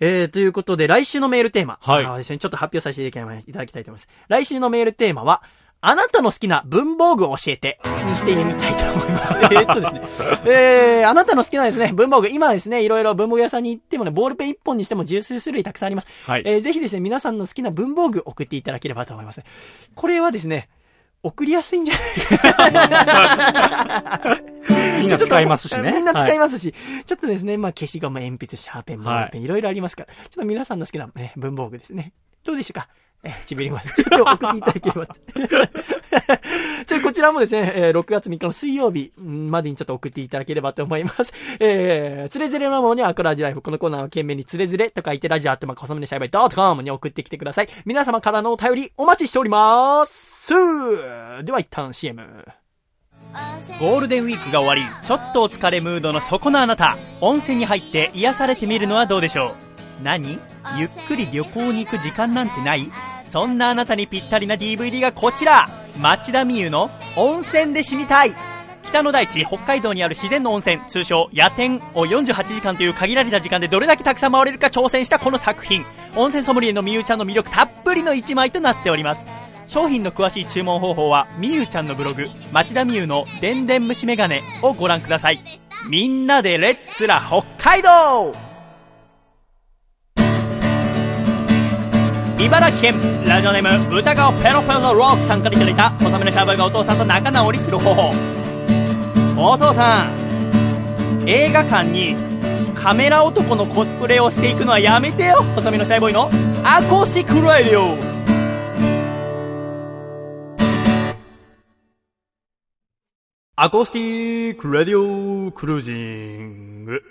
[SPEAKER 1] えー、ということで、来週のメールテーマ。
[SPEAKER 2] はい
[SPEAKER 1] あーですね、ちょっと発表させていただきたいと思います。来週のメールテーマは、あなたの好きな文房具を教えてにしてみたいと思います。えーっとですね。えー、あなたの好きなですね、文房具。今はですね、いろいろ文房具屋さんに行ってもね、ボールペン一本にしても十数種類たくさんあります。
[SPEAKER 2] はい。
[SPEAKER 1] えーぜひですね、皆さんの好きな文房具送っていただければと思います。これはですね、送りやすいんじゃない
[SPEAKER 2] みんな使いますしね。
[SPEAKER 1] みんな使い
[SPEAKER 2] ま
[SPEAKER 1] ますし、ちょっとですね、まあ消しゴム、鉛筆、シャーペン、ボールペン、いろいろありますから、ちょっと皆さんの好きな、ね、文房具ですね。どうでしょうか？え、ちびりません。ちょっと送っていただければと。ちょ、こちらもですね、えー6月3日の水曜日んまでにちょっと送っていただければと思います。えー、つれづれなものにアクラジライフ。このコーナーは懸命につれづれと書いてラジオアットマーク細めのシャイバイドットコムに送ってきてください。皆様からのお便りお待ちしております。では一旦 CM。ゴールデンウィークが終わりちょっとお疲れムードのそこのあなた温泉に入って癒されてみるのはどうでしょう何？ゆっくり旅行に行く時間なんてない？そんなあなたにぴったりな DVD がこちら。町田美優の温泉で死にたい。北の大地北海道にある自然の温泉。通称夜天を48時間という限られた時間でどれだけたくさん回れるか挑戦したこの作品。温泉ソムリエのみゆちゃんの魅力たっぷりの一枚となっております。商品の詳しい注文方法はみゆちゃんのブログ町田美優のでんでん虫眼鏡をご覧ください。みんなでレッツラ北海道!茨城県ラジオネーム豚顔ペロペロのロックさんからいただいた細めのシャーボーがお父さんと仲直りする方法。お父さん映画館にカメラ男のコスプレをしていくのはやめてよ細身のシャイボーイのアコースティックラディオアコースティックラディオクルージング。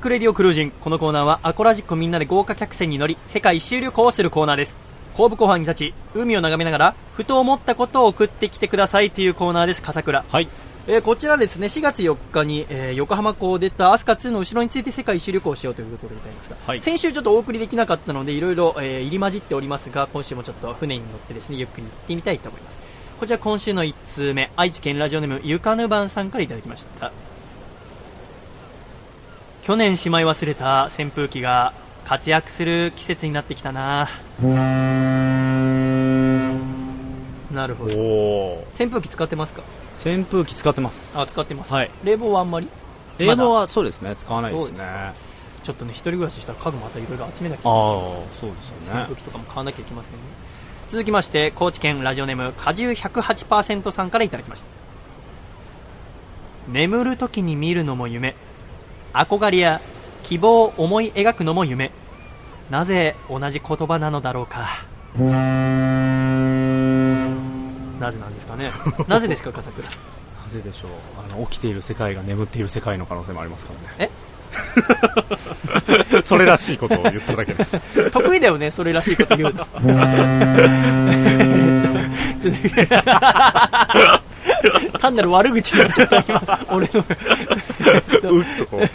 [SPEAKER 1] ックレディオクルージン。このコーナーはアコラジックみんなで豪華客船に乗り世界一周旅行をするコーナーです。後部後半に立ち海を眺めながらふと思ったことを送ってきてくださいというコーナーです。笠倉。
[SPEAKER 2] はい。
[SPEAKER 1] えーこちらですね4月4日に、えー横浜港を出たアスカ2の後ろについて世界一周旅行をしようということでございますが、
[SPEAKER 2] はい。
[SPEAKER 1] 先週ちょっとお送りできなかったのでいろいろ、えー入り混じっておりますが今週もちょっと船に乗ってですねゆっくり行ってみたいと思います。こちら今週の1通目愛知県ラジオネームゆかぬばんさんからいただきました去年しまい忘れた扇風機が活躍する季節になってきたな。なるほど。
[SPEAKER 2] お
[SPEAKER 1] 扇風機使ってますか？
[SPEAKER 2] 扇風機使ってます。
[SPEAKER 1] あ使ってます、
[SPEAKER 2] はい。
[SPEAKER 1] 冷房はあんまり？
[SPEAKER 2] 冷房はそうですね、使わないですね。
[SPEAKER 1] ちょっとね一人暮らししたら家具またいろいろ集めなきゃ
[SPEAKER 2] あー、そうですよね。
[SPEAKER 1] 扇風。機とかも買わなきゃいけませんね。続きまして高知県ラジオネーム果汁108%さんからいただきました。眠る時に見るのも夢憧れや希望を思い描くのも夢。なぜ同じ言葉なのだろうか。なぜなんですかね。なぜですか笠倉。
[SPEAKER 2] ぜでしょう。あの起きている世界が眠っている世界の可能性もありますからね。え？それらしいことを言っただけです。
[SPEAKER 1] 得意だよねそれらしいこと言うの続き 単なる悪口になっちゃった今俺の。
[SPEAKER 2] うっとこう。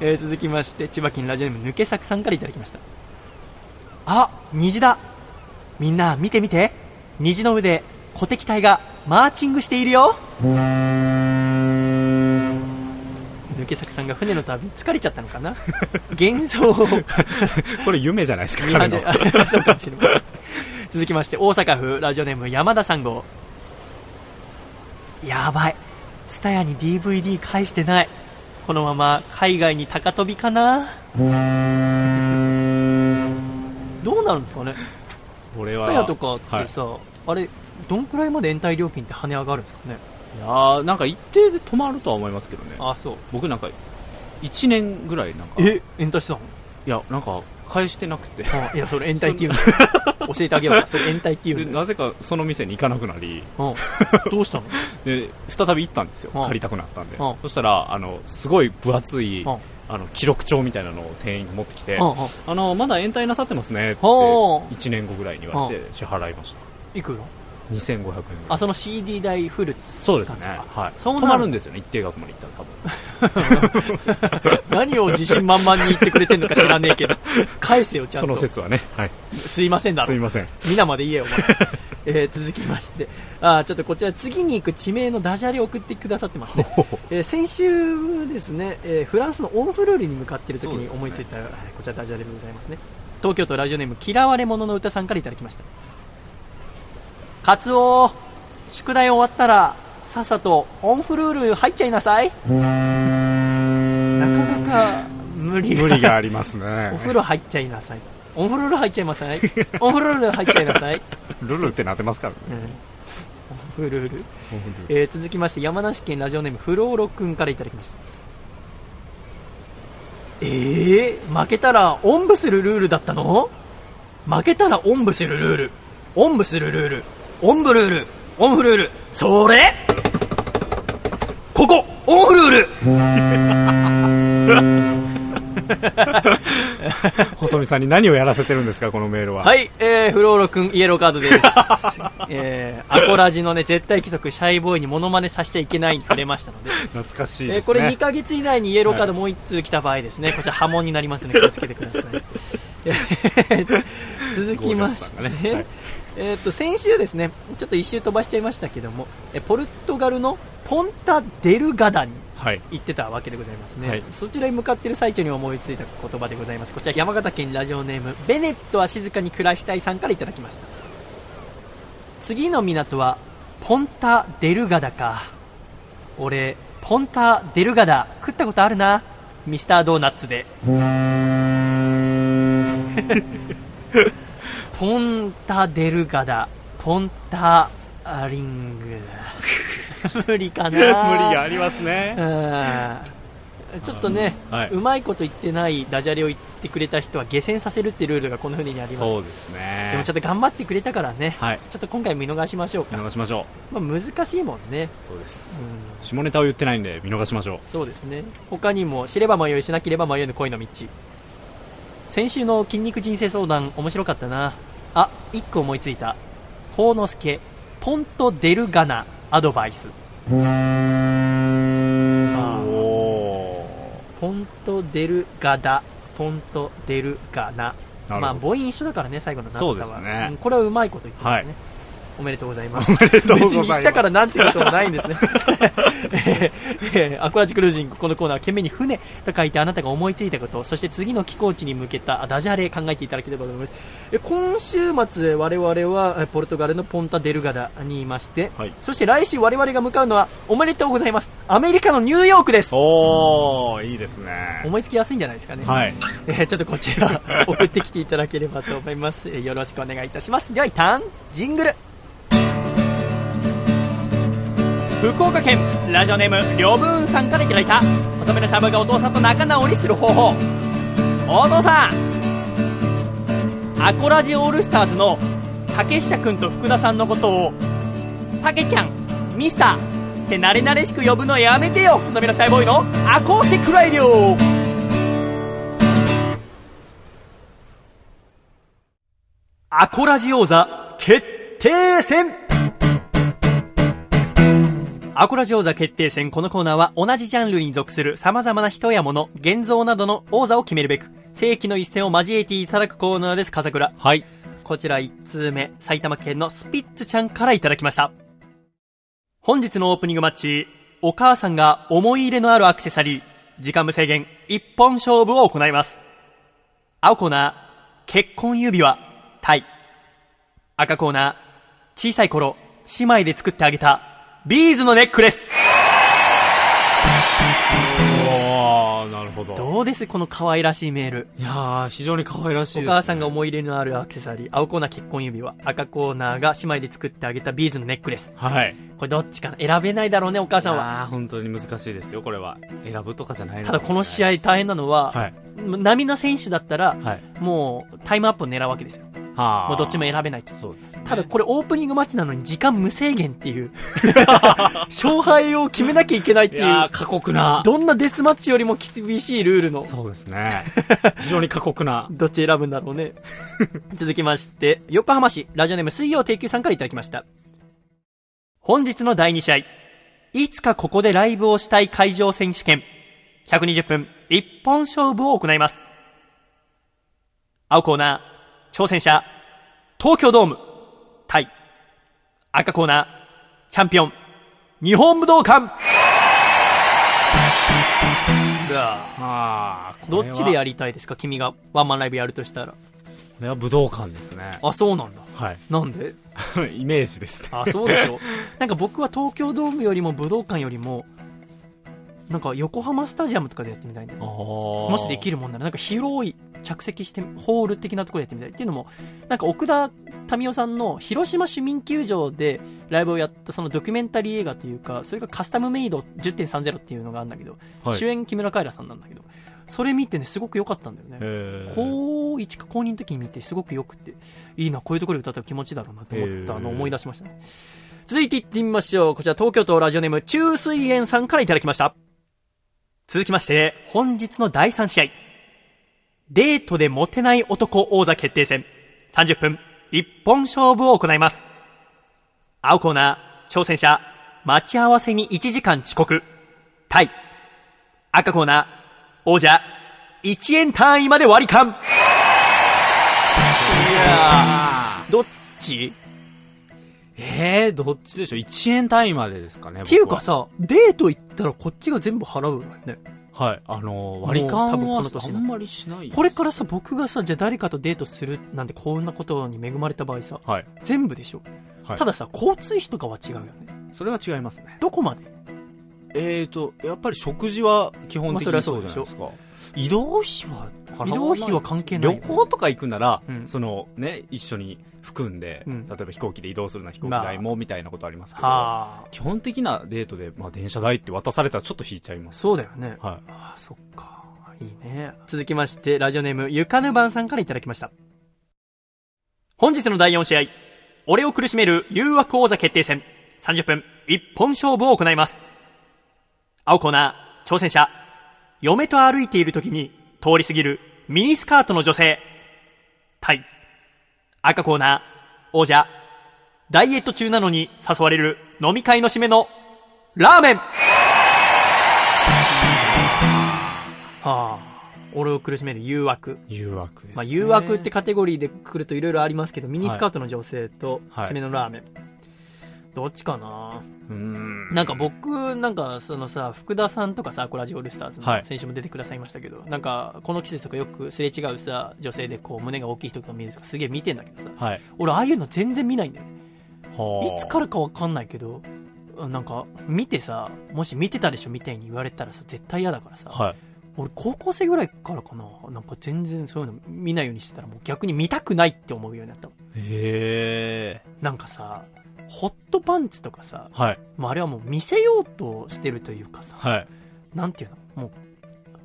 [SPEAKER 1] えー続きまして千葉県ラジオネーム抜け作さんからいただきました。あ虹だ。みんな見て見て。虹の上で小敵隊がマーチングしているよ。抜け作さんが船の旅疲れちゃったのかな？幻想を。
[SPEAKER 2] これ夢じゃないですか
[SPEAKER 1] そうかもしれない続きまして大阪府ラジオネーム山田3号やばい。ツタヤに DVD 返してない。このまま海外に高飛びかな。どうなるんですかね。
[SPEAKER 2] 俺は
[SPEAKER 1] ツタヤとかって
[SPEAKER 2] はい。
[SPEAKER 1] さ、あれどんくらいまで延滞料金って跳ね上がるんですかね。
[SPEAKER 2] いやーなんか一定で止まるとは思いますけどね。
[SPEAKER 1] あそう。
[SPEAKER 2] 僕なんか1年ぐらいなんか
[SPEAKER 1] え延滞してたの？
[SPEAKER 2] いやなんか返してなくて。
[SPEAKER 1] あいやそれ延滞っていうの教えてあげよう。かそれ延滞っていうの
[SPEAKER 2] でなぜかその店に行かなくなり。
[SPEAKER 1] うんどうしたの？
[SPEAKER 2] で再び行ったんですよ。
[SPEAKER 1] うん
[SPEAKER 2] 借りたくなったんで。
[SPEAKER 1] うん
[SPEAKER 2] そしたらあのすごい分厚い
[SPEAKER 1] うん
[SPEAKER 2] あの記録帳みたいなのを店員が持ってきてあのまだ延滞なさってますねって
[SPEAKER 1] ほう
[SPEAKER 2] 1年後ぐらいに言われて支払いました。
[SPEAKER 1] いくら
[SPEAKER 2] 2500円
[SPEAKER 1] あその CD 代フル
[SPEAKER 2] そうですね。はい。
[SPEAKER 1] そうなる
[SPEAKER 2] んですよね。一定額まで行ったら。多 分
[SPEAKER 1] 何を自信満々に言ってくれてんのか知らねえけど。返せよちゃんと。
[SPEAKER 2] その説はね。はい。
[SPEAKER 1] すいませんだろ。
[SPEAKER 2] すいません。
[SPEAKER 1] 皆まで言えよお前、えー続きまして。あーちょっとこちら次に行く地名のダジャレを送ってくださってますね、えー先週ですね、えーフランスのオンフルールに向かっている時に思いついた、はいこちらダジャレでございますね。東京都ラジオネーム嫌われ者の歌さんからいただきましたカツオ宿題終わったらさっさとオンフルール入っちゃいなさいなかなか無理
[SPEAKER 2] 無理がありますね
[SPEAKER 1] お風呂入っちゃいなさい。お風呂入っちゃいまさい。お風呂入っちゃいなさい。
[SPEAKER 2] ルルってなってますからね
[SPEAKER 1] うん。お風呂えー続きまして山梨県ラジオネームフローロくんからいただきました。えー、負けたらおんぶするルールだったの？負けたらおんぶするルール。おんぶするルール。おんぶルール。オンフルール。それ？ここオンフルール。
[SPEAKER 2] 細見さんに何をやらせてるんですかこのメールは。
[SPEAKER 1] はい、えー、フローロ君イエローカードです。えー、アコラジのね、絶対規則、シャイボーイにモノマネさせちゃいけないに触れましたので、
[SPEAKER 2] 懐かしい
[SPEAKER 1] えー、
[SPEAKER 2] ですね。
[SPEAKER 1] これ2ヶ月以内にイエローカードもう1通来た場合ですね、こちら波紋になりますので気をつけてください。えー続きまして、
[SPEAKER 2] ね。はい
[SPEAKER 1] えー、と先週ですね、ちょっと一周飛ばしちゃいましたけども、えポルトガルのポンタ・デルガダに
[SPEAKER 2] はい。
[SPEAKER 1] 行ってたわけでございますね、
[SPEAKER 2] はい。
[SPEAKER 1] そちらに向かっている最中に思いついた言葉でございます。こちら山形県ラジオネームベネットは静かに暮らしたいさんからいただきました。次の港はポンタ・デルガダか。俺ポンタ・デルガダ食ったことあるな。ミスタードーナツで ポンタ・デルガダポンタ・アリング。無理かな。
[SPEAKER 2] 無理がありますね。
[SPEAKER 1] うん。ちょっとね、
[SPEAKER 2] はい。う
[SPEAKER 1] まいこと言ってないダジャレを言ってくれた人は下船させるってルールがこの船にあります。
[SPEAKER 2] そうですね。
[SPEAKER 1] でもちょっと頑張ってくれたからね、
[SPEAKER 2] はい。
[SPEAKER 1] ちょっと今回見逃しましょうか、
[SPEAKER 2] 見逃しましょ
[SPEAKER 1] まあ、難しいもんね、
[SPEAKER 2] うそうです、
[SPEAKER 1] うん。
[SPEAKER 2] 下ネタを言ってないんで見逃しましょう。
[SPEAKER 1] そうですね。他にも知れば迷いしなければ迷いの恋の道先週の筋肉人生相談面白かったな。あ一個思いついた。幸之助ポントデルガナアドバイス。ポントデルガダポントデルガナ。
[SPEAKER 2] なるほど。
[SPEAKER 1] まあ母音一緒だからね最後のなんとかは。
[SPEAKER 2] そうですね。
[SPEAKER 1] んこれはうまいこと言ってますね、
[SPEAKER 2] はい
[SPEAKER 1] おめでとうございます。
[SPEAKER 2] おめでとうございます。
[SPEAKER 1] 別に言ったからなんてこともないんですね。えーえーアクアジクルージングこのコーナーは懸命に船と書いてあなたが思いついたことそして次の寄港地に向けたダジャレ考えていただければと思います。え今週末我々はえポルトガルのポンタデルガダにいまして、
[SPEAKER 2] はい。
[SPEAKER 1] そして来週我々が向かうのはおめでとうございます。アメリカのニューヨークです。
[SPEAKER 2] おーいいですね。
[SPEAKER 1] 思いつきやすいんじゃないですかね。
[SPEAKER 2] はい。
[SPEAKER 1] えーちょっとこちら 送ってきていただければと思います。えーよろしくお願いいたします。では一旦ジングル。福岡県ラジオネームりょぶんさんからいただいた細めのシャブがお父さんと仲直りする方法。お父さんアコラジオールスターズの竹下くんと福田さんのことをたけちゃんミスターって慣れ慣れしく呼ぶのやめてよ。細身のシャイボーイのアコースティックライディオアコラジ王座決定戦。アコラジ王座決定戦このコーナーは同じジャンルに属する様々な人や物、現像などの王座を決めるべく、世紀の一戦を交えていただくコーナーです、笠倉。
[SPEAKER 2] はい。
[SPEAKER 1] こちら1通目、埼玉県のスピッツちゃんからいただきました。本日のオープニングマッチ、お母さんが思い入れのあるアクセサリー、時間無制限、一本勝負を行います。青コーナー、結婚指輪、タイ。赤コーナー、小さい頃、姉妹で作ってあげた、ビーズのネックレス。
[SPEAKER 2] おー、なるほど。
[SPEAKER 1] どうですこの可愛らしいメール。
[SPEAKER 2] いやー、非常に可愛らしいです、ね。
[SPEAKER 1] お母さんが思い入れのあるアクセサリー、青コーナー結婚指輪、赤コーナーが姉妹で作ってあげたビーズのネックレス。
[SPEAKER 2] はい。
[SPEAKER 1] これどっちかな？選べないだろうね、お母さんは。
[SPEAKER 2] あー、本当に難しいですよ、これは。選ぶとかじゃないの
[SPEAKER 1] ただこの試合大変なのは、
[SPEAKER 2] はい。
[SPEAKER 1] 波の選手だったら、
[SPEAKER 2] はい。
[SPEAKER 1] もうタイムアップを狙うわけですよ。
[SPEAKER 2] はー
[SPEAKER 1] もうどっちも選べないって
[SPEAKER 2] そうですね。
[SPEAKER 1] ただこれオープニングマッチなのに時間無制限っていう、勝敗を決めなきゃいけないっていう
[SPEAKER 2] い過酷な。
[SPEAKER 1] どんなデスマッチよりも厳しいルールの、
[SPEAKER 2] そうですね。非常に過酷な。
[SPEAKER 1] どっち選ぶんだろうね。続きまして、横浜市ラジオネーム水曜定休さんからいただきました。本日の第2試合。いつかここでライブをしたい会場選手権。120分、一本勝負を行います。青コーナー、挑戦者、東京ドーム、対、赤コーナー、チャンピオン、日本武道館
[SPEAKER 2] あー、
[SPEAKER 1] どっちでや
[SPEAKER 2] り
[SPEAKER 1] りたいですか？君がワンマンライブやるとしたら。
[SPEAKER 2] これは武道館ですね。
[SPEAKER 1] あ、そうなんだ。
[SPEAKER 2] はい。
[SPEAKER 1] なんで？
[SPEAKER 2] イメージですね。
[SPEAKER 1] あ、そうでしょ。なんか僕は東京ドームよりも武道館よりも、なんか横浜スタジアムとかでやってみたいんだよね。も
[SPEAKER 2] も
[SPEAKER 1] しできるもんなら、なんか広い着席して、ホール的なところでやってみたい。っていうのも、なんか奥田民生さんの広島市民球場でライブをやったそのドキュメンタリー映画というか、それがカスタムメイド10.30っていうのがあるんだけど、
[SPEAKER 2] はい。
[SPEAKER 1] 主演木村カエラさんなんだけど、それ見てね、すごく良かったんだよね。高1か高2の時に見てすごく良くていいなこういうところで歌ったら気持ちだろうなと思ったのを思い出しましたね。続いていってみましょう。こちら東京都ラジオネーム中水園さんからいただきました。続きまして本日の第3試合デートでモテない男王座決定戦。30分一本勝負を行います。青コーナー挑戦者待ち合わせに1時間遅刻。対赤コーナー王者1円単位まで割り勘。いやー。どっち？
[SPEAKER 2] えー、どっちでしょう ?1 円単位までですかね。
[SPEAKER 1] っていうかさ、デート行ったらこっちが全部払うのよね。
[SPEAKER 2] はい。あのー、割り勘はあんまりしない。
[SPEAKER 1] これからさ、僕がさ、じゃあ誰かとデートするなんてこんなことに恵まれた場合さ、
[SPEAKER 2] はい。
[SPEAKER 1] 全部でしょ？
[SPEAKER 2] はい
[SPEAKER 1] たださ、交通費とかは違うよね。
[SPEAKER 2] それは違いますね。
[SPEAKER 1] どこまで？
[SPEAKER 2] えーと、やっぱり食事は基本的にそうじゃないですか。移動費は
[SPEAKER 1] 移動費は関係ないよ
[SPEAKER 2] 旅行とか行くなら、
[SPEAKER 1] うん
[SPEAKER 2] そのね、一緒に含んで、
[SPEAKER 1] うん
[SPEAKER 2] 例えば飛行機で移動するな飛行機代もみたいなことありますけど、
[SPEAKER 1] はあ。
[SPEAKER 2] 基本的なデートで、まあ、電車代って渡されたらちょっと引いちゃいます。
[SPEAKER 1] そうだよね。
[SPEAKER 2] は
[SPEAKER 1] ああ、そっか。いいね。続きまして、ラジオネーム、ゆかぬばんさんからいただきました。本日の第4試合、俺を苦しめる誘惑王座決定戦、30分、一本勝負を行います。青コーナー、挑戦者、嫁と歩いている時に通り過ぎるミニスカートの女性、対、赤コーナー、王者、ダイエット中なのに誘われる飲み会の締めのラーメンはあ、俺を苦しめる誘惑。
[SPEAKER 2] 誘惑です、ね。
[SPEAKER 1] まあ、誘惑ってカテゴリーで来るといろいろありますけど、ミニスカートの女性と
[SPEAKER 2] はい
[SPEAKER 1] 締めのラーメン。どっちかな？
[SPEAKER 2] ん。
[SPEAKER 1] なんか僕、なんかそのさ、福田さんとかさ、コラジオールスターズの
[SPEAKER 2] はい
[SPEAKER 1] 先週も出てくださいましたけど、なんかこの季節とかよくすれ違うさ、女性でこう胸が大きい人とか見るとかすげえ見てんだけどさ、
[SPEAKER 2] はい。
[SPEAKER 1] 俺ああいうの全然見ないんだよね。
[SPEAKER 2] はい
[SPEAKER 1] つからかわかんないけど、なんか見てさ、もし見てたでしょみたいに言われたらさ、絶対嫌だからさ、
[SPEAKER 2] はい。
[SPEAKER 1] 俺高校生ぐらいからかななんか全然そういうの見ないようにしてたらもう逆に見たくないって思うようになったの
[SPEAKER 2] へえ。
[SPEAKER 1] なんかさホットパンツとかさ、
[SPEAKER 2] はい。
[SPEAKER 1] もうあれはもう見せようとしてるというかさ
[SPEAKER 2] はい。
[SPEAKER 1] なんていうの？もう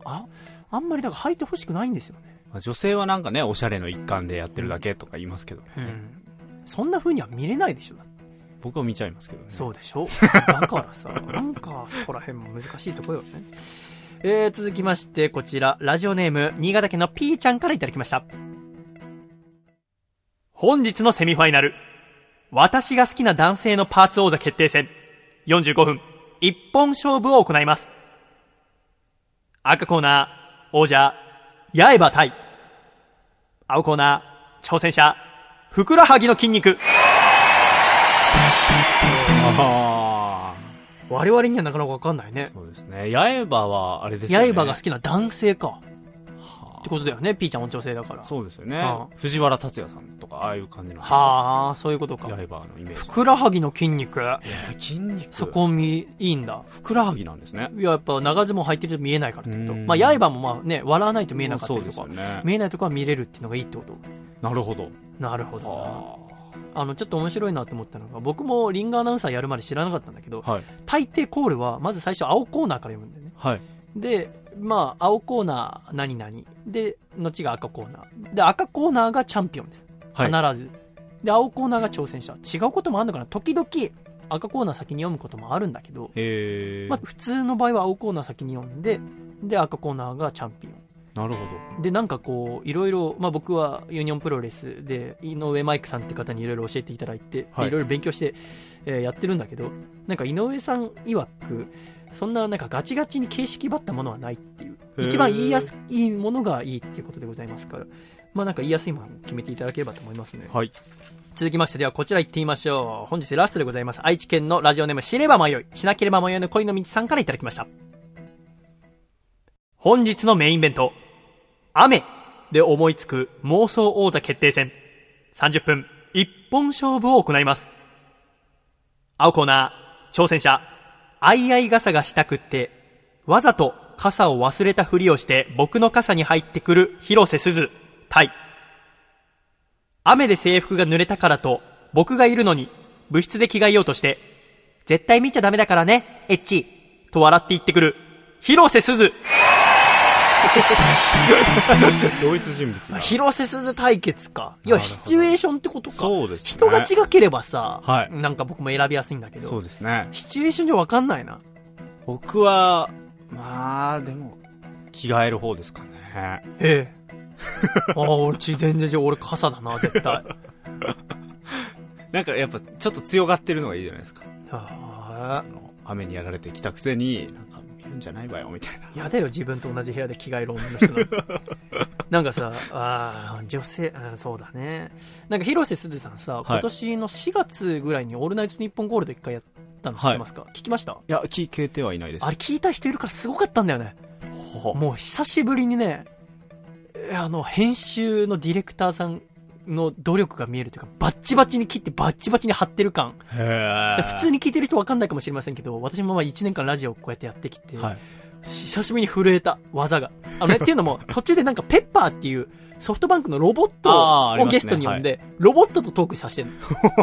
[SPEAKER 1] ああんまりだから履いてほしくないんですよね
[SPEAKER 2] まあ女性はなんかね、おしゃれの一環でやってるだけとか言いますけどね。
[SPEAKER 1] うんそんな風には見れないでしょ
[SPEAKER 2] 僕は見ちゃいますけどね
[SPEAKER 1] そうでしょ？だからさ、なんかそこら辺も難しいところよね。えー、続きまして、こちら、ラジオネーム、新潟県のピーちゃんからいただきました。本日のセミファイナル。私が好きな男性のパーツ王座決定戦。45分、一本勝負を行います。赤コーナー、王者、八重歯対。青コーナー、挑戦者、ふくらはぎの筋肉。
[SPEAKER 2] あ
[SPEAKER 1] 我々にはなかなかわかんないね
[SPEAKER 2] あ。そうですね八重歯はあれですよね
[SPEAKER 1] 刃が好きな男性か。ってことだよね。ピーちゃん音調性だから。
[SPEAKER 2] そうですよね藤原竜也さんとかああいう感じなんですか
[SPEAKER 1] はあ、そういうことか。
[SPEAKER 2] 刃のイメージ
[SPEAKER 1] ふくらはぎの筋肉。
[SPEAKER 2] えー筋肉
[SPEAKER 1] そこみ、いいんだ。
[SPEAKER 2] ふくらはぎなんですね
[SPEAKER 1] いや、やっぱ長ズボン履いてると見えないからってこと。
[SPEAKER 2] うん
[SPEAKER 1] まあ、刃もまあね、笑わないと見えなかったりとか。
[SPEAKER 2] ね
[SPEAKER 1] 見えないとこは見れるっていうのがいいってこと。
[SPEAKER 2] なるほど
[SPEAKER 1] なるほど
[SPEAKER 2] あ
[SPEAKER 1] の、ちょっと面白いなと思ったのが、僕もリングアナウンサーやるまで知らなかったんだけど、
[SPEAKER 2] あはい
[SPEAKER 1] 大抵コールは、まず最初青コーナーから読むんだよね。
[SPEAKER 2] はい
[SPEAKER 1] で、まあ、青コーナー何々。で、後が赤コーナー。で、赤コーナーがチャンピオンです。必
[SPEAKER 2] はい
[SPEAKER 1] ず。で、青コーナーが挑戦者。違うこともあるのかな時々、赤コーナー先に読むこともあるんだけど、まあ、普通の場合は青コーナー先に読んで、で、赤コーナーがチャンピオン。
[SPEAKER 2] なるほ
[SPEAKER 1] で、なんかこう、いろいろ、まあ僕はユニオンプロレスで、井上マイクさんって方にいろいろ教えていただいて、
[SPEAKER 2] はい
[SPEAKER 1] いろいろ勉強して、えーやってるんだけど、なんか井上さん曰く、そんななんかガチガチに形式ばったものはないっていう。一番言いやすいものがいいっていうことでございますから、まあなんか言いやすいものを決めていただければと思いますね。
[SPEAKER 2] どはい
[SPEAKER 1] 続きましてではこちら行ってみましょう。本日ラストでございます。愛知県のラジオネーム知れば迷い、しなければ迷いの恋の道さんからいただきました。本日のメインイベント、雨で思いつく妄想王座決定戦。30分、一本勝負を行います。青コーナー、挑戦者、あいあい傘がしたくって、わざと傘を忘れたふりをして僕の傘に入ってくる広瀬すず、対。雨で制服が濡れたからと、僕がいるのに、部室で着替えようとして、絶対見ちゃダメだからね、エッチ、と笑って言ってくる、広瀬すず。
[SPEAKER 2] 同一人物だ
[SPEAKER 1] 広瀬すず対決か。いや、シチュエーションってことか。
[SPEAKER 2] そうですね
[SPEAKER 1] 人が違ければさ、
[SPEAKER 2] はい
[SPEAKER 1] なんか僕も選びやすいんだけど、
[SPEAKER 2] そうですね
[SPEAKER 1] シチュエーションじゃわかんないな。
[SPEAKER 2] 僕はまあでも着替える方ですかね
[SPEAKER 1] ええ。ああ、俺ち全然違う。俺傘だな、絶対。
[SPEAKER 2] なんかやっぱちょっと強がってるのがいいじゃないですか
[SPEAKER 1] あ
[SPEAKER 2] あの雨にやられてきたくせになんかんじゃないわよみたいな。
[SPEAKER 1] あ、やだよ、自分と同じ部屋で着替える女の人なんて。なんかさ、ああ、女性、あーそうだね。なんか広瀬すずさんさ、今年の4月ぐらいにオールナイトニッポンゴールド一回やったの知ってますか、聞きました？
[SPEAKER 2] いや聞けてはいないです。
[SPEAKER 1] あれ聞いた人いるからすごかったんだよね。
[SPEAKER 2] ほ
[SPEAKER 1] もう久しぶりにね、えあの、編集のディレクターさんの努力が見えるというか、バッチバチに切ってバッチバチに貼ってる感。普通に聞いてる人わかんないかもしれませんけど、私もまあ1年間ラジオをこうやってやってきて、
[SPEAKER 2] はい
[SPEAKER 1] 久しぶりに震えた技が。あのね、っていうのも、途中でなんかペッパーっていうソフトバンクのロボットをゲストに呼んで、ロボットとトークさせてる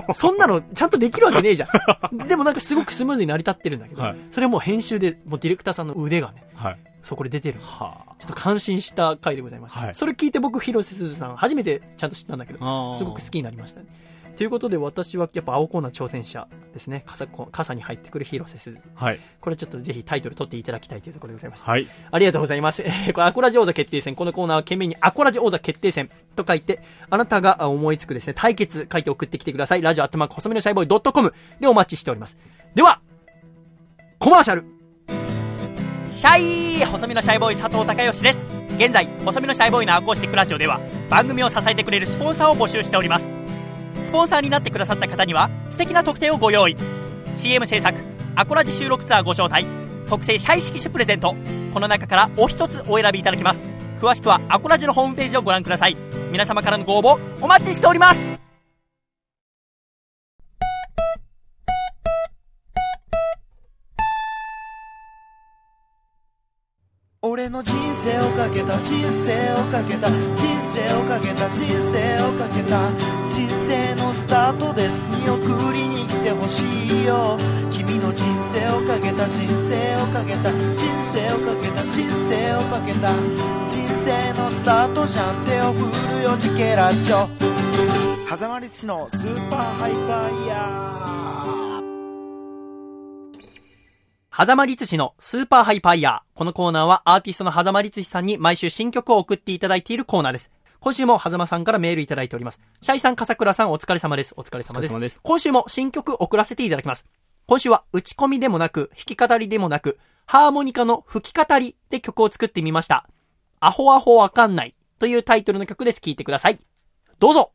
[SPEAKER 1] の。そんなのちゃんとできるわけねえじゃん。でもなんかすごくスムーズに成り立ってるんだけど、
[SPEAKER 2] はい
[SPEAKER 1] それはもう編集で、もうディレクターさんの腕がね、
[SPEAKER 2] はい
[SPEAKER 1] そこで出てる。
[SPEAKER 2] は
[SPEAKER 1] ちょっと感心した回でございました。
[SPEAKER 2] はい
[SPEAKER 1] それ聞いて僕、広瀬すずさん、初めてちゃんと知ったんだけど、
[SPEAKER 2] あ
[SPEAKER 1] すごく好きになりましたね。ということで私はやっぱ青コーナー挑戦者ですね。傘こ傘に入ってくる広瀬すず。
[SPEAKER 2] はい
[SPEAKER 1] これちょっとぜひタイトル取っていただきたいというところでございました。
[SPEAKER 2] はい
[SPEAKER 1] ありがとうございます。え ーこれアコラジ王座決定戦。このコーナーは懸命にアコラジ王座決定戦と書いて、あなたがあ思いつくですね、対決書いて送ってきてください。ラジオアットマーク細身のシャイボーイ .com でお待ちしております。では、コマーシャルシャイ細身のシャイボーイ佐藤孝義です。現在、細身のシャイボーイのアコースティックラジオでは、番組を支えてくれるスポンサーを募集しております。スポンサーになってくださった方には、素敵な特典をご用意。CM 制作、アコラジ収録ツアーご招待、特製シャイ色紙プレゼント。この中からお一つお選びいただけます。詳しくはアコラジのホームページをご覧ください。皆様からのご応募、お待ちしております
[SPEAKER 4] 俺の人生をかけた人生をかけた人生をかけた人生をかけた。人生のスタートです。見送りに来てほしいよ。君の人生をかけた人生をかけた人生をかけた人生をかけた。人生のスタートじゃん。手を振るよジケラッチョ。狭間律師のスーパーハイパーイヤー。
[SPEAKER 1] 狭間律師のスーパーハイパーイヤー。このコーナーはアーティストの狭間律師さんに毎週新曲を送っていただいているコーナーです。今週も狭間さんからメールいただいております。シャイさん、笠倉さん、お疲れ様です。お疲れ様です。
[SPEAKER 2] お疲れ様です
[SPEAKER 1] 今週も新曲送らせていただきます。今週は打ち込みでもなく、弾き語りでもなく、ハーモニカの吹き語りで曲を作ってみました。アホアホわかんないというタイトルの曲です。聴いてください。どうぞ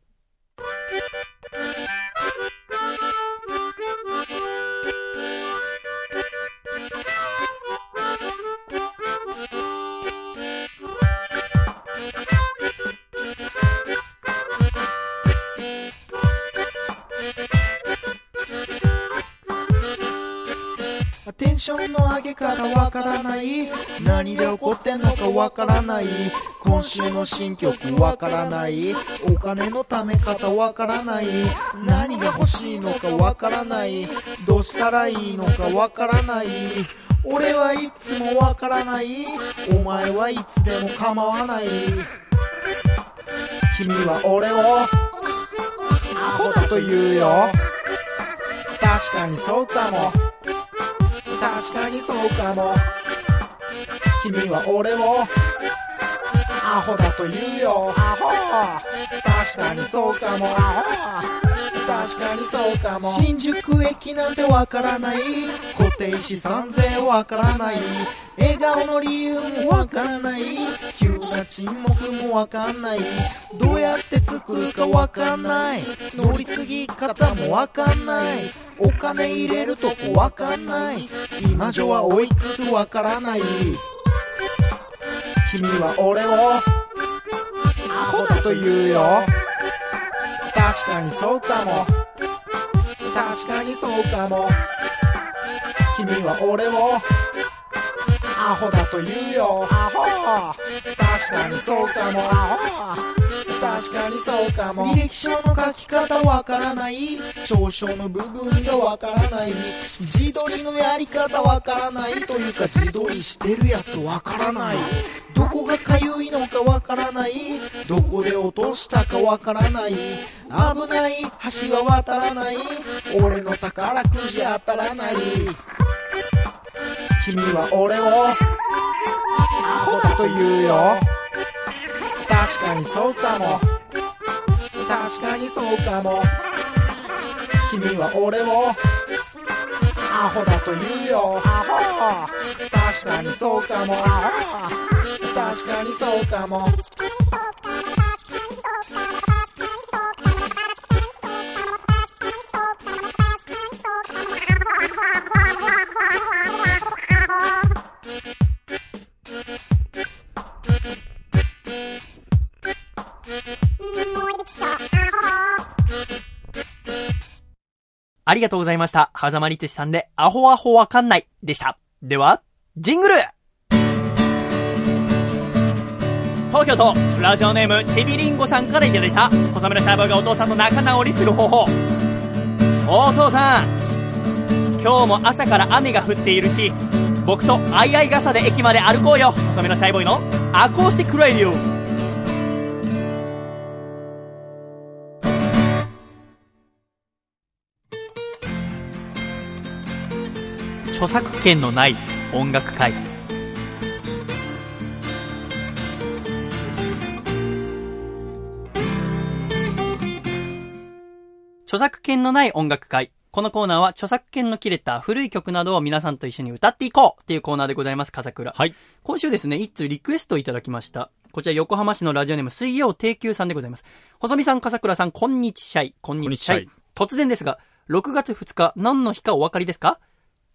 [SPEAKER 9] テンションの上げ方わからない。何で怒ってんのかわからない。今週の新曲わからない。お金の貯め方わからない。何が欲しいのかわからない。どうしたらいいのかわからない。俺はいつもわからない。お前はいつでも構わない。君は俺をアホだと言うよ。確かにそうかも。確かにそうかも。君は俺をアホだと言うよ。アホ。確かにそうかも。アホ確かにそうかも。新宿駅なんてわからない。固定資産税わからない。笑顔の理由もわからない。急な沈黙もわかんない。どうやって作るかわかんない。乗り継ぎ方もわかんない。お金入れるとこわかんない。今女はおいくつわからない。君は俺をアホだと言うよ。確かにそうかも。確かにそうかも。君は俺をアホだと言うよ。アホ。確かにそうかも。アホ確かにそうかも。履歴書の書き方わからない。長所の部分がわからない。自撮りのやり方わからない。というか自撮りしてるやつわからない。どこがかゆいのかわからない。どこで落としたかわからない。危ない橋は渡らない。俺の宝くじ当たらない。君は俺をアホだと言うよ。確かにそうかも。確かにそうかも。君は俺をアホだと言うよ。アホ。確かにそうかも。アホ。確かにそうかも
[SPEAKER 1] ありがとうございました。はざまりつしさんで、アホアホわかんないでした。では、ジングル東京都、ラジオネーム、ちびりんごさんからいただいた、小雨のシャーボーがお父さんと仲直りする方法。お父さん、今日も朝から雨が降っているし、僕とあいあい傘で駅まで歩こうよ。細めのシャイボーイのアコースティックラディオ。著作権のない音楽会著作権のない音楽会このコーナーは著作権の切れた古い曲などを皆さんと一緒に歌っていこうっていうコーナーでございます、笠倉。
[SPEAKER 2] はい。
[SPEAKER 1] 今週ですね、一通リクエストをいただきました。こちら横浜市のラジオネーム水曜定休さんでございます。細見さん、笠倉さん、こんにちしゃい。こんにちしゃい
[SPEAKER 2] こんに。
[SPEAKER 1] 突然ですが、6月2日、何の日かお分かりですか？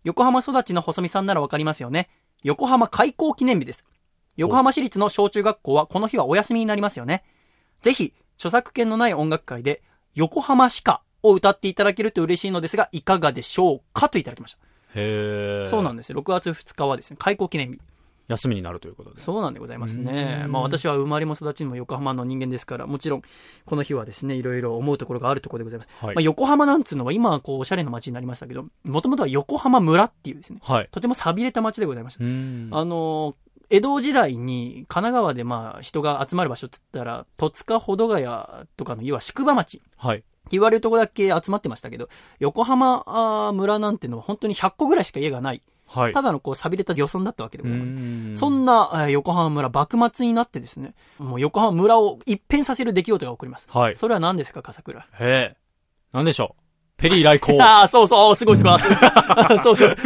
[SPEAKER 1] 横浜育ちの細見さんならわかりますよね。横浜開港記念日です。横浜市立の小中学校はこの日はお休みになりますよね。ぜひ、著作権のない音楽会で、横浜歯科を歌っていただけると嬉しいのですが、いかがでしょうかといただきました。
[SPEAKER 2] へえ。
[SPEAKER 1] そうなんですよ。6月2日はですね、開港記念日。
[SPEAKER 2] 休みになるということで。
[SPEAKER 1] そうなんでございますね
[SPEAKER 2] う。ん
[SPEAKER 1] まあ私は生まれも育ちも横浜の人間ですから、もちろん、この日はですね、いろいろ思うところがあるところでございます。
[SPEAKER 2] はい
[SPEAKER 1] まあ横浜なんつうのは今はこう、おしゃれな街になりましたけど、もともとは横浜村っていうですね、
[SPEAKER 2] はい。
[SPEAKER 1] とても寂れた街でございました。あのー、江戸時代に神奈川でまあ人が集まる場所って言ったら、戸塚保土ヶ谷とかの要は宿場町って
[SPEAKER 2] はい。
[SPEAKER 1] 言われるとこだけ集まってましたけど、横浜村なんてのは本当に100個ぐらいしか家がない。
[SPEAKER 2] はい。
[SPEAKER 1] ただのこう錆びれた漁村だったわけでご
[SPEAKER 2] う
[SPEAKER 1] ざいそんな、えー横浜村、幕末になってですね、もう横浜村を一変させる出来事が起こります。
[SPEAKER 2] はい。
[SPEAKER 1] それは何ですか、笠倉？
[SPEAKER 2] へえ。なんでしょう？ペリー来航。
[SPEAKER 1] ああ、そうそう、すごいすごい。あ そうそう。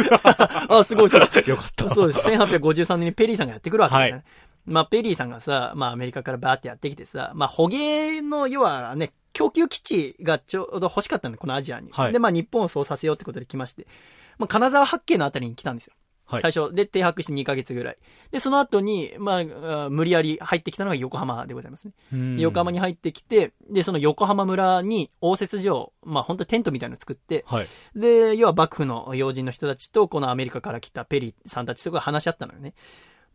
[SPEAKER 1] あすごいすごい。
[SPEAKER 2] よかった。
[SPEAKER 1] そうです。1853年にペリーさんがやってくるわけですね。まあ、ペリーさんがさ、まあ、アメリカからバーってやってきてさ、まあ、捕鯨の、要はね、供給基地がちょうど欲しかったんで、このアジアに。
[SPEAKER 2] はい
[SPEAKER 1] で、まあ、日本をそうさせようってことで来まして、まあ、金沢八景のあたりに来たんですよ。
[SPEAKER 2] はい
[SPEAKER 1] 最初。で、停泊して2ヶ月ぐらい。で、その後に、まあ無理やり入ってきたのが横浜でございますね。
[SPEAKER 2] うん
[SPEAKER 1] 横浜に入ってきて、で、その横浜村に応接所を、まあ、本当テントみたいなの作って、
[SPEAKER 2] はい。
[SPEAKER 1] で、要は幕府の要人の人たちと、このアメリカから来たペリーさんたちとか話し合ったのよね。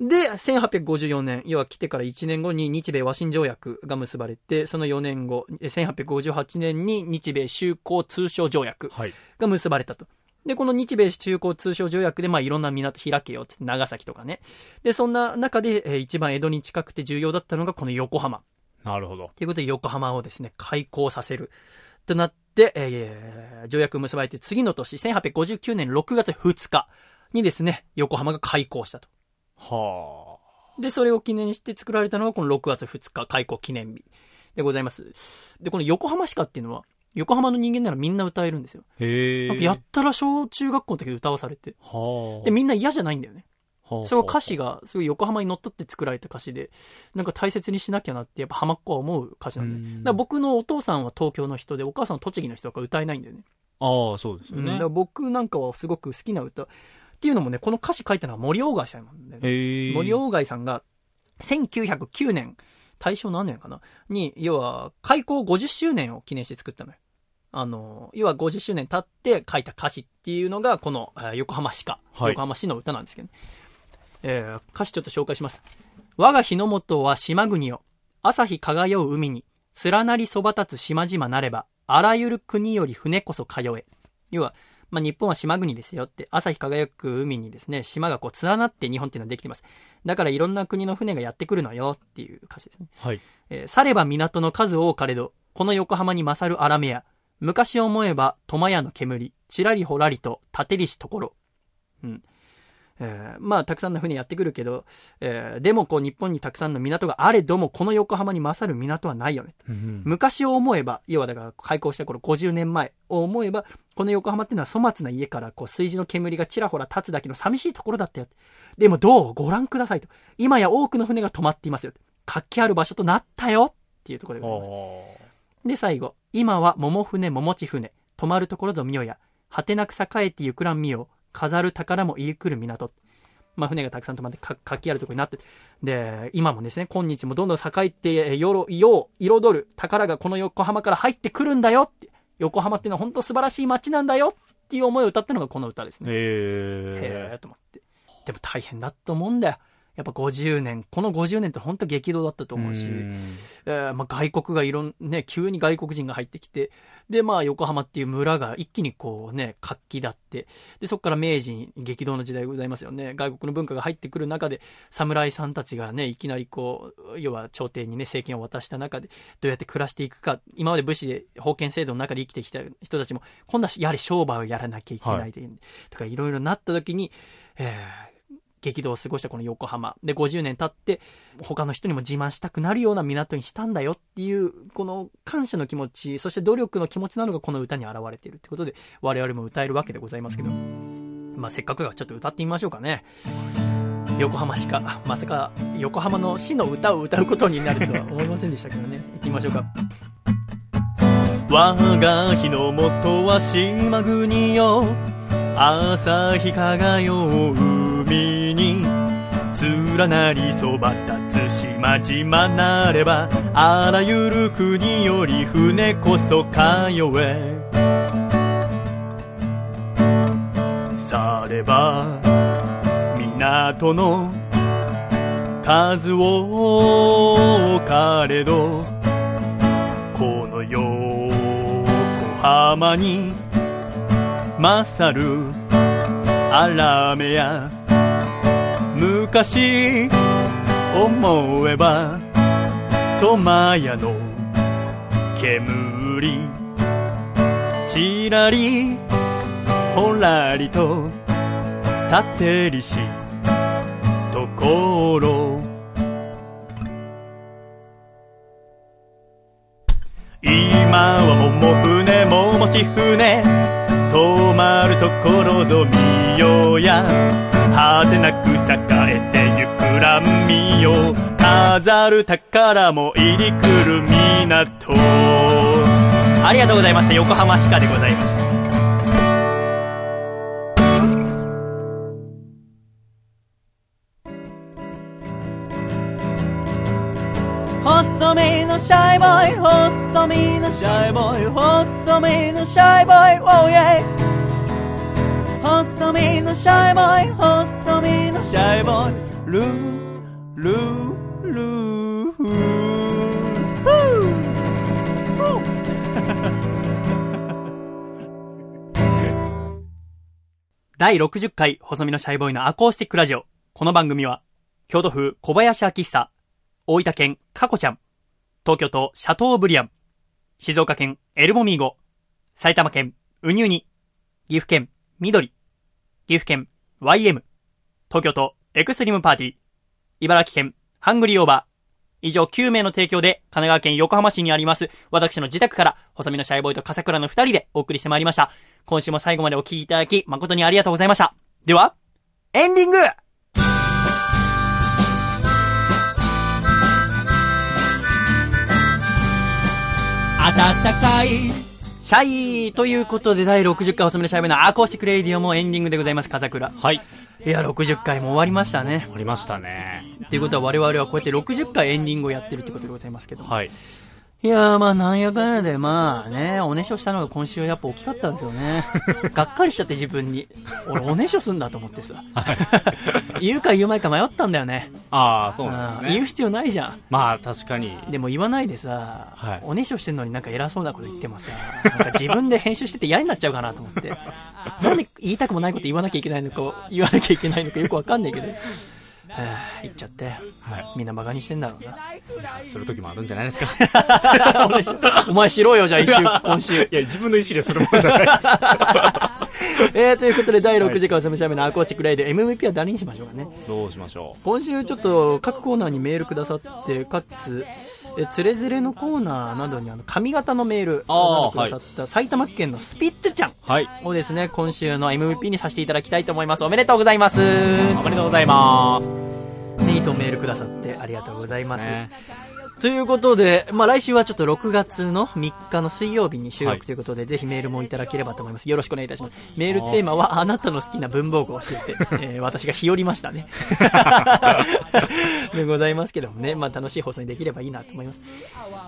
[SPEAKER 1] で、1854年、要は来てから1年後に日米和親条約が結ばれて、その4年後、え1858年に日米修好通商条約
[SPEAKER 2] はい。
[SPEAKER 1] が結ばれたと。で、この日米修好通商条約で、まあ、いろんな港開けよって、長崎とかね。で、そんな中で、えー一番江戸に近くて重要だったのが、この横浜。
[SPEAKER 2] なるほど。
[SPEAKER 1] ということで、横浜をですね、開港させる。となって、えー条約結ばれて、次の年、1859年6月2日にですね、横浜が開港したと。
[SPEAKER 2] は
[SPEAKER 1] で、それを記念して作られたのが、この6月2日開港記念日でございます。で、この横浜市歌っていうのは、横浜の人間ならみんな歌えるんですよ。
[SPEAKER 2] あ。へえ。
[SPEAKER 1] なんかやったら小中学校の時で歌わされて。
[SPEAKER 2] はあ。
[SPEAKER 1] で、みんな嫌じゃないんだよね。
[SPEAKER 2] はあ
[SPEAKER 1] その歌詞が、すごい横浜に乗っ取って作られた歌詞で、なんか大切にしなきゃなって、やっぱ浜っ子は思う歌詞なんだよね。
[SPEAKER 2] うん
[SPEAKER 1] だから僕のお父さんは東京の人で、お母さんは栃木の人だから歌えないんだよね。
[SPEAKER 2] ああ、そうですよね
[SPEAKER 1] うんだか。ら僕なんかはすごく好きな歌。っていうのもね、この歌詞書いたのは森鴎外さんなんだよね。森鴎外さんが、1909年、大正何年かな？に、要は、開港50周年を記念して作ったのよ。あの、要は50周年経って書いた歌詞っていうのが、この、えー横浜市歌、
[SPEAKER 2] はい
[SPEAKER 1] 横浜市の歌なんですけどね。えー歌詞ちょっと紹介します。我が日の本は島国よ。朝日輝う海に、連なりそば立つ島々なれば、あらゆる国より船こそ通え。要は、まあ、日本は島国ですよって、朝日輝く海にですね、島がこう連なって日本っていうのはできてます。だからいろんな国の船がやってくるのよっていう歌詞ですね。
[SPEAKER 2] はい。
[SPEAKER 1] えーされば港の数多かれど、この横浜に勝る荒目や、昔思えば苫屋の煙、ちらりほらりと立てりしところ。うん。えーまあ、たくさんの船やってくるけど、えーでもこう日本にたくさんの港があれども、この横浜に勝る港はないよね。
[SPEAKER 2] うん
[SPEAKER 1] 昔を思えば、要はだから開港した頃50年前を思えば、この横浜っていうのは粗末な家からこう炊事の煙がちらほら立つだけの寂しいところだったよ。でもどう？ご覧くださいと。今や多くの船が止まっていますよ。活気ある場所となったよっていうところでございます。で、最後。今は桃船、桃地船。止まるところぞ見よや。果てなく栄えてゆくらん見よ。飾る宝も入り来る港。まあ、船がたくさん止まってか活気あるところになって。で、今もですね、今日もどんどん栄えて、えーよろ、よう、彩る宝がこの横浜から入ってくるんだよって。横浜っていうのは本当素晴らしい街なんだよっていう思いを歌ったのがこの歌ですね。
[SPEAKER 2] へ
[SPEAKER 1] へ
[SPEAKER 2] え。
[SPEAKER 1] えと思って。でも大変だと思うんだよ。やっぱ50年、この50年って本当激動だったと思うし、
[SPEAKER 2] ん
[SPEAKER 1] えーまあ、外国がいろん、ね、急に外国人が入ってきて、で、まあ、横浜っていう村が一気にこうね、活気だって、で、そこから明治に激動の時代でございますよね。外国の文化が入ってくる中で、侍さんたちがね、いきなりこう、要は朝廷にね、政権を渡した中で、どうやって暮らしていくか、今まで武士で封建制度の中で生きてきた人たちも、今度はやはり商売をやらなきゃいけないで、とかいろいろなった時に、えー激動を過ごしたこの横浜。で、50年経って、他の人にも自慢したくなるような港にしたんだよっていう、この感謝の気持ち、そして努力の気持ちなのがこの歌に現れているってことで、我々も歌えるわけでございますけど、まあ、せっかくだからちょっと歌ってみましょうかね。横浜市か、まさか横浜の市の歌を歌うことになるとは思いませんでしたけどね。行ってみましょうか。我が日の元は島国よ朝日輝う連なりそば立つ島々なればあらゆる国より船こそ通え。されば港の数多かれどこの横浜に勝るあらめや昔思えば苫屋の煙。ちらりほらりと立てりしところ。今は桃船も持ち船止まるところぞ見ようや。果てなく栄えてゆく乱見よ飾る宝も入り来る港。ありがとうございました。横浜歯科でございました。細身のシャイボーイ細身のシャイボーイ細身のシャイボーイ Oh yeah 細身のシャイボーイ細身のシャイボーイ。ルールールー。フー第60回細身のシャイボーイのアコースティックラジオ。この番組は京都府小林明久大分県かこちゃん、東京都シャトーブリアン、静岡県エルモミーゴ、埼玉県ウニウニ、岐阜県緑、岐阜県 YM、東京都エクストリームパーティー、茨城県ハングリーオーバー、以上9名の提供で神奈川県横浜市にあります私の自宅から細身のシャイボーイと笠倉の二人でお送りしてまいりました。今週も最後までお聞きいただき誠にありがとうございました。では、エンディング暖かいシャイということで第60回細身のシャイボーイのアコースティックレイディオもエンディングでございます、笠倉。
[SPEAKER 2] はい。
[SPEAKER 1] いや、60回も終わりましたね。
[SPEAKER 2] ありましたね。
[SPEAKER 1] ということは我々はこうやって60回エンディングをやってるってことでございますけど。
[SPEAKER 2] はい。
[SPEAKER 1] いやーまあなんやかんやでまあね、おねしょしたのが今週やっぱ大きかったんですよね。がっかりしちゃって自分に。俺おねしょすんだと思ってさ。言うか言うまいか迷ったんだよね。
[SPEAKER 2] ああ、そうなんですね。
[SPEAKER 1] 言う必要ないじゃん。
[SPEAKER 2] まあ確かに。
[SPEAKER 1] でも言わないでさ、
[SPEAKER 2] はい
[SPEAKER 1] おねしょしてんのになんか偉そうなこと言ってもさ、なんか自分で編集してて嫌になっちゃうかなと思って。なんで言いたくもないこと言わなきゃいけないのか、言わなきゃいけないのかよくわかんないけど。はあ言っちゃって、
[SPEAKER 2] はい。
[SPEAKER 1] みんな馬鹿にしてんだろうな。
[SPEAKER 2] する時もあるんじゃないですか。
[SPEAKER 1] お前しろよ、じゃあ一週、今週。
[SPEAKER 2] いや、自分の意思でするものじゃないです。
[SPEAKER 1] えー、ということで第6時間おさめしゃべのアコースティックライド MVP は誰にしましょうかね
[SPEAKER 2] どうしましょ
[SPEAKER 1] 今週ちょっと各コーナーにメールくださってかつえつれづれのコーナーなどにあの髪型のメール
[SPEAKER 2] あー
[SPEAKER 1] くださった埼玉県のスピッツちゃん。をですね今週の MVP にさせていただきたいと思います。おめでとうございます。
[SPEAKER 2] おめでとうございます。
[SPEAKER 1] ねいつもメールくださってありがとうございます
[SPEAKER 2] ね
[SPEAKER 1] ということで、まあ、来週はちょっと6月の3日の水曜日に収
[SPEAKER 2] はい
[SPEAKER 1] 録ということで、ぜひメールもいただければと思います。よろしくお願いいたします。メールテーマは、あなたの好きな文房具を教えて、えー私が日和りましたね。でございますけどもね、まあ、楽しい放送にできればいいなと思います。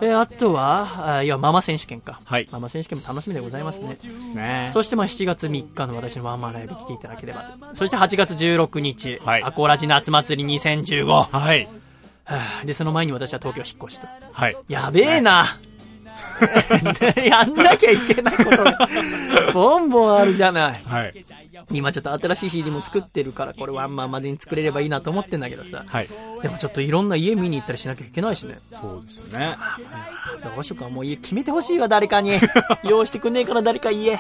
[SPEAKER 1] えーあとは、あいや、ママ選手権か。
[SPEAKER 2] はい
[SPEAKER 1] ママ選手権も楽しみでございますね。
[SPEAKER 2] ですね。
[SPEAKER 1] そしてまあ7月3日の私のワンマンライブ来ていただければ。そして8月16日、
[SPEAKER 2] はい
[SPEAKER 1] アコラジ夏祭り2015。は
[SPEAKER 2] はい。
[SPEAKER 1] あで、その前に私は東京引っ越しと。
[SPEAKER 2] はい。
[SPEAKER 1] やべえな。やんなきゃいけないことが、ボンボンあるじゃない。
[SPEAKER 2] はい。
[SPEAKER 1] 今ちょっと新しい CD も作ってるから、これワンマンまでに作れればいいなと思ってんだけどさ。
[SPEAKER 2] はい。
[SPEAKER 1] でもちょっといろんな家見に行ったりしなきゃいけないしね。
[SPEAKER 2] そうですよね。
[SPEAKER 1] どうしようか、もう家決めてほしいわ、誰かに。用意してくんねえから、誰か家。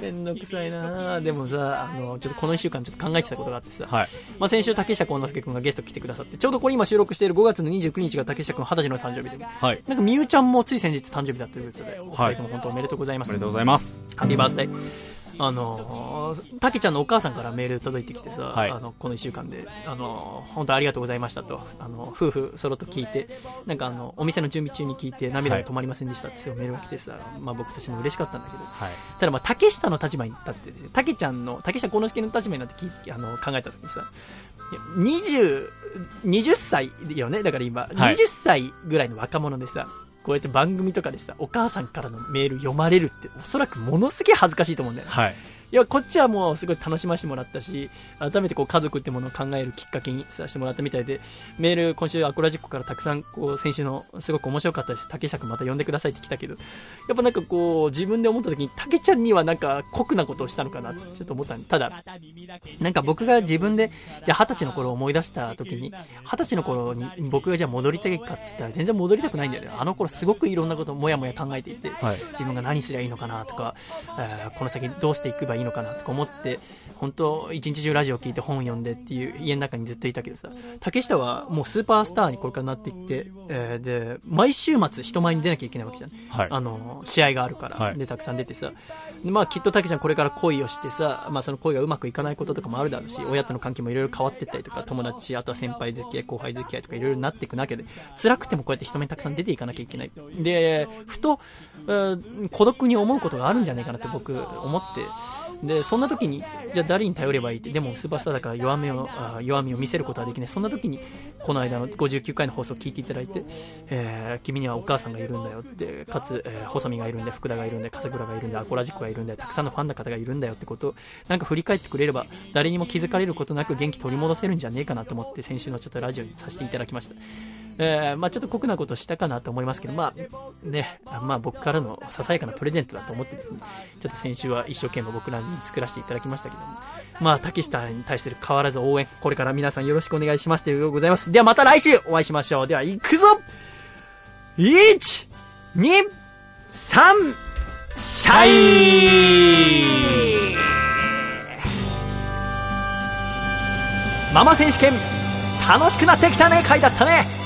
[SPEAKER 1] めんどくさいなでもさ、あの、ちょっとこの1週間ちょっと考えてたことがあってさ。
[SPEAKER 2] はい。
[SPEAKER 1] まあ、先週竹下幸之助君がゲスト来てくださって、ちょうどこれ今収録している5月の29日が竹下君20歳の誕生日で。
[SPEAKER 2] はい。
[SPEAKER 1] なんかみゆちゃんもつい先日誕生日だということで、お二人とも本当おめでとうございます。
[SPEAKER 2] おめでとうございます。
[SPEAKER 1] ハッピーバースデー。あのー、たけちゃんのお母さんからメール届いてきてさ、
[SPEAKER 2] はい。
[SPEAKER 1] あの、この1週間で、あのー、本当ありがとうございましたと、あの、夫婦揃っと聞いて、なんかあの、お店の準備中に聞いて涙が止まりませんでしたっていうメールが来てさ、まあ僕としても嬉しかったんだけど、
[SPEAKER 2] はい。
[SPEAKER 1] ただまあ竹下の立場に立って、たけちゃんの、竹下幸之助の立場になってあの考えたときにさ、いや20、20歳よね、だから今、
[SPEAKER 2] はい。
[SPEAKER 1] 20歳ぐらいの若者でさ、こうやって番組とかでさ、お母さんからのメール読まれるって、おそらくものすげえ恥ずかしいと思うんだよね。
[SPEAKER 2] はい。
[SPEAKER 1] いや、こっちはもうすごい楽しませてもらったし、改めてこう家族ってものを考えるきっかけにさせてもらったみたいで、メール今週アコラジックからたくさんこう先週のすごく面白かったです。竹下くんまた呼んでくださいって来たけど、やっぱなんかこう自分で思った時に竹ちゃんにはなんか酷なことをしたのかなってちょっと思ったんただ、なんか僕が自分で、じゃあ二十歳の頃を思い出した時に、二十歳の頃に僕がじゃあ戻りたいかって言ったら全然戻りたくないんだよね。あの頃すごくいろんなことをもやもや考えていて、
[SPEAKER 2] はい。
[SPEAKER 1] 自分が何すりゃいいのかなとか、えーこの先どうしていけばいいいのかなとか思って、本当一日中ラジオ聞いて本読んでっていう家の中にずっといたけどさ、竹下はもうスーパースターにこれからなっていって、えーで、毎週末人前に出なきゃいけないわけじゃん。
[SPEAKER 2] はい
[SPEAKER 1] あの、試合があるから、
[SPEAKER 2] はい
[SPEAKER 1] で、たくさん出てさ、でまあきっと竹ちゃんこれから恋をしてさ、まあその恋がうまくいかないこととかもあるだろうし、親との関係もいろいろ変わってったりとか、友達、あとは先輩付き合い、後輩付き合いとかいろいろなっていく中で、辛くてもこうやって人目にたくさん出ていかなきゃいけない。で、ふと、うん孤独に思うことがあるんじゃないかなって僕思って、で、そんな時に、じゃあ誰に頼ればいいって、でもスーパースターだから弱みを、あ弱みを見せることはできない。そんな時に、この間の59回の放送を聞いていただいて、えー君にはお母さんがいるんだよって、かつ、えー細見がいるんだよ、福田がいるんだ、笠倉がいるんだよ、アコラジックがいるんだ、たくさんのファンの方がいるんだよってことを、なんか振り返ってくれれば、誰にも気づかれることなく元気取り戻せるんじゃねえかなと思って、先週のちょっとラジオにさせていただきました。えーまあ、ちょっと酷なことしたかなと思いますけど、まあね、まあ、僕からのささやかなプレゼントだと思ってですね、ちょっと先週は一生懸命僕らに作らせていただきましたけども、まあ、竹下に対する変わらず応援、これから皆さんよろしくお願いしますということでございます。ではまた来週お会いしましょう。では、行くぞ !1、2、3、シャイママ選手権楽しくなってきたね回だったね